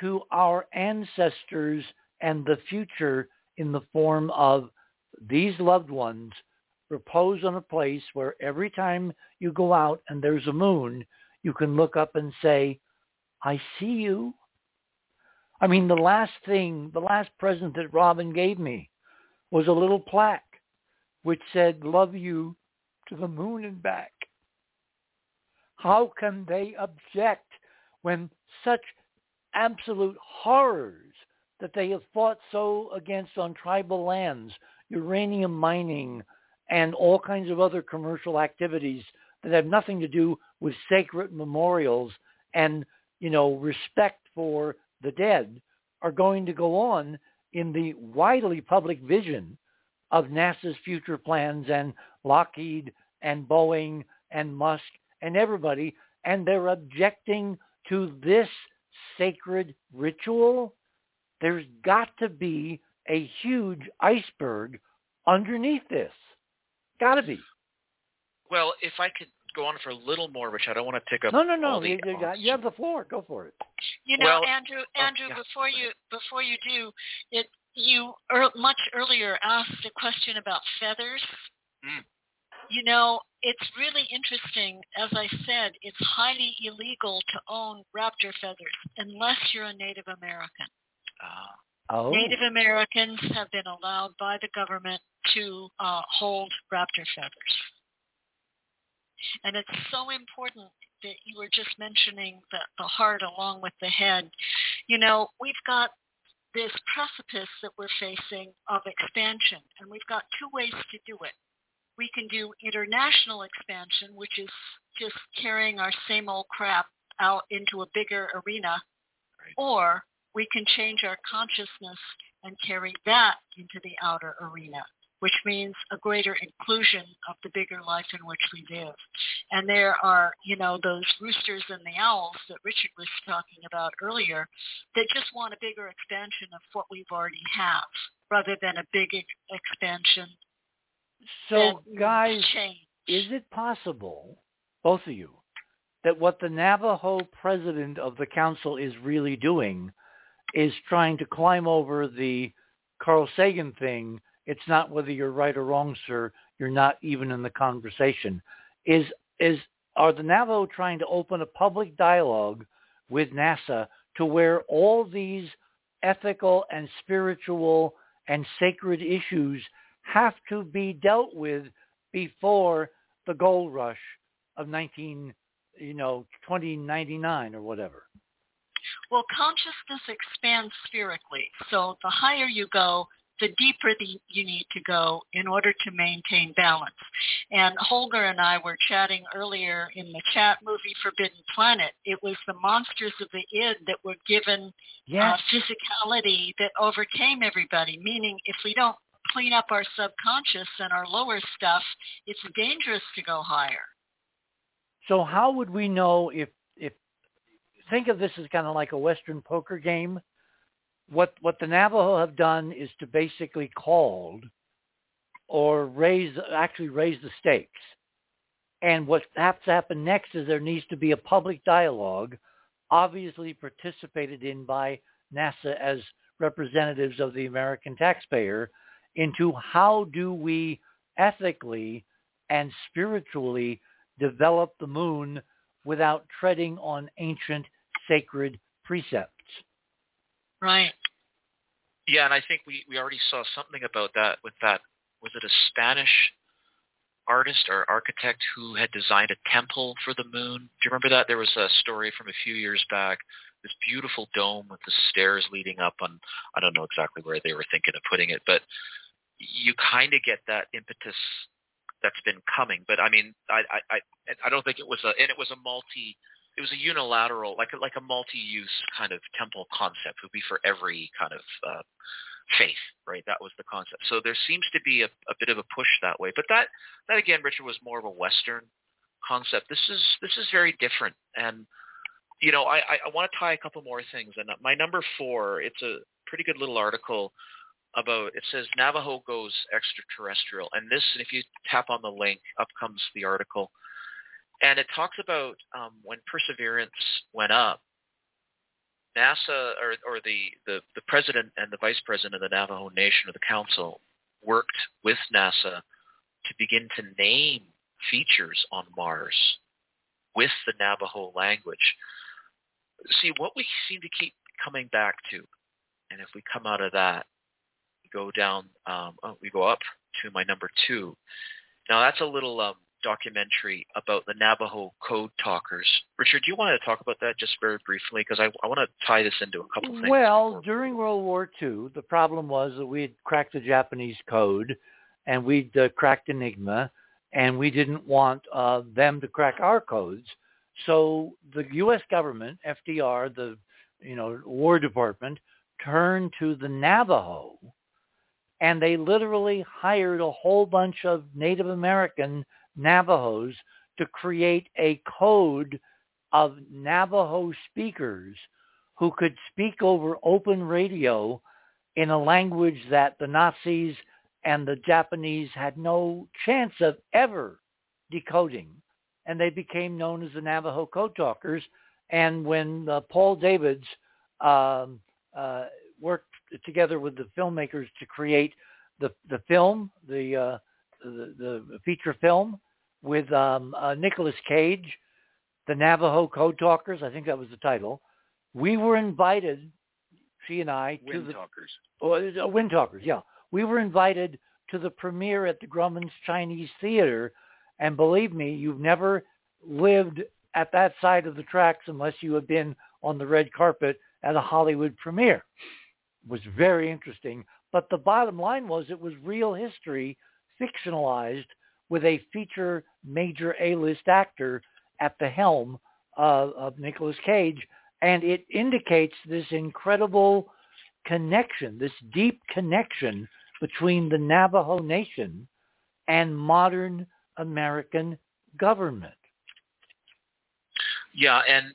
to our ancestors and the future in the form of these loved ones repose on a place where every time you go out and there's a moon, you can look up and say, I see you. I mean, the last thing, the last present that Robin gave me was a little plaque which said, love you to the moon and back. How can they object when such absolute horrors that they have fought so against on tribal lands, uranium mining, and all kinds of other commercial activities that have nothing to do with sacred memorials and, you know, respect for the dead are going to go on in the widely public vision of NASA's future plans and Lockheed and Boeing and Musk and everybody, and they're objecting to this sacred ritual, there's got to be a huge iceberg underneath this. Got to be. Well, if I could go on for a little more, Rich, I don't want to take up. No, no, no. The, you, you, got, you, have the floor. Go for it. You know, well, Andrew. oh, Andrew, yeah, before you before you do it, you er, much earlier asked a question about feathers. Mm. You know, it's really interesting. As I said, it's highly illegal to own raptor feathers unless you're a Native American. Uh, Oh. Native Americans have been allowed by the government to uh, hold raptor feathers. And it's so important that you were just mentioning the, the heart along with the head. You know, we've got this precipice that we're facing of expansion, and we've got two ways to do it. We can do international expansion, which is just carrying our same old crap out into a bigger arena, Right. or we can change our consciousness and carry that into the outer arena, which means a greater inclusion of the bigger life in which we live. And there are, you know, those roosters and the owls that Richard was talking about earlier that just want a bigger expansion of what we've already have rather than a big expansion So, guys, change. is it possible, both of you, that what the Navajo president of the council is really doing is trying to climb over the Carl Sagan thing? It's not whether you're right or wrong, sir. You're not even in the conversation. Is is are the Navajo trying to open a public dialogue with NASA to where all these ethical and spiritual and sacred issues have to be dealt with before the gold rush of 19, you know, 2099 or whatever. Well, consciousness expands spherically. So the higher you go, the deeper the, you need to go in order to maintain balance. And Holger and I were chatting earlier in the chat movie Forbidden Planet. It was the monsters of the id that were given Yes. uh, physicality that overcame everybody, meaning if we don't clean up our subconscious and our lower stuff, it's dangerous to go higher. So how would we know if if think of this as kind of like a Western poker game? What what the Navajo have done is to basically called or raise actually raise the stakes. And what has to happen next is there needs to be a public dialogue, obviously participated in by NASA as representatives of the American taxpayer, into how do we ethically and spiritually develop the moon without treading on ancient sacred precepts. Right. Yeah, and I think we, we already saw something about that with that. Was it a Spanish artist or architect who had designed a temple for the moon? Do you remember that? There was a story from a few years back. This beautiful dome with the stairs leading up on, I don't know exactly where they were thinking of putting it, but you kind of get that impetus that's been coming. But I mean, I, I, I, don't think it was a, and it was a multi, it was a unilateral, like like a multi-use kind of temple concept. It would be for every kind of uh, faith, right? That was the concept. So there seems to be a, a bit of a push that way. But that that again, Richard, was more of a Western concept. This is this is very different, and you know, I, I want to tie a couple more things. And my number four, it's a pretty good little article about. It says Navajo goes extraterrestrial, and this, And if you tap on the link, up comes the article, and it talks about um, when Perseverance went up. NASA or, or the, the, the president and the vice president of the Navajo Nation or the council worked with NASA to begin to name features on Mars with the Navajo language. See, what we seem to keep coming back to, and if we come out of that, go down, um, oh, we go up to my number two. Now that's a little um, documentary about the Navajo code talkers. Richard, do you want to talk about that just very briefly? Because I, I want to tie this into a couple things. Well, during World War II, the problem was that we had cracked the Japanese code and we'd uh, cracked Enigma, and we didn't want uh, them to crack our codes. So the U.S. government, FDR, the you know War Department, turned to the Navajo, and they literally hired a whole bunch of Native American Navajos to create a code of Navajo speakers who could speak over open radio in a language that the Nazis and the Japanese had no chance of ever decoding. And they became known as the Navajo Code Talkers. And when uh, Paul Davids um, uh, worked together with the filmmakers to create the the film, the uh, the, the, feature film with um, uh, Nicolas Cage, the Navajo Code Talkers. I think that was the title. We were invited, she and I, Wind to the Talkers. Oh, uh, Wind Talkers. Yeah, we were invited to the premiere at the Grauman's Chinese Theater, and believe me, you've never lived at that side of the tracks unless you have been on the red carpet at a Hollywood premiere. Was very interesting. But the bottom line was it was real history fictionalized with a feature major A-list actor at the helm of, of Nicolas Cage. And it indicates this incredible connection, this deep connection between the Navajo Nation and modern American government. Yeah, and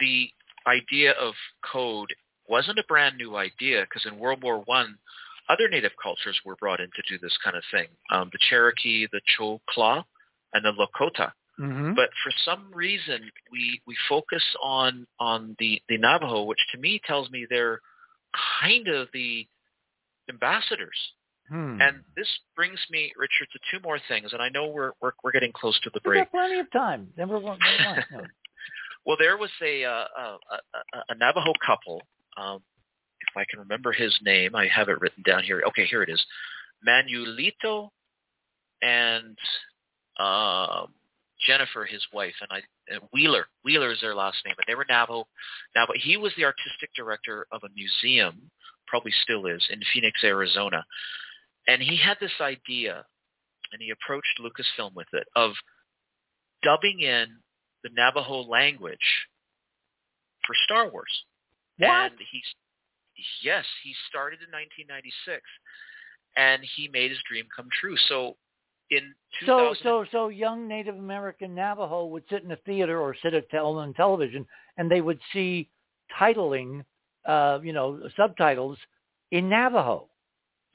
the idea of code wasn't a brand new idea because in World War One, other native cultures were brought in to do this kind of thing. Um, the Cherokee, the Choctaw, and the Lakota. Mm-hmm. But for some reason, we we focus on on the the Navajo, which to me tells me they're kind of the ambassadors Hmm. And this brings me, Richard, to two more things, and I know we're we're, we're getting close to the We break. got plenty of time. Never one. (laughs) Well, there was a uh, a, a, a Navajo couple. Um, if I can remember his name, I have it written down here. Okay, here it is. Manuelito and um, Jennifer, his wife, and I and Wheeler. Wheeler is their last name, and they were Navajo. Now, but he was the artistic director of a museum, probably still is, in Phoenix, Arizona. And he had this idea, and he approached Lucasfilm with it, of dubbing in the Navajo language for Star Wars. What? And he, yes, he started in 1996, and he made his dream come true. So in So, so, so young Native American Navajo would sit in a theater or sit at tel- on television, and they would see titling, uh, you know, subtitles in Navajo.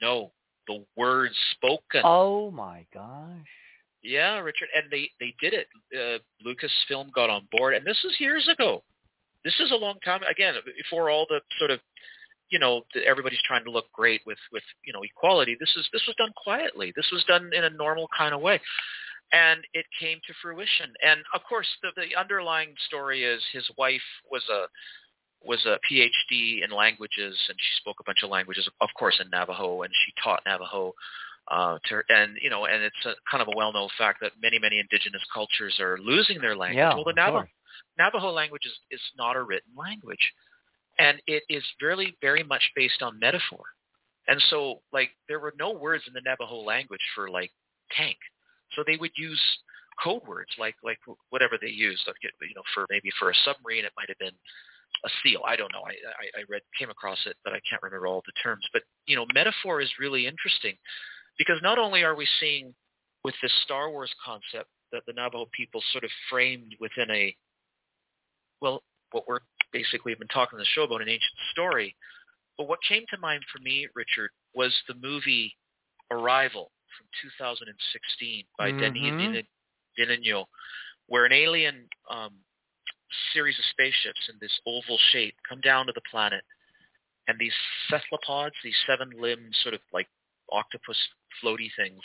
no, the words spoken. Oh my gosh! Yeah, Richard, and they they did it. Uh, Lucasfilm got on board, and this is years ago. This is a long time again before all the sort of, you know, everybody's trying to look great with with you know equality. This is this was done quietly. This was done in a normal kind of way, and it came to fruition. And of course, the the underlying story is his wife was a was a PhD in languages, and she spoke a bunch of languages, of course, in Navajo, and she taught Navajo. Uh, to, and you know, and it's a, kind of a well-known fact that many, many indigenous cultures are losing their language. Yeah, well, the Navajo, course. Navajo language is, is not a written language, and it is very, very much based on metaphor. And so, like, there were no words in the Navajo language for like tank, so they would use code words like like whatever they used. Like you know, for maybe for a submarine, it might have been a seal. I don't know. I, I, I read came across it, but I can't remember all the terms. But you know, metaphor is really interesting because not only are we seeing with this Star Wars concept that the Navajo people sort of framed within a well, what we're basically been talking on the show about an ancient story. But what came to mind for me, Richard, was the movie Arrival from 2016 by mm-hmm. Denis Villeneuve, where an alien um, series of spaceships in this oval shape come down to the planet, and these cephalopods, these seven-limbed sort of like octopus floaty things,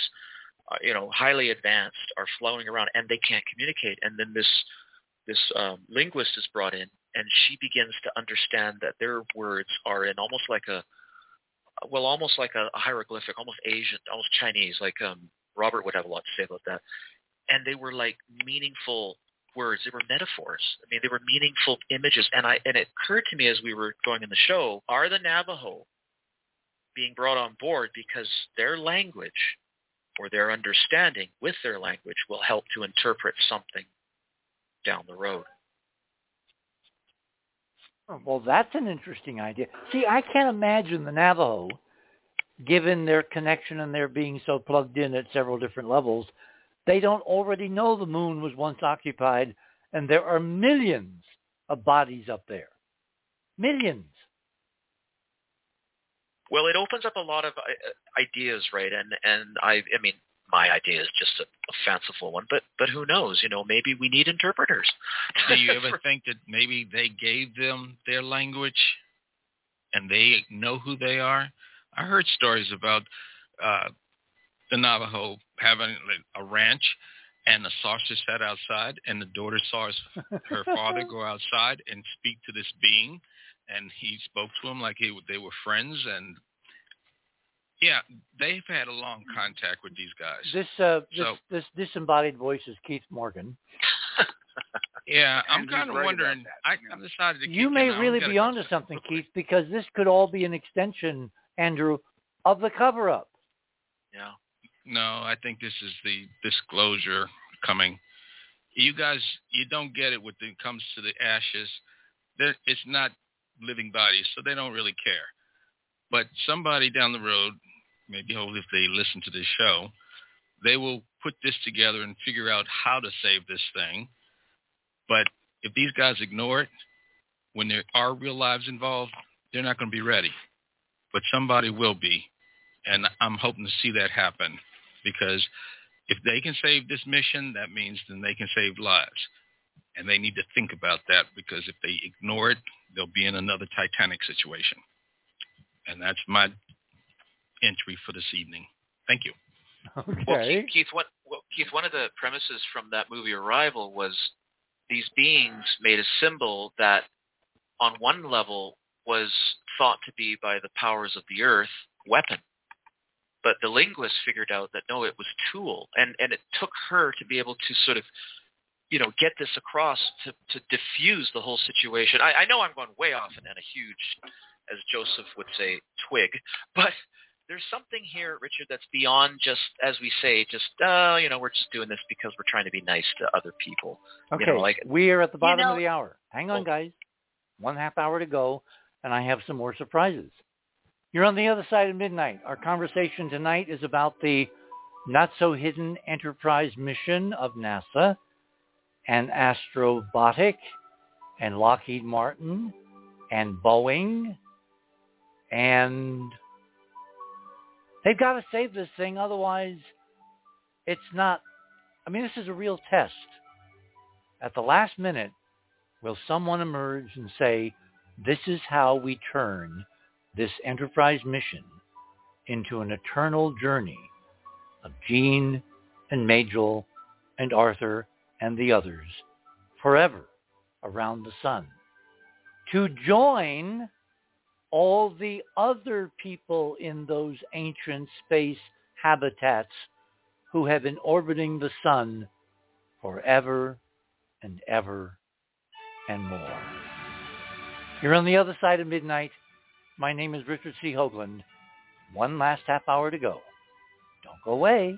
uh, you know, highly advanced, are flowing around, and they can't communicate. And then this this um, linguist is brought in, and she begins to understand that their words are in almost like a well, almost like a, a hieroglyphic, almost Asian, almost Chinese. Like um, Robert would have a lot to say about that. And they were like meaningful words. They were metaphors. I mean, they were meaningful images. And I and it occurred to me as we were going in the show: Are the Navajo being brought on board because their language or their understanding with their language will help to interpret something down the road? Oh, well, that's an interesting idea. See, I can't imagine the Navajo, given their connection and their being so plugged in at several different levels, they don't already know the moon was once occupied and there are millions of bodies up there. Millions. Well, it opens up a lot of uh, ideas, right? And and I, I mean, my idea is just a, a fanciful one, but but who knows? You know, maybe we need interpreters. (laughs) Do you (laughs) ever think that maybe they gave them their language, and they know who they are? I heard stories about uh, the Navajo having a ranch, and the saucer sat outside, and the daughter saw her father (laughs) go outside and speak to this being, and he spoke to him like he, they were friends, and yeah, they've had a long contact with these guys. This uh, so, this, this disembodied voice is Keith Morgan. (laughs) yeah, I'm kind of wondering. I, I decided to. You may really be onto something, Keith, because this could all be an extension, Andrew, of the cover-up. Yeah. No, I think this is the disclosure coming. You guys, you don't get it when it comes to the ashes. There, it's not living bodies, so they don't really care. But somebody down the road maybe hopefully if they listen to this show, they will put this together and figure out how to save this thing. But if these guys ignore it, when there are real lives involved, they're not going to be ready. But somebody will be. And I'm hoping to see that happen because if they can save this mission, that means then they can save lives. And they need to think about that because if they ignore it, they'll be in another Titanic situation. And that's my entry for this evening. Thank you. Okay. Well, Keith, Keith, what, well, Keith, one of the premises from that movie Arrival was these beings made a symbol that on one level was thought to be by the powers of the earth weapon. But the linguist figured out that no, it was tool. And, and it took her to be able to sort of, you know, get this across to, to diffuse the whole situation. I, I know I'm going way off and, and a huge, as Joseph would say, twig. (laughs) But there's something here, Richard, that's beyond just, as we say, just, uh, you know, we're just doing this because we're trying to be nice to other people. Okay, you know, like, we are at the bottom you know, of the hour. Hang on, oh. guys. One half hour to go, and I have some more surprises. You're on the other side of midnight. Our conversation tonight is about the not-so-hidden Enterprise mission of NASA and Astrobotic and Lockheed Martin and Boeing and They've got to save this thing, otherwise it's not. I mean, this is a real test. At the last minute, will someone emerge and say, this is how we turn this Enterprise mission into an eternal journey of Gene and Majel and Arthur and the others forever around the sun to join all the other people in those ancient space habitats who have been orbiting the sun forever and ever and more. You're on the other side of midnight. My name is Richard C. Hoagland. One last half hour to go. Don't go away.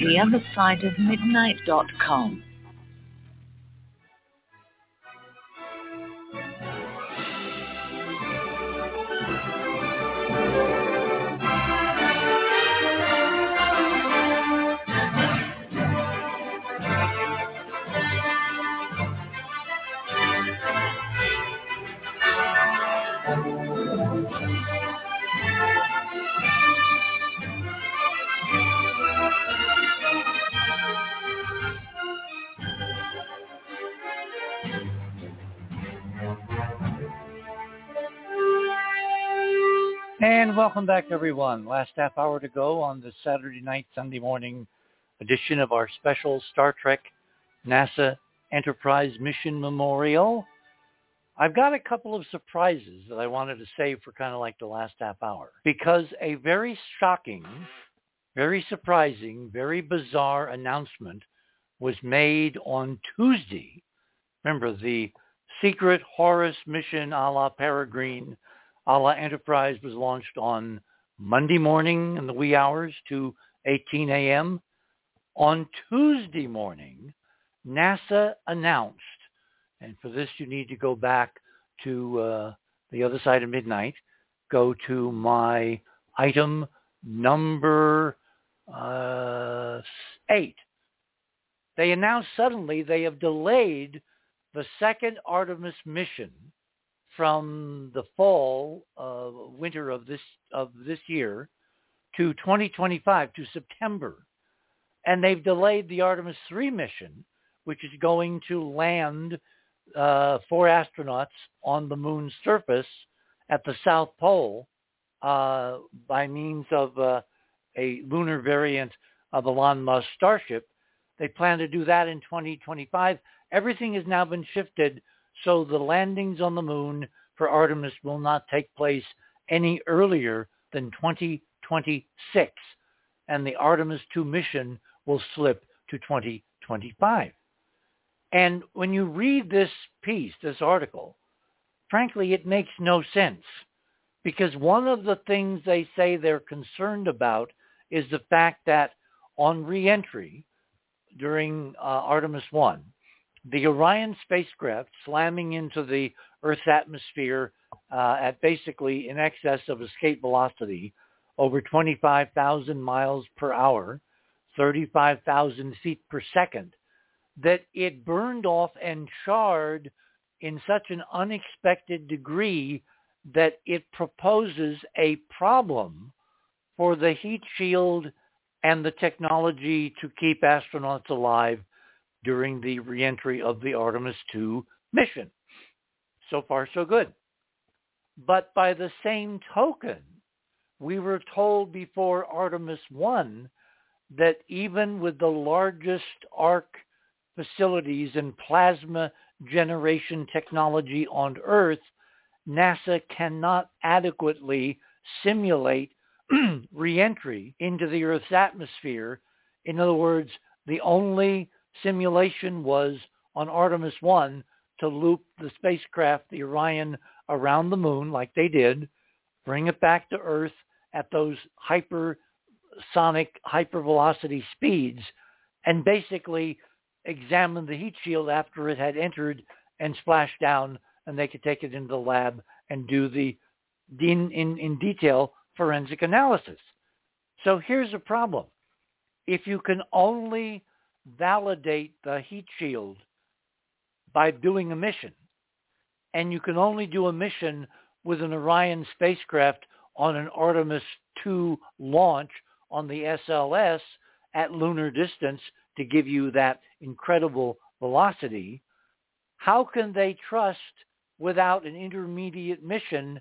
The And welcome back, everyone. Last half hour to go on this Saturday night, Sunday morning edition of our special Star Trek NASA Enterprise Mission Memorial. I've got a couple of surprises that I wanted to save for kind of like the last half hour because a very shocking, very surprising, very bizarre announcement was made on Tuesday. Remember, the secret Horus mission a la Peregrine a la Enterprise was launched on Monday morning in the wee hours to 18 a.m. On Tuesday morning, NASA announced, and for this you need to go back to uh, the other side of midnight, go to my item number uh, eight. They announced suddenly they have delayed the second Artemis mission from the fall, uh, winter of this of this year to 2025 to September, and they've delayed the Artemis 3 mission, which is going to land uh, four astronauts on the moon's surface at the South Pole uh, by means of uh, a lunar variant of Elon Musk Starship. They plan to do that in 2025. Everything has now been shifted so the landings on the moon for Artemis will not take place any earlier than 2026, and the Artemis 2 mission will slip to 2025. And when you read this piece, this article, frankly, it makes no sense because one of the things they say they're concerned about is the fact that on reentry during uh, Artemis 1, the Orion spacecraft slamming into the Earth's atmosphere uh, at basically in excess of escape velocity over 25,000 miles per hour, 35,000 feet per second, that it burned off and charred in such an unexpected degree that it proposes a problem for the heat shield and the technology to keep astronauts alive during the reentry of the Artemis II mission. So far, so good. But by the same token, we were told before Artemis I that even with the largest arc facilities and plasma generation technology on Earth, NASA cannot adequately simulate (clears throat) reentry into the Earth's atmosphere. In other words, the only simulation was on Artemis 1 to loop the spacecraft, the Orion, around the moon like they did, bring it back to Earth at those hypersonic, hypervelocity speeds, and basically examine the heat shield after it had entered and splashed down, and they could take it into the lab and do the in, in, in detail forensic analysis. So here's a problem. If you can only validate the heat shield by doing a mission. And you can only do a mission with an Orion spacecraft on an Artemis 2 launch on the SLS at lunar distance to give you that incredible velocity. How can they trust without an intermediate mission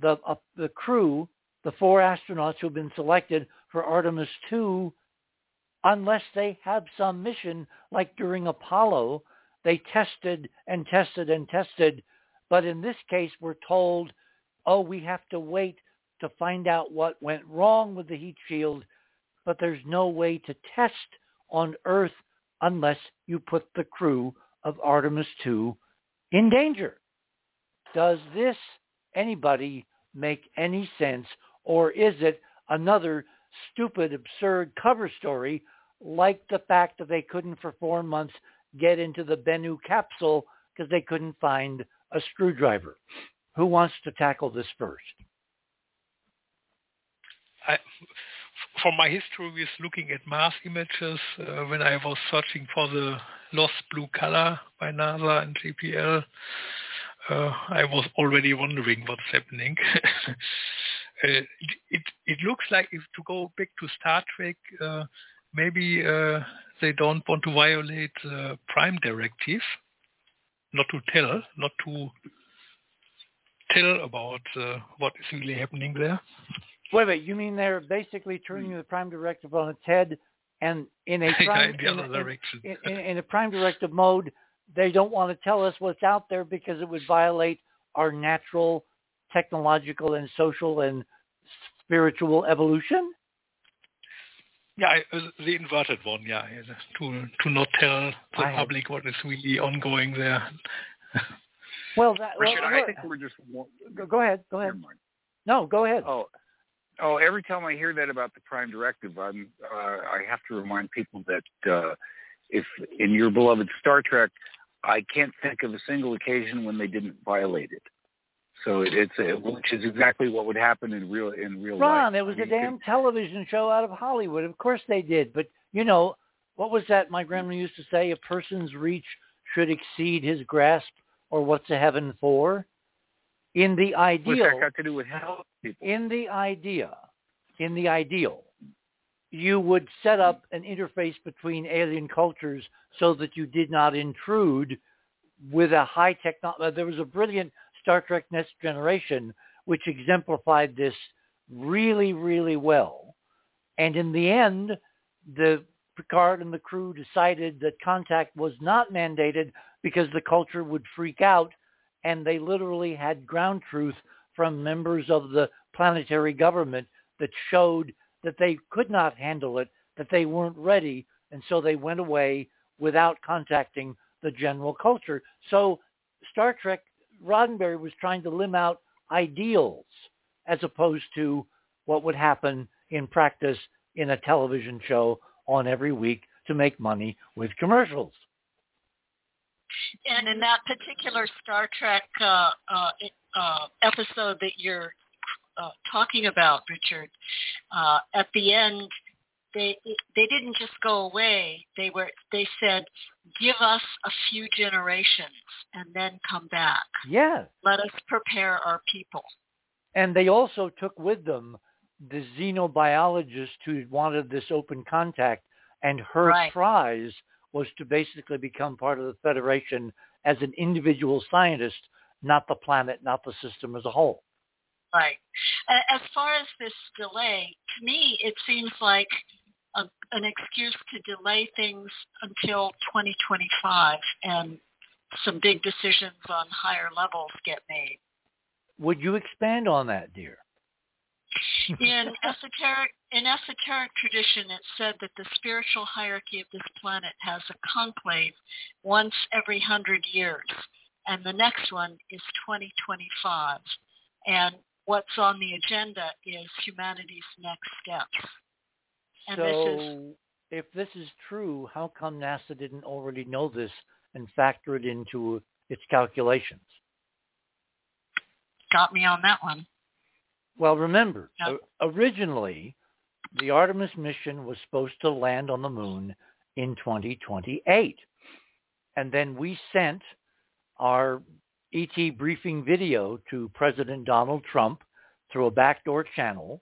the, uh, the crew, the four astronauts who have been selected for Artemis 2 unless they have some mission like during Apollo, they tested and tested and tested. But in this case, we're told, oh, we have to wait to find out what went wrong with the heat shield, but there's no way to test on Earth unless you put the crew of Artemis 2 in danger. Does this, anybody, make any sense, or is it another stupid, absurd cover story like the fact that they couldn't for four months get into the Bennu capsule because they couldn't find a screwdriver. Who wants to tackle this first? I, from my history with looking at Mars images, uh, when I was searching for the lost blue color by NASA and JPL, uh, I was already wondering what's happening. (laughs) uh, it, it, it looks like if to go back to Star Trek, uh, maybe uh, they don't want to violate the prime directive, not to tell, not to tell about uh, what is really happening there. Wait, wait. You mean they're basically turning the prime directive on its head, and in a (laughs) prime, in, in, in, in, a prime directive mode, they don't want to tell us what's out there because it would violate our natural, technological, and social and spiritual evolution. Yeah, the inverted one. Yeah, to to not tell the I public have... what is really ongoing there. well, that, Richard, well, I think we're just. Go, go ahead. Go ahead. No, go ahead. Oh, oh! Every time I hear that about the Prime Directive, I'm uh, I have to remind people that uh, if in your beloved Star Trek, I can't think of a single occasion when they didn't violate it. So it, it's a, which is exactly what would happen in real in real Ron, life. it was I mean, a damn could, television show out of Hollywood. Of course they did, but you know what was that? My grandma used to say: a person's reach should exceed his grasp, or what's a heaven for? In the ideal, what's that got to do with help people? In the idea, in the ideal, you would set up an interface between alien cultures so that you did not intrude with a high technology. Uh, there was a brilliant Star Trek Next Generation, which exemplified this really, really well. And in the end, the Picard and the crew decided that contact was not mandated because the culture would freak out, and they literally had ground truth from members of the planetary government that showed that they could not handle it, that they weren't ready, and so they went away without contacting the general culture. So Star Trek Roddenberry was trying to limb out ideals as opposed to what would happen in practice in a television show on every week to make money with commercials. And in that particular Star Trek uh, uh, uh, episode that you're uh, talking about, Richard, uh, at the end, they they didn't just go away. They were they said, "Give us a few generations and then come back." Yeah. Let us prepare our people. And they also took with them the xenobiologist who wanted this open contact, and her right. prize was to basically become part of the Federation as an individual scientist, not the planet, not the system as a whole. Right. As far as this delay, to me, it seems like a, an excuse to delay things until 2025 and some big decisions on higher levels get made. Would you expand on that, dear? in (laughs) esoteric in esoteric tradition it's said that the spiritual hierarchy of this planet has a conclave once every hundred years and the next one is 2025 and what's on the agenda is humanity's next steps and so, this is, if this is true, how come NASA didn't already know this and factor it into its calculations? Got me on that one. Well, remember, yep. originally the Artemis mission was supposed to land on the moon in 2028. And then we sent our ET briefing video to President Donald Trump through a backdoor channel,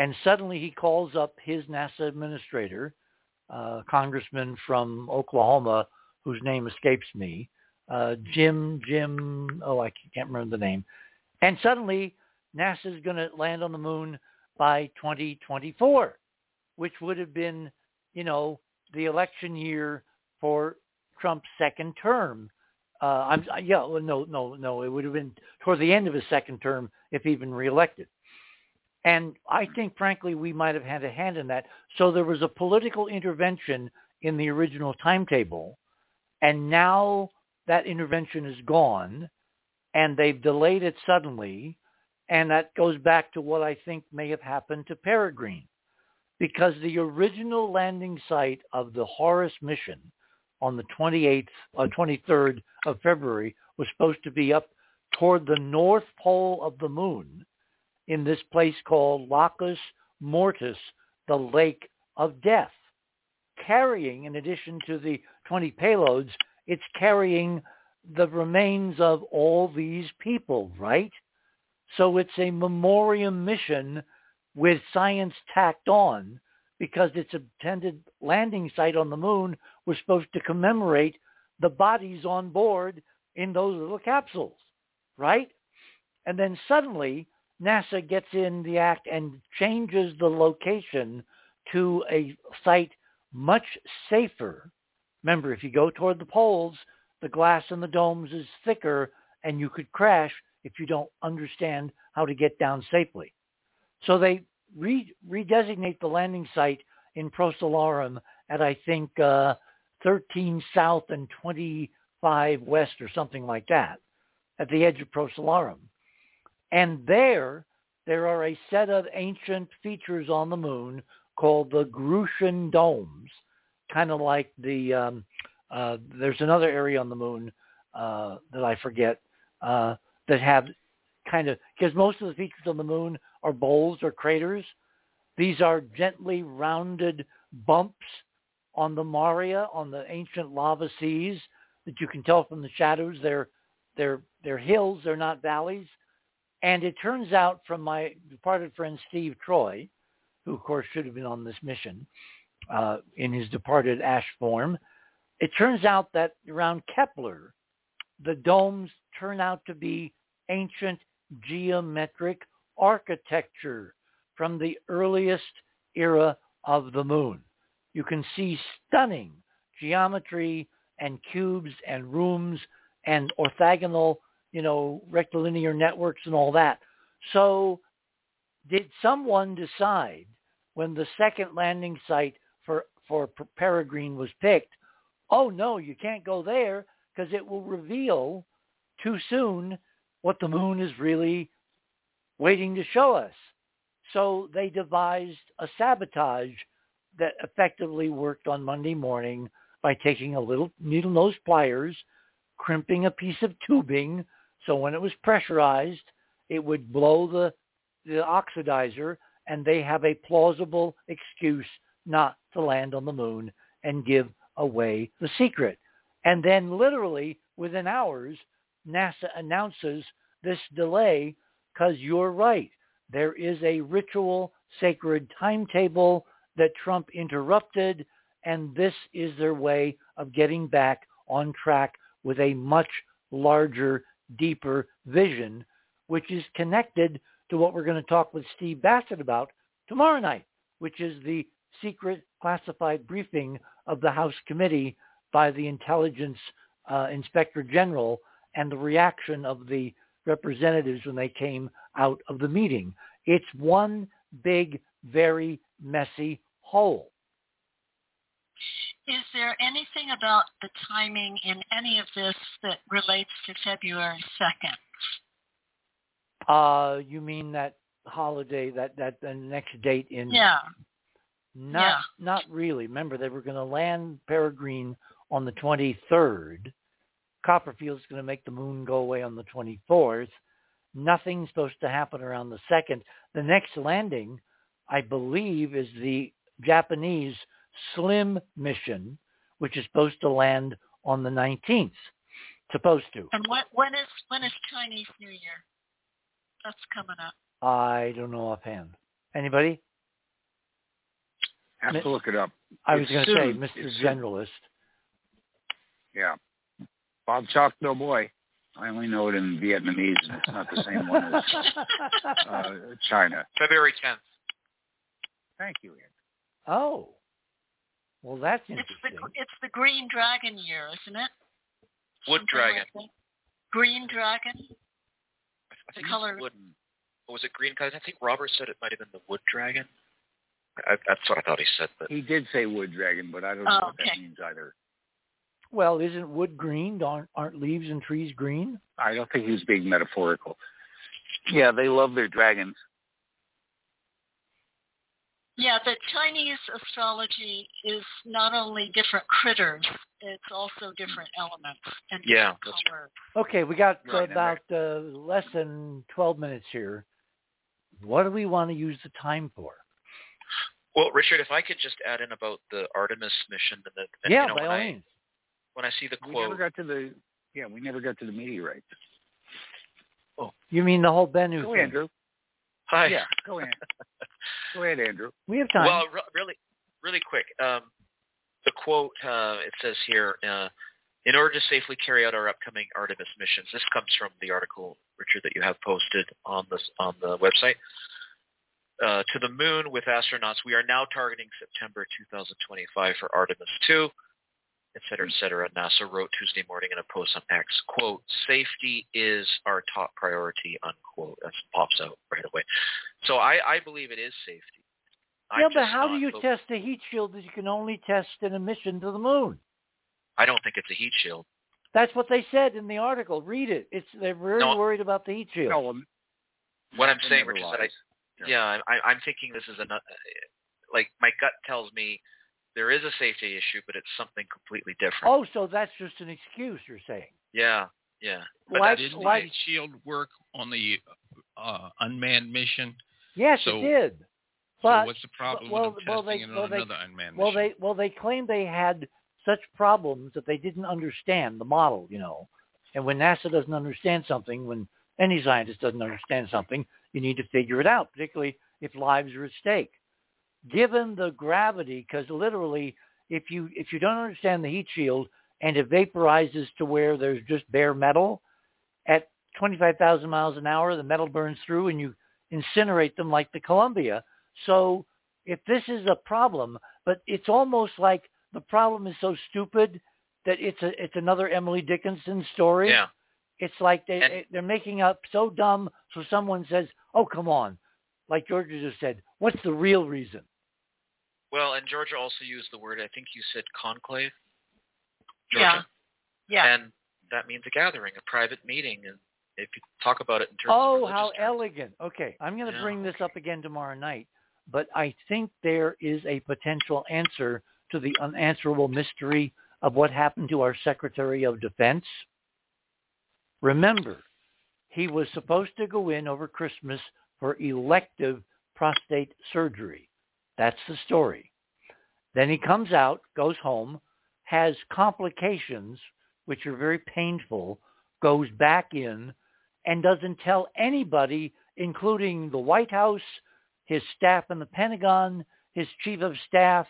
and suddenly he calls up his NASA administrator, uh, congressman from Oklahoma, whose name escapes me, uh, Jim, Jim, oh, I can't remember the name. And suddenly NASA is going to land on the moon by 2024, which would have been, you know, the election year for Trump's second term. Uh, I'm yeah, no, no, no. It would have been toward the end of his second term if he'd been reelected. And I think, frankly, we might have had a hand in that. So there was a political intervention in the original timetable, and now that intervention is gone, and they've delayed it suddenly, and that goes back to what I think may have happened to Peregrine, because the original landing site of the Horus mission on the 28th or uh, 23rd of February was supposed to be up toward the north pole of the moon in this place called Lacus Mortis, the lake of death, carrying, in addition to the 20 payloads, it's carrying the remains of all these people, right? So it's a memoriam mission with science tacked on because its intended landing site on the moon was supposed to commemorate the bodies on board in those little capsules, right? And then suddenly NASA gets in the act and changes the location to a site much safer. Remember, if you go toward the poles, the glass in the domes is thicker and you could crash if you don't understand how to get down safely. So they re- redesignate the landing site in Procellarum at, I think, uh, 13 south and 25 west or something like that at the edge of Procellarum. And there, there are a set of ancient features on the moon called the Grecian domes, kind of like the, um, uh, there's another area on the moon uh, that I forget uh, that have kind of, because most of the features on the moon are bowls or craters. These are gently rounded bumps on the Maria, on the ancient lava seas that you can tell from the shadows. They're, they're, they're hills, they're not valleys. And it turns out from my departed friend Steve Troy, who of course should have been on this mission uh, in his departed ash form, it turns out that around Kepler, the domes turn out to be ancient geometric architecture from the earliest era of the moon. You can see stunning geometry and cubes and rooms and orthogonal you know, rectilinear networks and all that. So did someone decide when the second landing site for, for Peregrine was picked, oh no, you can't go there because it will reveal too soon what the moon is really waiting to show us. So they devised a sabotage that effectively worked on Monday morning by taking a little needle nose pliers, crimping a piece of tubing, so when it was pressurized, it would blow the, the oxidizer and they have a plausible excuse not to land on the moon and give away the secret. And then literally within hours, NASA announces this delay because you're right. There is a ritual sacred timetable that Trump interrupted, and this is their way of getting back on track with a much larger deeper vision, which is connected to what we're going to talk with Steve Bassett about tomorrow night, which is the secret classified briefing of the House committee by the intelligence uh, inspector general and the reaction of the representatives when they came out of the meeting. It's one big, very messy hole. Is there anything about the timing in any of this that relates to February 2nd? Uh, you mean that holiday, that, that the next date in... Yeah. Not, yeah. not really. Remember, they were going to land Peregrine on the 23rd. Copperfield's going to make the moon go away on the 24th. Nothing's supposed to happen around the 2nd. The next landing, I believe, is the Japanese SLIM mission, which is supposed to land on the 19th. Supposed to. And when, when is when is Chinese New Year? That's coming up. I don't know offhand. Anybody? Have Mi- to look it up. I was going to say. Mr. It's soon. Generalist. Yeah. Bob Chalk No Boy. I only know it in Vietnamese, and it's not the same one as (laughs) uh, China. February 10th. Thank you, Ian. oh. Well, that's interesting. It's the interesting. it's the Green Dragon year, isn't it? Wood Something dragon. like that. Green Dragon. I think color- it's wooden. Or was it green? 'Cause I think Robert said it might have been the wood dragon. I, that's what I thought he said. But He did say wood dragon, but I don't know Oh, what that means either. Well, isn't wood green? Aren't, aren't leaves and trees green? I don't think he was being metaphorical. Yeah, they love their dragons. Yeah, the Chinese astrology is not only different critters, it's also different elements and Yeah, that's colors. Okay, we got Right, and about uh, less than 12 minutes here. What do we want to use the time for? well, Richard, if I could just add in about the Artemis mission and the and, yeah, you know, by when all I means. when I see the quote, We never got to the yeah, we never got to the meteorite. Oh, You mean the whole Bennu Go, thing? Andrew. Hi. Yeah, go ahead. (laughs) go ahead, Andrew. We have time. Well, re- really, really quick. Um, the quote uh, it says here: uh, "In order to safely carry out our upcoming Artemis missions." This comes from the article, Richard, that you have posted on this on the website. Uh, to the moon with astronauts. We are now targeting September 2025 for Artemis 2, et cetera, et cetera. NASA wrote Tuesday morning in a post on X, quote, safety is our top priority, unquote. That pops out right away. So I, I believe it is safety. I'm yeah, but how do you voting- test a heat shield that you can only test in a mission to the moon? I don't think it's a heat shield. That's what they said in the article. Read it. It's they're very No. worried about the heat shield. No, um, What I'm saying, ever Rich, is that I, lies. yeah, I, I- I'm thinking this is a like my gut tells me there is a safety issue, but it's something completely different. Oh, so that's just an excuse you're saying. Yeah, yeah. But Like- Didn't like- the shield work on the uh, unmanned mission? Yes, So- it did. But so what's the problem well- with them well, testing they- it well, on they- another unmanned well, mission? they well they claimed they had such problems that they didn't understand the model, you know. And when NASA doesn't understand something, when any scientist doesn't understand something, you need to figure it out, particularly if lives are at stake. Given the gravity, because literally, if you if you don't understand the heat shield and it vaporizes to where there's just bare metal, at 25,000 miles an hour, the metal burns through and you incinerate them like the Columbia. So if this is a problem, but it's almost like the problem is so stupid that it's a it's another Emily Dickinson story. Yeah. It's like they And- they're making up so dumb so someone says, "Oh, come on." Like Georgia just said, "What's the real reason?" Well, and Georgia also used the word. I think you said conclave. Yeah. Georgia? Yeah. And that means a gathering, a private meeting, and if you talk about it in terms Oh, of religious how terms, elegant. Okay, I'm going to Yeah, bring this up again tomorrow night, but I think there is a potential answer to the unanswerable mystery of what happened to our Secretary of Defense. Remember, he was supposed to go in over Christmas for elective prostate surgery. That's the story. Then he comes out, goes home, has complications, which are very painful, goes back in, and doesn't tell anybody, including the White House, his staff in the Pentagon, his chief of staff,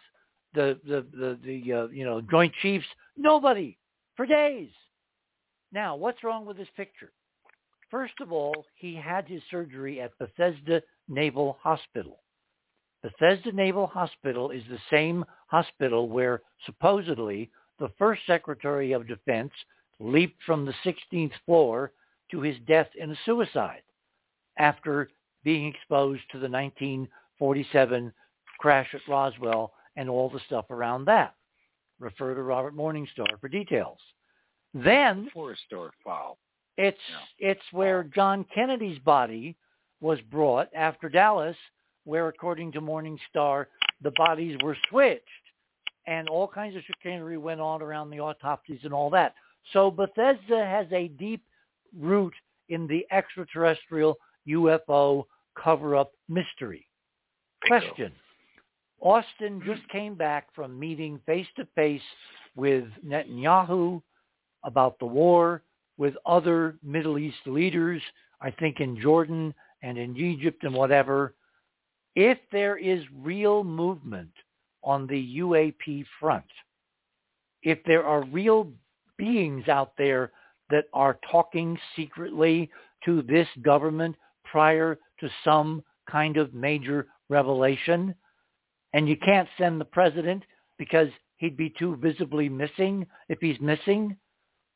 the the the, the uh, you know Joint Chiefs, nobody for days. Now, what's wrong with this picture? First of all, he had his surgery at Bethesda Naval Hospital. Bethesda Naval Hospital is the same hospital where supposedly the first Secretary of Defense leaped from the 16th floor to his death in a suicide after being exposed to the 1947 crash at Roswell and all the stuff around that. Refer to Robert Morningstar for details. Then Forest store foul. it's it's where John Kennedy's body was brought after Dallas, where according to Morningstar, the bodies were switched, and all kinds of chicanery went on around the autopsies and all that. So Bethesda has a deep root in the extraterrestrial UFO cover-up mystery. Question. Austin just came back from meeting face to face with Netanyahu about the war, with other Middle East leaders, I think in Jordan and in Egypt and whatever, if there is real movement on the UAP front, if there are real beings out there that are talking secretly to this government prior to some kind of major revelation, and you can't send the president because he'd be too visibly missing if he's missing,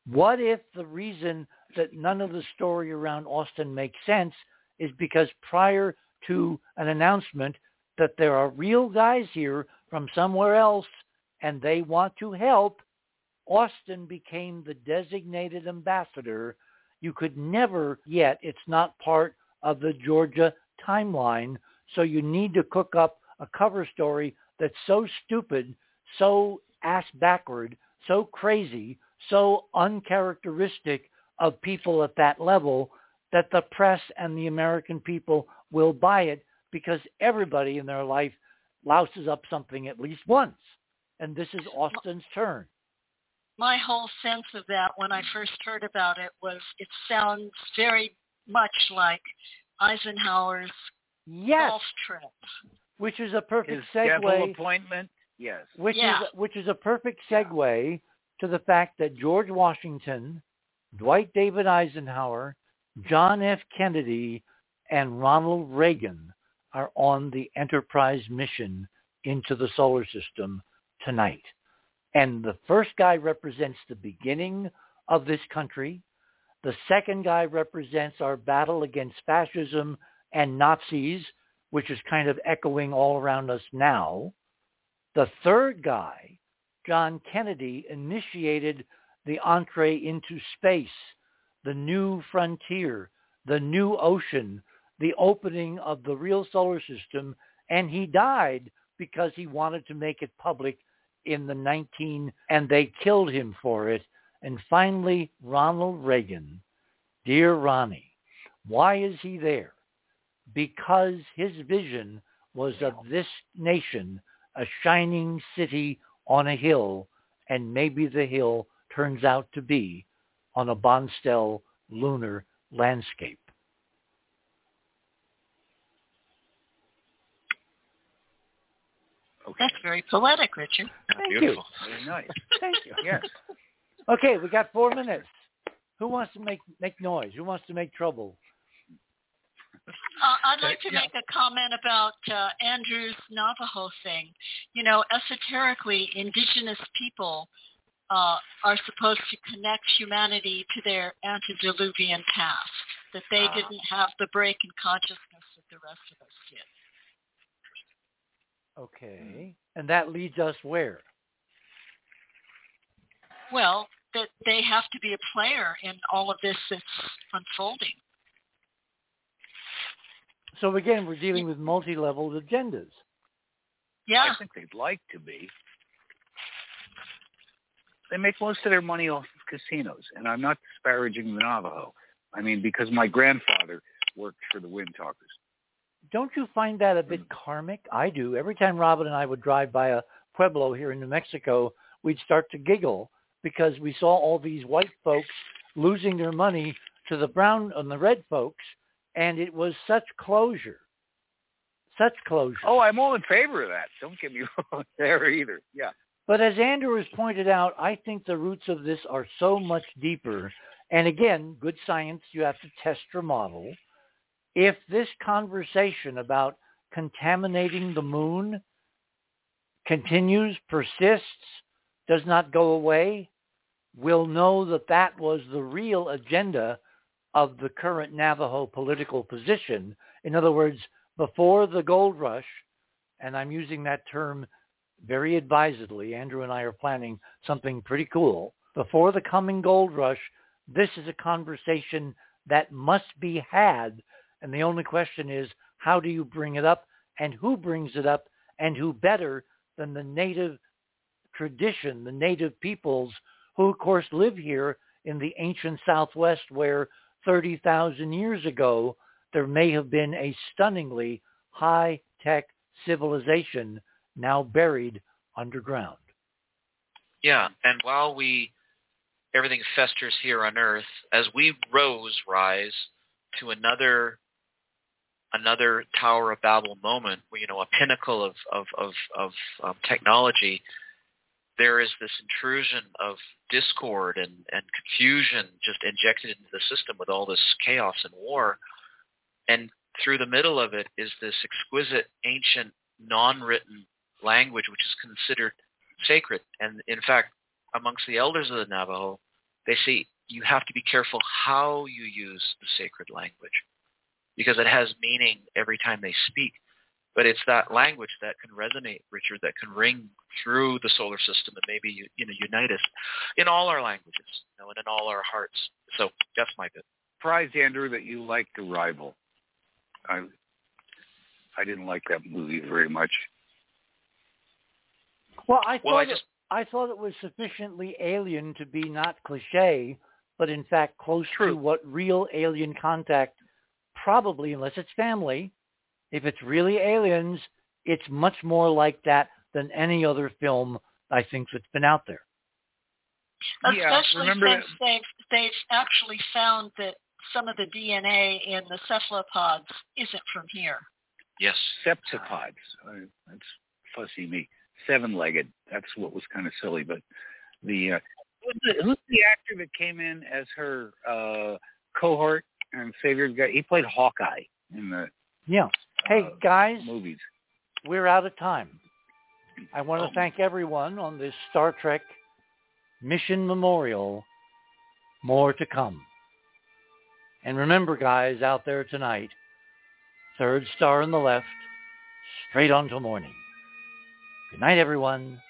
what if the reason that none of the story around Austin makes sense is because prior to an announcement that there are real guys here from somewhere else and they want to help, Austin became the designated ambassador. You could never yet, it's not part of the Georgia timeline, so you need to cook up a cover story that's so stupid, so ass backward, so crazy, so uncharacteristic of people at that level that the press and the American people will buy it because everybody in their life louses up something at least once. And this is Austin's turn. My whole sense of that when I first heard about it was it sounds very much like Eisenhower's yes. golf trip. Which is a perfect His segue. devil appointment. Yes. Which Yeah. is which is a perfect segue to the fact that George Washington, Dwight David Eisenhower, John F. Kennedy, and Ronald Reagan are on the Enterprise mission into the solar system tonight. And the first guy represents the beginning of this country. The second guy represents our battle against fascism and Nazis, which is kind of echoing all around us now. The third guy, John Kennedy, initiated the entree into space, the new frontier, the new ocean, the opening of the real solar system, and he died because he wanted to make it public in the 19 and they killed him for it. And finally, Ronald Reagan, dear Ronnie, why is he there? Because his vision was of this nation, a shining city on a hill, and maybe the hill turns out to be on a Bonestell lunar landscape. That's very poetic, Richard. Thank Beautiful. Very nice. you. Thank you. Yes. Okay, we got four minutes. Who wants to make make noise? Who wants to make trouble? Uh, I'd like to make a comment about uh, Andrew's Navajo thing. You know, esoterically, indigenous people uh, are supposed to connect humanity to their antediluvian past, that they Ah. didn't have the break in consciousness that the rest of us did. Mm-hmm. Okay, and that leads us where? Well, that they have to be a player in all of this that's unfolding. So again, we're dealing with multi-level agendas. Yeah. I think they'd like to be. They make most of their money off of casinos, and I'm not disparaging the Navajo. I mean, because my grandfather worked for the Wind Talkers. Don't you find that a bit mm. karmic? I do. Every time Robin and I would drive by a pueblo here in New Mexico, we'd start to giggle because we saw all these white folks losing their money to the brown and the red folks, and it was such closure. Such closure. Oh, I'm all in favor of that. Don't get me (laughs) wrong there either. Yeah. But as Andrew has pointed out, I think the roots of this are so much deeper. And again, good science, you have to test your model. If this conversation about contaminating the moon continues, persists, does not go away, we'll know that that was the real agenda of the current Navajo political position. In other words, before the gold rush, and I'm using that term very advisedly, Andrew and I are planning something pretty cool. Before the coming gold rush, this is a conversation that must be had. And the only question is, how do you bring it up and who brings it up and who better than the native tradition, the native peoples who of course live here in the ancient Southwest where 30,000 years ago there may have been a stunningly high-tech civilization now buried underground. Yeah, and while we everything festers here on Earth as we rose, rise to another another Tower of Babel moment, you know, a pinnacle of of of, of um, technology. There is this intrusion of discord and, and confusion just injected into the system with all this chaos and war. And through the middle of it is this exquisite, ancient, non-written language which is considered sacred. And in fact, amongst the elders of the Navajo, they say you have to be careful how you use the sacred language because it has meaning every time they speak. But it's that language that can resonate, Richard, that can ring through the solar system and maybe you know unite us in all our languages, you know, and in all our hearts. So that's my bit. Surprised, Andrew, that you liked Arrival. I I didn't like that movie very much. Well, I thought Well, I it, I thought it was sufficiently alien to be not cliche, but in fact close to what real alien contact probably, unless it's family, if it's really aliens, it's much more like that than any other film I think that's been out there. Yeah, Especially remember since they've, they've actually found that some of the DNA in the cephalopods isn't from here. yes. Septipods. Uh, that's fussy me. Seven-legged. That's what was kind of silly. But the uh, who's the, who's the actor that came in as her uh, cohort and savior guy? He played Hawkeye in the Yeah. Hey uh, guys, movies. we're out of time. I want to Oh. thank everyone on this Star Trek Mission Memorial. More to come. And remember, guys, out there tonight, third star on the left, straight on till morning. Good night, everyone.